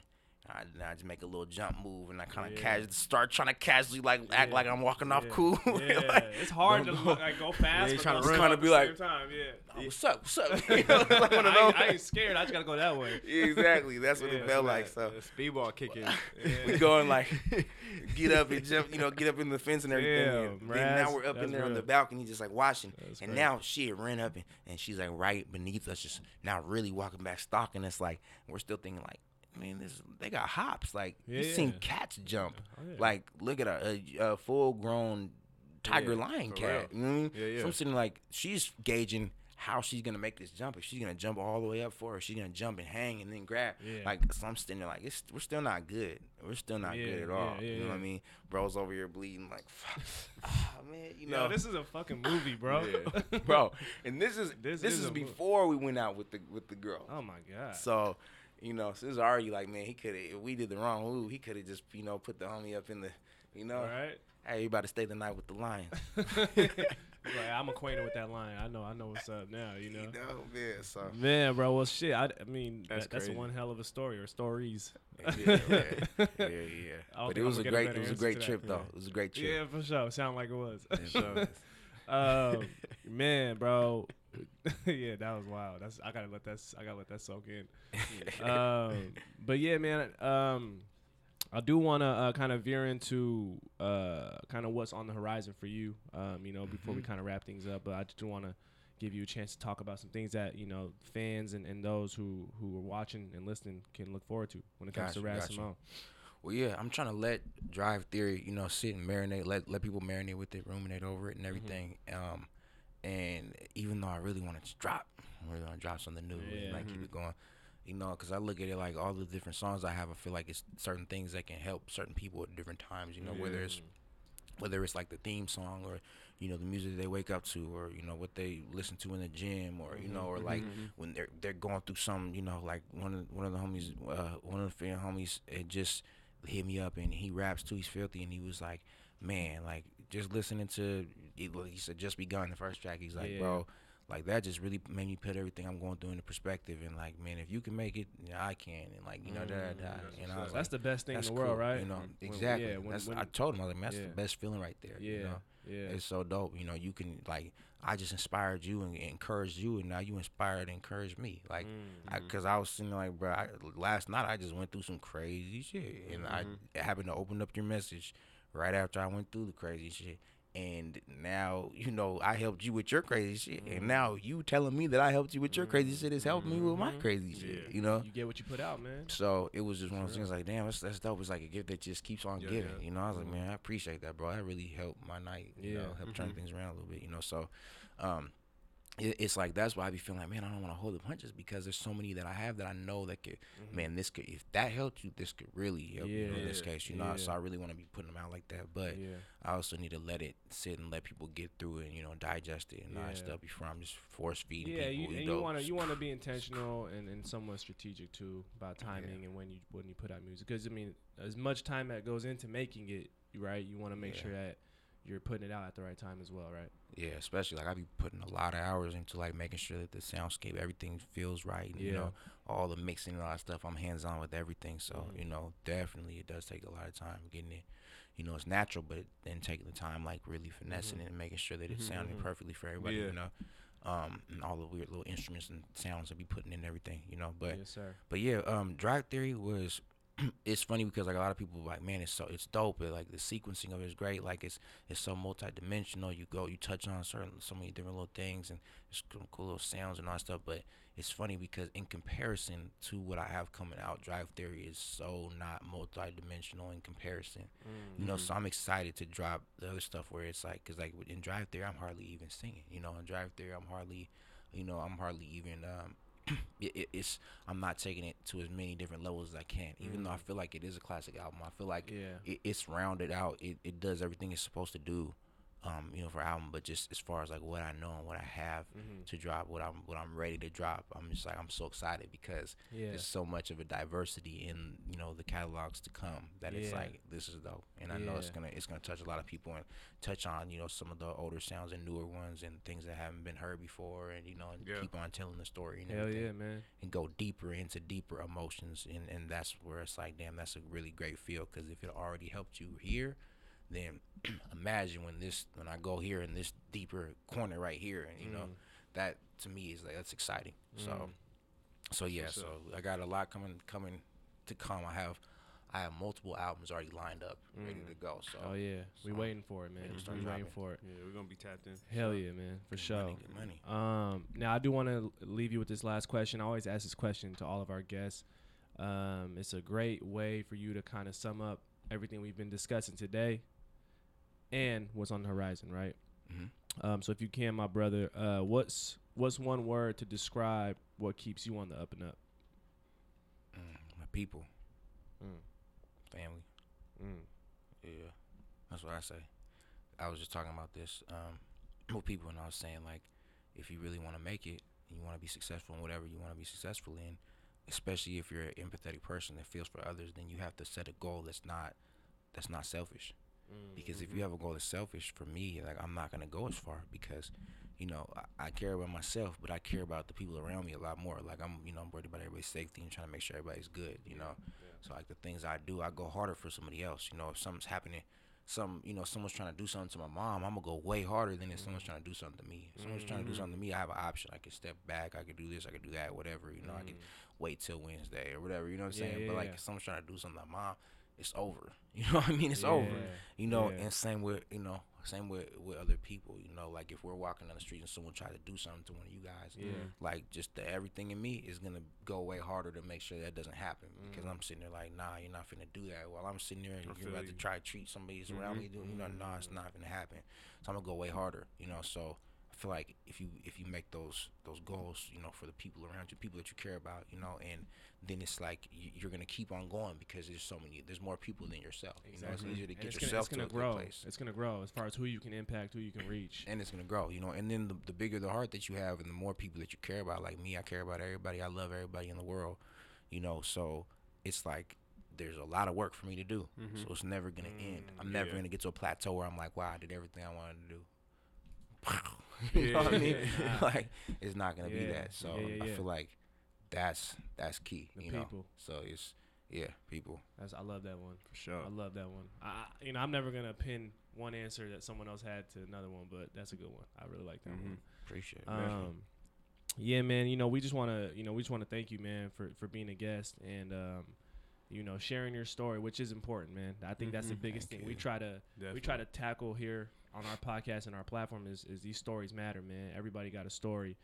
Speaker 3: I, I just make a little jump move, and I kind of
Speaker 1: Yeah.
Speaker 3: casually start trying to casually like act
Speaker 1: Yeah.
Speaker 3: like I'm walking off
Speaker 1: Yeah.
Speaker 3: cool.
Speaker 1: Yeah,
Speaker 3: like,
Speaker 1: it's hard to
Speaker 2: go-
Speaker 1: like go fast.
Speaker 2: you
Speaker 1: but
Speaker 2: tryna
Speaker 1: go
Speaker 2: run.
Speaker 3: Kinda be like-
Speaker 1: same time, yeah.
Speaker 3: "Oh, what's up? What's up? You know, like one of
Speaker 1: I, ain't,
Speaker 3: those.
Speaker 1: I ain't scared. I just gotta go that way.
Speaker 3: Yeah, exactly. That's what
Speaker 1: Yeah,
Speaker 3: it felt like. So
Speaker 2: the speedball kicking.
Speaker 3: we going like get up and jump, you know, get up in the fence and everything.
Speaker 1: Damn,
Speaker 3: and then now we're up in
Speaker 1: that's
Speaker 3: there on the balcony, just like watching.
Speaker 1: That's
Speaker 3: and
Speaker 1: crazy.
Speaker 3: now she ran up and, and she's like right beneath us, just now really walking back, stalking us. Like we're still thinking like, man, this they got hops. Like
Speaker 1: Yeah,
Speaker 3: you seen
Speaker 1: yeah.
Speaker 3: cats jump.
Speaker 1: Oh, yeah.
Speaker 3: Like look at a, a, a full grown tiger lion cat. You know I mean?
Speaker 2: Yeah, yeah.
Speaker 3: So I'm sitting like she's gauging how she's gonna make this jump. If she's gonna jump all the way up for her, she's gonna jump and hang and then grab. Like so I'm sitting there like it's, we're still not good. We're still not good at all. you know what I mean? Bro's over here bleeding like, ah man, you
Speaker 1: Yo,
Speaker 3: know.
Speaker 1: this is a fucking movie, bro.
Speaker 3: Bro. And this is
Speaker 1: This
Speaker 3: this,
Speaker 1: is
Speaker 3: is, before we went out with the with the girl.
Speaker 1: oh my god.
Speaker 3: So, you know, so it's already like, man, he could have. If we did the wrong move, he could have just, you know, put the homie up in the, you know,
Speaker 1: All right.
Speaker 3: hey, you about to stay the night with the lion.
Speaker 1: Like, I'm acquainted with that line. I know. I know what's up now. You know.
Speaker 3: You know, man. So,
Speaker 1: Man, bro. Well, shit. I, I mean,
Speaker 2: That's
Speaker 1: that, that's one hell of a story or stories.
Speaker 3: yeah, yeah, yeah, yeah.
Speaker 1: I
Speaker 3: yeah.
Speaker 1: don't
Speaker 3: But it was a great, it was a great trip though. It was a great trip.
Speaker 1: Yeah, for sure. Sound like it was.
Speaker 3: For
Speaker 1: um, man, bro. yeah, that was wild. That's I gotta let that I gotta let that soak in. um, but yeah, man. Um, I do want to uh, kind of veer into uh, kind of what's on the horizon for you. Um, you know, before we
Speaker 3: Mm-hmm.
Speaker 1: kind of wrap things up, but I just want to give you a chance to talk about some things that you know fans and, and those who who are watching and listening can look forward to when it comes
Speaker 3: Gotcha,
Speaker 1: to Raz
Speaker 3: gotcha.
Speaker 1: Simone.
Speaker 3: Well, yeah, I'm trying to let Drive Theory, you know, sit and marinate, let let people marinate with it, ruminate over it, and everything. Um, and even though I really want to drop, I really want to drop something new,
Speaker 1: Yeah.
Speaker 3: and like keep it mm-hmm. going, you know, because I look at it like all the different songs I have, I feel like it's certain things that can help certain people at different times, you know, whether it's mm. whether it's like the theme song or you know the music they wake up to or you know what they listen to in the gym or you know or mm-hmm. like mm-hmm. when they're they're going through some you know like one of one of the homies uh, one of the fan homies it just hit me up and he raps too he's filthy and he was like man like just listening to he said just begun the first track he's like
Speaker 1: Yeah.
Speaker 3: bro like that just really made me put everything I'm going through into perspective and like man if you can make it yeah, I can and like you know da, da. and I was
Speaker 1: That's
Speaker 3: like,
Speaker 1: the best thing in the world,
Speaker 3: cool,
Speaker 1: right?
Speaker 3: You know,
Speaker 1: When- when-
Speaker 3: exactly.
Speaker 1: yeah, when-
Speaker 3: that's,
Speaker 1: when-
Speaker 3: I told him, I was like, man, that's
Speaker 1: Yeah.
Speaker 3: the best feeling right there.
Speaker 1: Yeah,
Speaker 3: You know?
Speaker 1: yeah.
Speaker 3: It's so dope. You know, you can, like, I just inspired you and encouraged you, and now you inspired and encouraged me. Like,
Speaker 1: Mm-hmm.
Speaker 3: because I, was sitting there like, bro, I, last night I just went through some crazy shit. And
Speaker 1: Mm-hmm.
Speaker 3: I happened to open up your message right after I went through the crazy shit. And now, you know, I helped you with your crazy shit.
Speaker 1: Mm-hmm.
Speaker 3: And now you telling me that I helped you with your crazy shit is helping me with my crazy shit. You know?
Speaker 1: Mm-hmm. You get what you put out, man.
Speaker 3: So it was just one of those things like, damn, that's, that's dope. It's like a gift that just keeps on
Speaker 2: Yeah,
Speaker 3: giving.
Speaker 2: yeah.
Speaker 3: You know, I was like, man, I appreciate that, bro. That really helped my night. You
Speaker 1: Yeah.
Speaker 3: know, help turn things around a little bit. You know, so um, it's like that's why I be feeling like, man, I don't want to hold the punches because there's so many that I have that I know that could, mm-hmm. man, this could if that helped you, this could really help you know, in this case. You know, so. I really want to be putting them out like that, but
Speaker 1: Yeah.
Speaker 3: I also need to let it sit and let people get through it and you know digest it and all that stuff before I'm just force feeding
Speaker 1: Yeah,
Speaker 3: people.
Speaker 1: you, and you want to you want to be intentional and, and somewhat strategic too about timing and when you when you put out music because I mean as much time that goes into making it right you want to make
Speaker 3: Yeah.
Speaker 1: sure that you're putting it out at the right time as well right
Speaker 3: Yeah, especially like I be putting a lot of hours into like making sure that the soundscape, everything feels right. And, You
Speaker 1: Yeah.
Speaker 3: know, all the mixing and all that stuff. I'm hands on with everything. So
Speaker 1: Mhm.
Speaker 3: you know, definitely it does take a lot of time getting it. You know, it's natural, but then taking the time, like really finessing it and making sure that it's sounding
Speaker 1: mhm.
Speaker 3: perfectly for everybody.
Speaker 2: Yeah.
Speaker 3: You know, um, and all the weird little instruments and sounds that be putting in everything. You know, but
Speaker 1: yes sir
Speaker 3: but yeah, um, Drive Theory was. it's funny because like a lot of people like, man, it's so it's dope. It, like the sequencing of it is great. Like it's it's so multi-dimensional. You go, you touch on certain so many different little things and it's cool, cool little sounds and all that stuff. But it's funny because in comparison to what I have coming out, Drive Theory is so not multi-dimensional in comparison. You know, so I'm excited to drop the other stuff where it's like, cause like in Drive Theory, I'm hardly even singing. You know, in Drive Theory, I'm hardly, you know, I'm hardly even. um it, it, it's I'm not taking it to as many different levels as I can. Even though I mm. feel like it is a classic album, I feel like
Speaker 1: Yeah.
Speaker 3: it, it's rounded out. It, it does everything it's supposed to do. Um, you know, for album, but just as far as like what I know and what I have
Speaker 1: Mm-hmm.
Speaker 3: to drop, what I'm what I'm ready to drop, I'm just like I'm so excited because
Speaker 1: Yeah.
Speaker 3: there's so much of a diversity in you know the catalogs to come that it's like this is dope, and I know it's gonna it's gonna touch a lot of people and touch on you know some of the older sounds and newer ones and things that haven't been heard before, and you know and
Speaker 2: Yeah.
Speaker 3: keep on telling the story and
Speaker 1: hell
Speaker 3: everything
Speaker 1: yeah man
Speaker 3: and go deeper into deeper emotions and and that's where it's like damn that's a really great feel because if it already helped you here then imagine when this when i go here in this deeper corner right here and you know that to me is like that's exciting. So so yeah
Speaker 2: what's
Speaker 3: so i got a lot coming coming to come. I have i have multiple albums already lined up ready to go so
Speaker 1: oh yeah. We
Speaker 3: so
Speaker 1: waiting for it man.
Speaker 3: it'll start
Speaker 1: we waiting for it.
Speaker 2: Yeah, we're gonna be tapped in.
Speaker 1: hell yeah man. For
Speaker 3: good
Speaker 1: sure.
Speaker 3: money, good money.
Speaker 1: Um, now I do want to leave you with this last question. I always ask this question to all of our guests. Um, it's a great way for you to kind of sum up everything we've been discussing today and what's on the horizon, right?
Speaker 3: Mhm.
Speaker 1: Um, so if you can, my brother, uh, what's what's one word to describe what keeps you on the up and up?
Speaker 3: Mm, my people,
Speaker 1: Mm.
Speaker 3: family.
Speaker 1: Mm.
Speaker 3: Yeah, that's what I say. I was just talking about this um, with people, and I was saying like, if you really want to make it, and you want to be successful in whatever you want to be successful in, especially if you're an empathetic person that feels for others, then you have to set a goal that's not that's not selfish. Because if you mm-hmm. have a goal that's selfish, for me, like I'm not gonna go as far because, you know, I, I care about myself, but I care about the people around me a lot more. Like I'm, you know, I'm worried about everybody's safety and trying to make sure everybody's good. You know, so like the things I do, I go harder for somebody else. You know, if something's happening, some, you know, someone's trying to do something to my mom, I'm gonna go way harder than if someone's mm-hmm. trying to do something to me. If someone's trying to do mm-hmm. something to me, I have an option. I can step back. I can do this. I can do that. Whatever. You know, I can wait till Wednesday or whatever. You know what I'm
Speaker 1: Yeah,
Speaker 3: saying?
Speaker 1: yeah,
Speaker 3: but like
Speaker 1: yeah.
Speaker 3: if someone's trying to do something to my mom, it's over. You know what I mean? It's
Speaker 1: Yeah,
Speaker 3: over. You know,
Speaker 1: yeah.
Speaker 3: and same with you know, same with with other people. You know, like if we're walking down the street and someone try to do something to one of you guys,
Speaker 1: Yeah.
Speaker 3: like just the everything in me is gonna go way harder to make sure that doesn't happen
Speaker 1: Mm.
Speaker 3: because I'm sitting there like, nah, you're not finna do that. While I'm sitting there and
Speaker 2: I
Speaker 3: you're about
Speaker 2: you.
Speaker 3: to try to treat somebody that's around me, doing, you know, nah, it's not gonna happen. So I'm gonna go way harder. You know, so. I feel like if you if you make those those goals, you know, for the people around you, people that you care about, you know, and then it's like you, you're gonna keep on going because there's so many, there's more people than yourself. You know, it's easier to
Speaker 1: And
Speaker 3: get
Speaker 1: it's gonna,
Speaker 3: yourself
Speaker 1: it's gonna
Speaker 3: to a
Speaker 1: grow.
Speaker 3: place
Speaker 1: It's gonna grow as far as who you can impact, who you can reach.
Speaker 3: and it's gonna grow, you know. And then the, the bigger the heart that you have, and the more people that you care about, like me, I care about everybody. I love everybody in the world, you know. So it's like there's a lot of work for me to do. So mm-hmm. it's never gonna end. Mm, I'm never
Speaker 2: yeah.
Speaker 3: gonna get to a plateau where I'm like, wow, I did everything I wanted to do. you know what I mean?
Speaker 1: Yeah.
Speaker 3: like it's not gonna be that. So
Speaker 1: Yeah, yeah,
Speaker 3: I feel like that's that's key.
Speaker 1: The
Speaker 3: you know. So it's yeah, people.
Speaker 1: That's, I love that one.
Speaker 2: For sure.
Speaker 1: I love that one. I, I- you know, I'm never gonna pin one answer that someone else had to another one, but that's a good one. I really like that one.
Speaker 3: Appreciate it.
Speaker 1: Um, yeah, man. You know, we just want to, you know, we just want to thank you, man, for for being a guest and, um, you know, sharing your story, which is important, man. I think that's the
Speaker 2: Mhm.
Speaker 1: biggest
Speaker 3: Thank
Speaker 1: thing we try to we try to tackle here on our podcast and our platform is is these stories matter, man. Everybody got a story,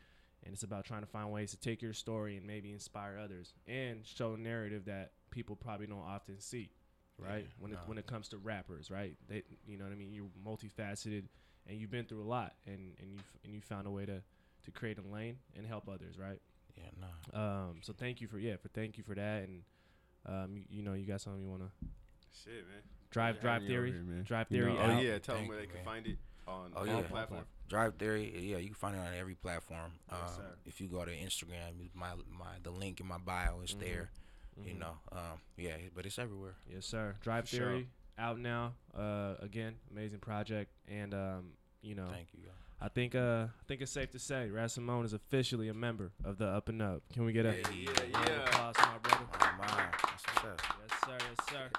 Speaker 1: and it's about trying to find ways to take your story and maybe inspire others and show a narrative that people probably don't often see, right?
Speaker 3: Yeah,
Speaker 1: when it
Speaker 3: no.
Speaker 1: when it comes to rappers, right? They, you know what I mean. You're multifaceted, and you've been through a lot, and and you and you found a way to to create a lane and help others, right?
Speaker 3: Yeah, no.
Speaker 1: Um, so thank you for yeah, for thank you for that, and um, you, you know, you got something you want to
Speaker 2: Shit, man.
Speaker 1: Drive drive theory,
Speaker 2: here, man.
Speaker 1: drive
Speaker 2: You know,
Speaker 1: theory.
Speaker 2: oh yeah, tell them where they
Speaker 3: you,
Speaker 2: can find it on
Speaker 3: Oh,
Speaker 2: all
Speaker 3: yeah.
Speaker 2: platforms.
Speaker 3: Drive Theory, yeah, you can find it on every platform. Um,
Speaker 1: Yes, sir.
Speaker 3: if you go to Instagram, my my the link in my bio is
Speaker 1: Mhm.
Speaker 3: there. You
Speaker 1: Mhm.
Speaker 3: know, um, yeah, but it's everywhere.
Speaker 1: Yes, sir. Drive
Speaker 2: For sure.
Speaker 1: Theory out now. Uh, again, amazing project, and um, you know,
Speaker 3: Thank you. y'all.
Speaker 1: I think uh, I think it's safe to say Raz Simone is officially a member of the Up and Up. Can we get a
Speaker 3: Yeah,
Speaker 2: yeah, yeah.
Speaker 1: applause my brother?
Speaker 3: Oh, my, that's what's up.
Speaker 1: Yes, sir. Yes, sir.